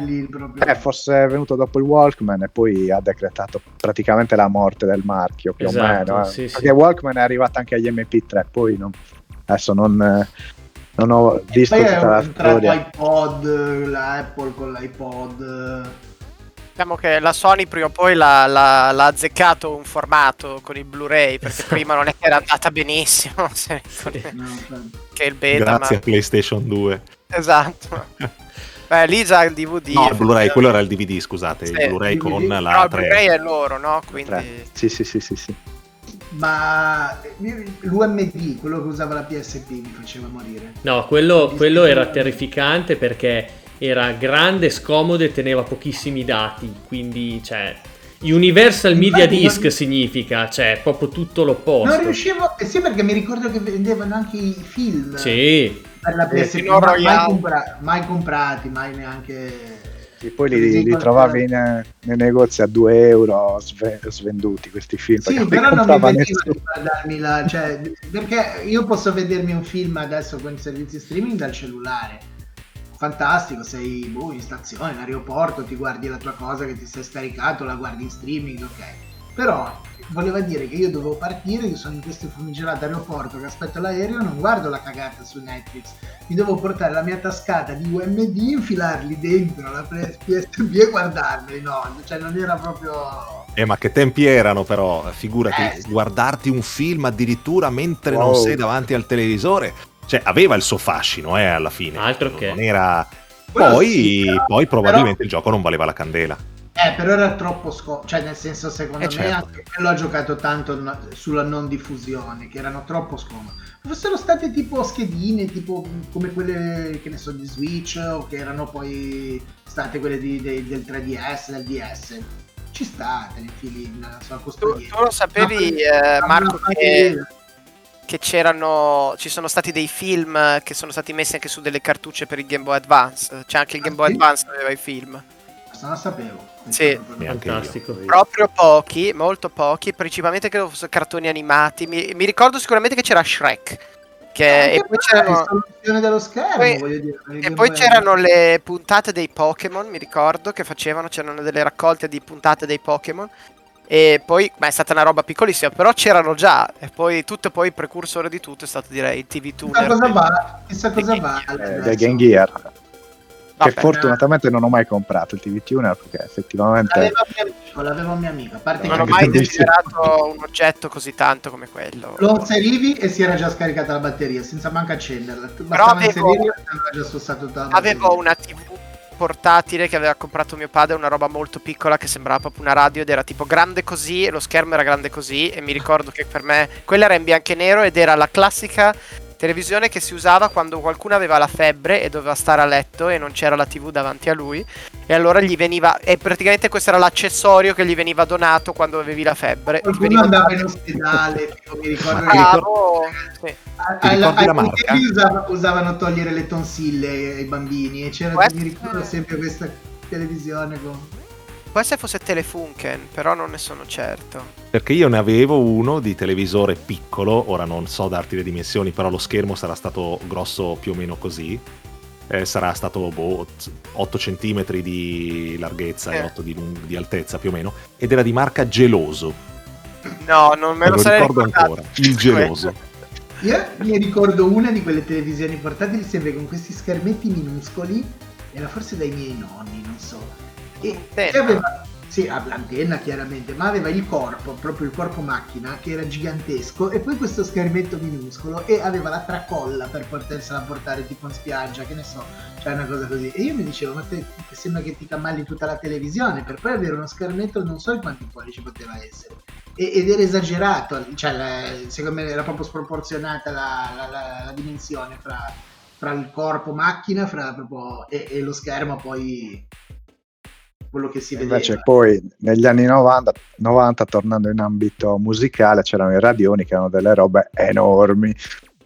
lì proprio. Eh, fosse venuto dopo il Walkman e poi ha decretato praticamente la morte del marchio, più Esatto, o meno. eh. sì, sì. Perché Walkman è arrivato anche agli MP3, poi non- adesso non, eh, non ho visto Poi è la storia. iPod, la Apple con l'iPod. Diciamo che la Sony prima o poi l'ha, l'ha- l'ha azzeccato un formato con il Blu-ray, perché Esatto. prima non era andata benissimo. se No, Che il beta, Grazie a ma... PlayStation 2. Esatto. Beh, lì già il DVD. No, il Blu-ray, quello era il DVD, scusate, Sì, il Blu-ray con DVD. la No, il 3. Blu-ray è loro, no? Quindi... Sì, sì, sì, sì, sì. Ma l'UMD, quello che usava la PSP, mi faceva morire. No, quello, quello era terrificante perché era grande, scomodo e teneva pochissimi dati, quindi cioè Universal Media Infatti, Disc non- significa, cioè proprio tutto l'opposto. Non riuscivo, eh sì perché mi ricordo che vendevano anche i film Sì, per la Eh, PSP, ma mai, Royale. compra- mai comprati, mai neanche... Sì, poi li, li trovavi in, eh, nei negozi a 2 euro sve- svenduti questi film. Sì, però non mi veniva nessuno. di guardarmi la, cioè, perché io posso vedermi un film adesso con i servizi streaming dal cellulare. Fantastico, sei boh, in stazione, in aeroporto, ti guardi la tua cosa che ti sei scaricato, la guardi in streaming, ok. Però voleva dire che io dovevo partire, io sono in questo famigerato aeroporto che aspetto l'aereo, non guardo la cagata su Netflix, mi devo portare la mia tascata di UMD, infilarli dentro la PSP e guardarli, no, cioè non era proprio... Eh, ma che tempi erano però, figurati, Eh, sì. guardarti un film addirittura mentre non Wow. sei davanti al televisore. Cioè, aveva il suo fascino, eh, alla fine. Altro che. Non era... Quello Poi, sì, però- poi probabilmente il gioco non valeva la candela. Eh, però era troppo scomodo, cioè nel senso secondo Eh, me certo. anche quello ha giocato tanto no- sulla non diffusione, che erano troppo scomode. Fossero state tipo schedine, tipo come quelle che ne so di Switch o che erano poi state quelle di- dei- del 3DS, del DS. Ci sta, te le infili nella sua Tu, custodietta. tu lo sapevi, eh, Marco, che, che c'erano, ci sono stati dei film che sono stati messi anche su delle cartucce per il Game Boy Advance. Cioè anche il Game Ah, Boy sì? Advance aveva i film. Non lo sapevo. Sì. Fantastico. Proprio pochi, molto pochi, principalmente credo fossero cartoni animati. Mi, mi ricordo sicuramente che c'era Shrek. Che, e poi c'erano, schermo, Poi- voglio dire. e Game poi Boy c'erano le puntate dei Pokémon, mi ricordo che facevano, c'erano delle raccolte di puntate dei Pokémon. E poi, ma è stata una roba piccolissima, però c'erano già. E poi tutto, poi il precursore di tutto è stato direi il TV Chissà Tuner. cosa va, chissà cosa Di- va. Eh, del Game Gear. Vabbè. che fortunatamente non ho mai comprato il TV Tuner perché effettivamente L'aveva un mio amico, l'aveva un mio amico. A parte Non che ho mai desiderato un oggetto così tanto come quello. Lo inserivi e si era già scaricata la batteria senza manco accenderla. Però Bastava avevo- inserirla e aveva già spossato tutta la batteria. Avevo una TV portatile che aveva comprato mio padre, una roba molto piccola che sembrava proprio una radio ed era tipo grande così e lo schermo era grande così e mi ricordo che per me quella era in bianco e nero ed era la classica televisione che si usava quando qualcuno aveva la febbre e doveva stare a letto e non c'era la TV davanti a lui e allora gli veniva e praticamente questo era l'accessorio che gli veniva donato quando avevi la febbre. Qualcuno andava in ospedale, tipo, mi ricordo Ma che Bravo, sì. a- alla- ricordi la ai marca? tempi usava- usavano togliere le tonsille ai bambini e c'era, Questo- mi ricordo sempre questa televisione con... Può essere fosse Telefunken, però non ne sono certo. Perché io ne avevo uno di televisore piccolo, ora non so darti le dimensioni, però lo schermo sarà stato grosso più o meno così. Eh, sarà stato boh, 8 cm di larghezza e Eh. 8 di, lung- di altezza più o meno. Ed era di marca Geloso. No, non me Me lo, lo sarei ricordo ricordato. ancora. Il Geloso. Io mi ricordo una di quelle televisioni portatili sempre con questi schermetti minuscoli, era forse dai miei nonni, non so. Che aveva, sì, ha l'antenna chiaramente, ma aveva il corpo, proprio il corpo macchina, che era gigantesco, e poi questo schermetto minuscolo, e aveva la tracolla per potersela portare tipo in spiaggia, che ne so, cioè una cosa così. E io mi dicevo, ma te sembra che ti camalli tutta la televisione, per poi avere uno schermetto non so quanti pollici poteva essere. E- ed era esagerato, cioè la- secondo me era proprio sproporzionata la, la- la- la dimensione fra, fra il corpo macchina fra proprio, e, e lo schermo poi quello che si vede. Invece poi negli anni 90, 90, tornando in ambito musicale, c'erano i radioni che erano delle robe enormi,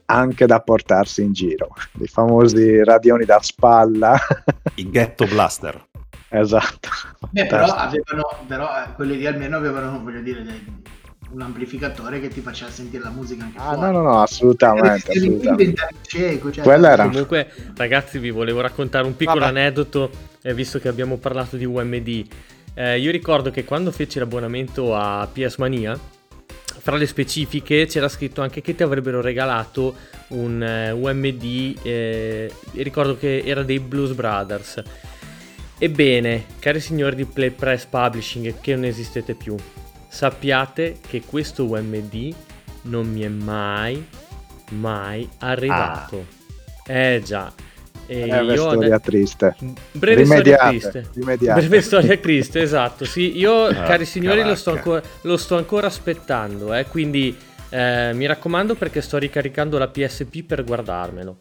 anche da portarsi in giro. I famosi radioni da spalla. I ghetto blaster. esatto. Beh, però, avevano, però eh, quelli lì almeno avevano, voglio dire, dei- un amplificatore che ti faceva sentire la musica anche Ah, fuori. no, no, no, assolutamente. Assolutamente. cieco, cioè- Quella era- Comunque, ragazzi, vi volevo raccontare un piccolo Vabbè. aneddoto, eh, visto che abbiamo parlato di UMD. Eh, io ricordo che quando feci l'abbonamento a PS Mania, fra le specifiche c'era scritto anche che ti avrebbero regalato un eh, UMD, eh, ricordo che era dei Blues Brothers. Ebbene, cari signori di Play Press Publishing che non esistete più, sappiate che questo UMD non mi è mai, mai arrivato. Eh già. E È una storia ade- triste. Breve storia Rimediate, triste. rimediate. Breve storia triste, esatto. Sì, io, Ah, cari signori, lo sto, ancora, lo sto ancora aspettando. Eh, quindi eh, mi raccomando perché sto ricaricando la PSP per guardarmelo.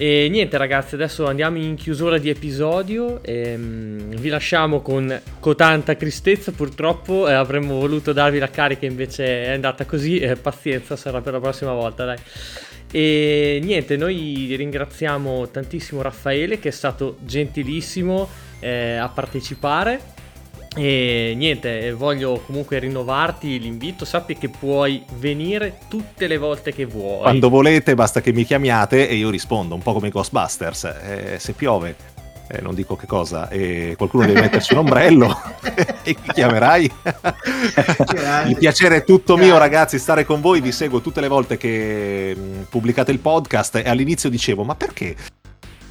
E niente ragazzi, adesso andiamo in chiusura di episodio. ehm, vi lasciamo con, con tanta tristezza. Purtroppo eh, avremmo voluto darvi la carica, invece è andata così. eh, pazienza, sarà per la prossima volta, dai. E niente, noi ringraziamo tantissimo Raffaele che è stato gentilissimo eh, a partecipare. E niente, eh, voglio comunque rinnovarti l'invito. Sappi che puoi venire tutte le volte che vuoi. Quando volete basta che mi chiamiate e io rispondo, un po' come i Ghostbusters. Eh, se piove, eh, non dico che cosa, e qualcuno deve metterci un ombrello e chi chiamerai? Il piacere è tutto mio ragazzi, stare con voi, vi seguo tutte le volte che mh, pubblicate il podcast e all'inizio dicevo ma perché?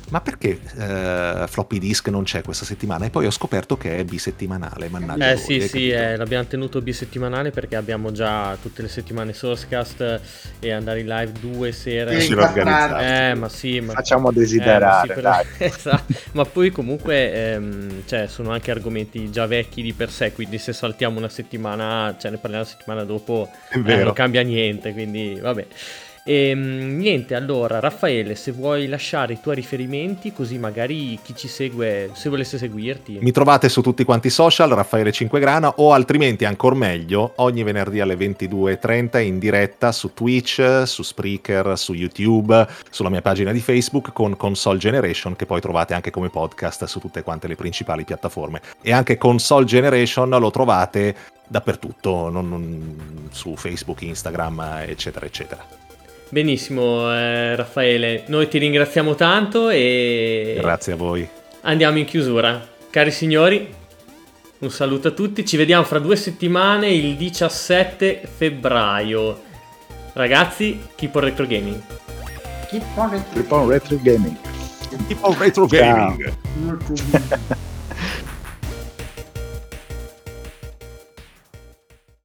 Ma perché eh, floppy disk non c'è questa settimana? E poi ho scoperto che è bisettimanale, mannaggia Eh voi, sì, hai sì, eh, l'abbiamo tenuto bisettimanale perché abbiamo già tutte le settimane Sourcecast eh, e andare in live due sere. Sì. Eh, ma sì, ma... Facciamo eh, ma desiderare, sì, per- dai. Esatto. Ma poi comunque ehm, cioè, sono anche argomenti già vecchi di per sé, quindi se saltiamo una settimana, cioè ne parliamo la settimana dopo, eh, non cambia niente, quindi vabbè. E, niente, allora Raffaele, se vuoi lasciare i tuoi riferimenti, così magari chi ci segue, se volesse seguirti. Mi trovate su tutti quanti i social, Raffaele Cinquegrana, o altrimenti, ancora meglio, ogni venerdì alle 22.30 in diretta su Twitch, su Spreaker, su YouTube, sulla mia pagina di Facebook con Console Generation, che poi trovate anche come podcast su tutte quante le principali piattaforme. E anche Console Generation lo trovate dappertutto, non- non- su Facebook, Instagram, eccetera, eccetera. Benissimo, eh, Raffaele, noi ti ringraziamo tanto e Grazie a voi. andiamo in chiusura. Cari signori, un saluto a tutti, ci vediamo fra due settimane il 17 febbraio. Ragazzi, keep on retro gaming. Keep on it. Keep on retro gaming. Tipo retro Ciao. gaming.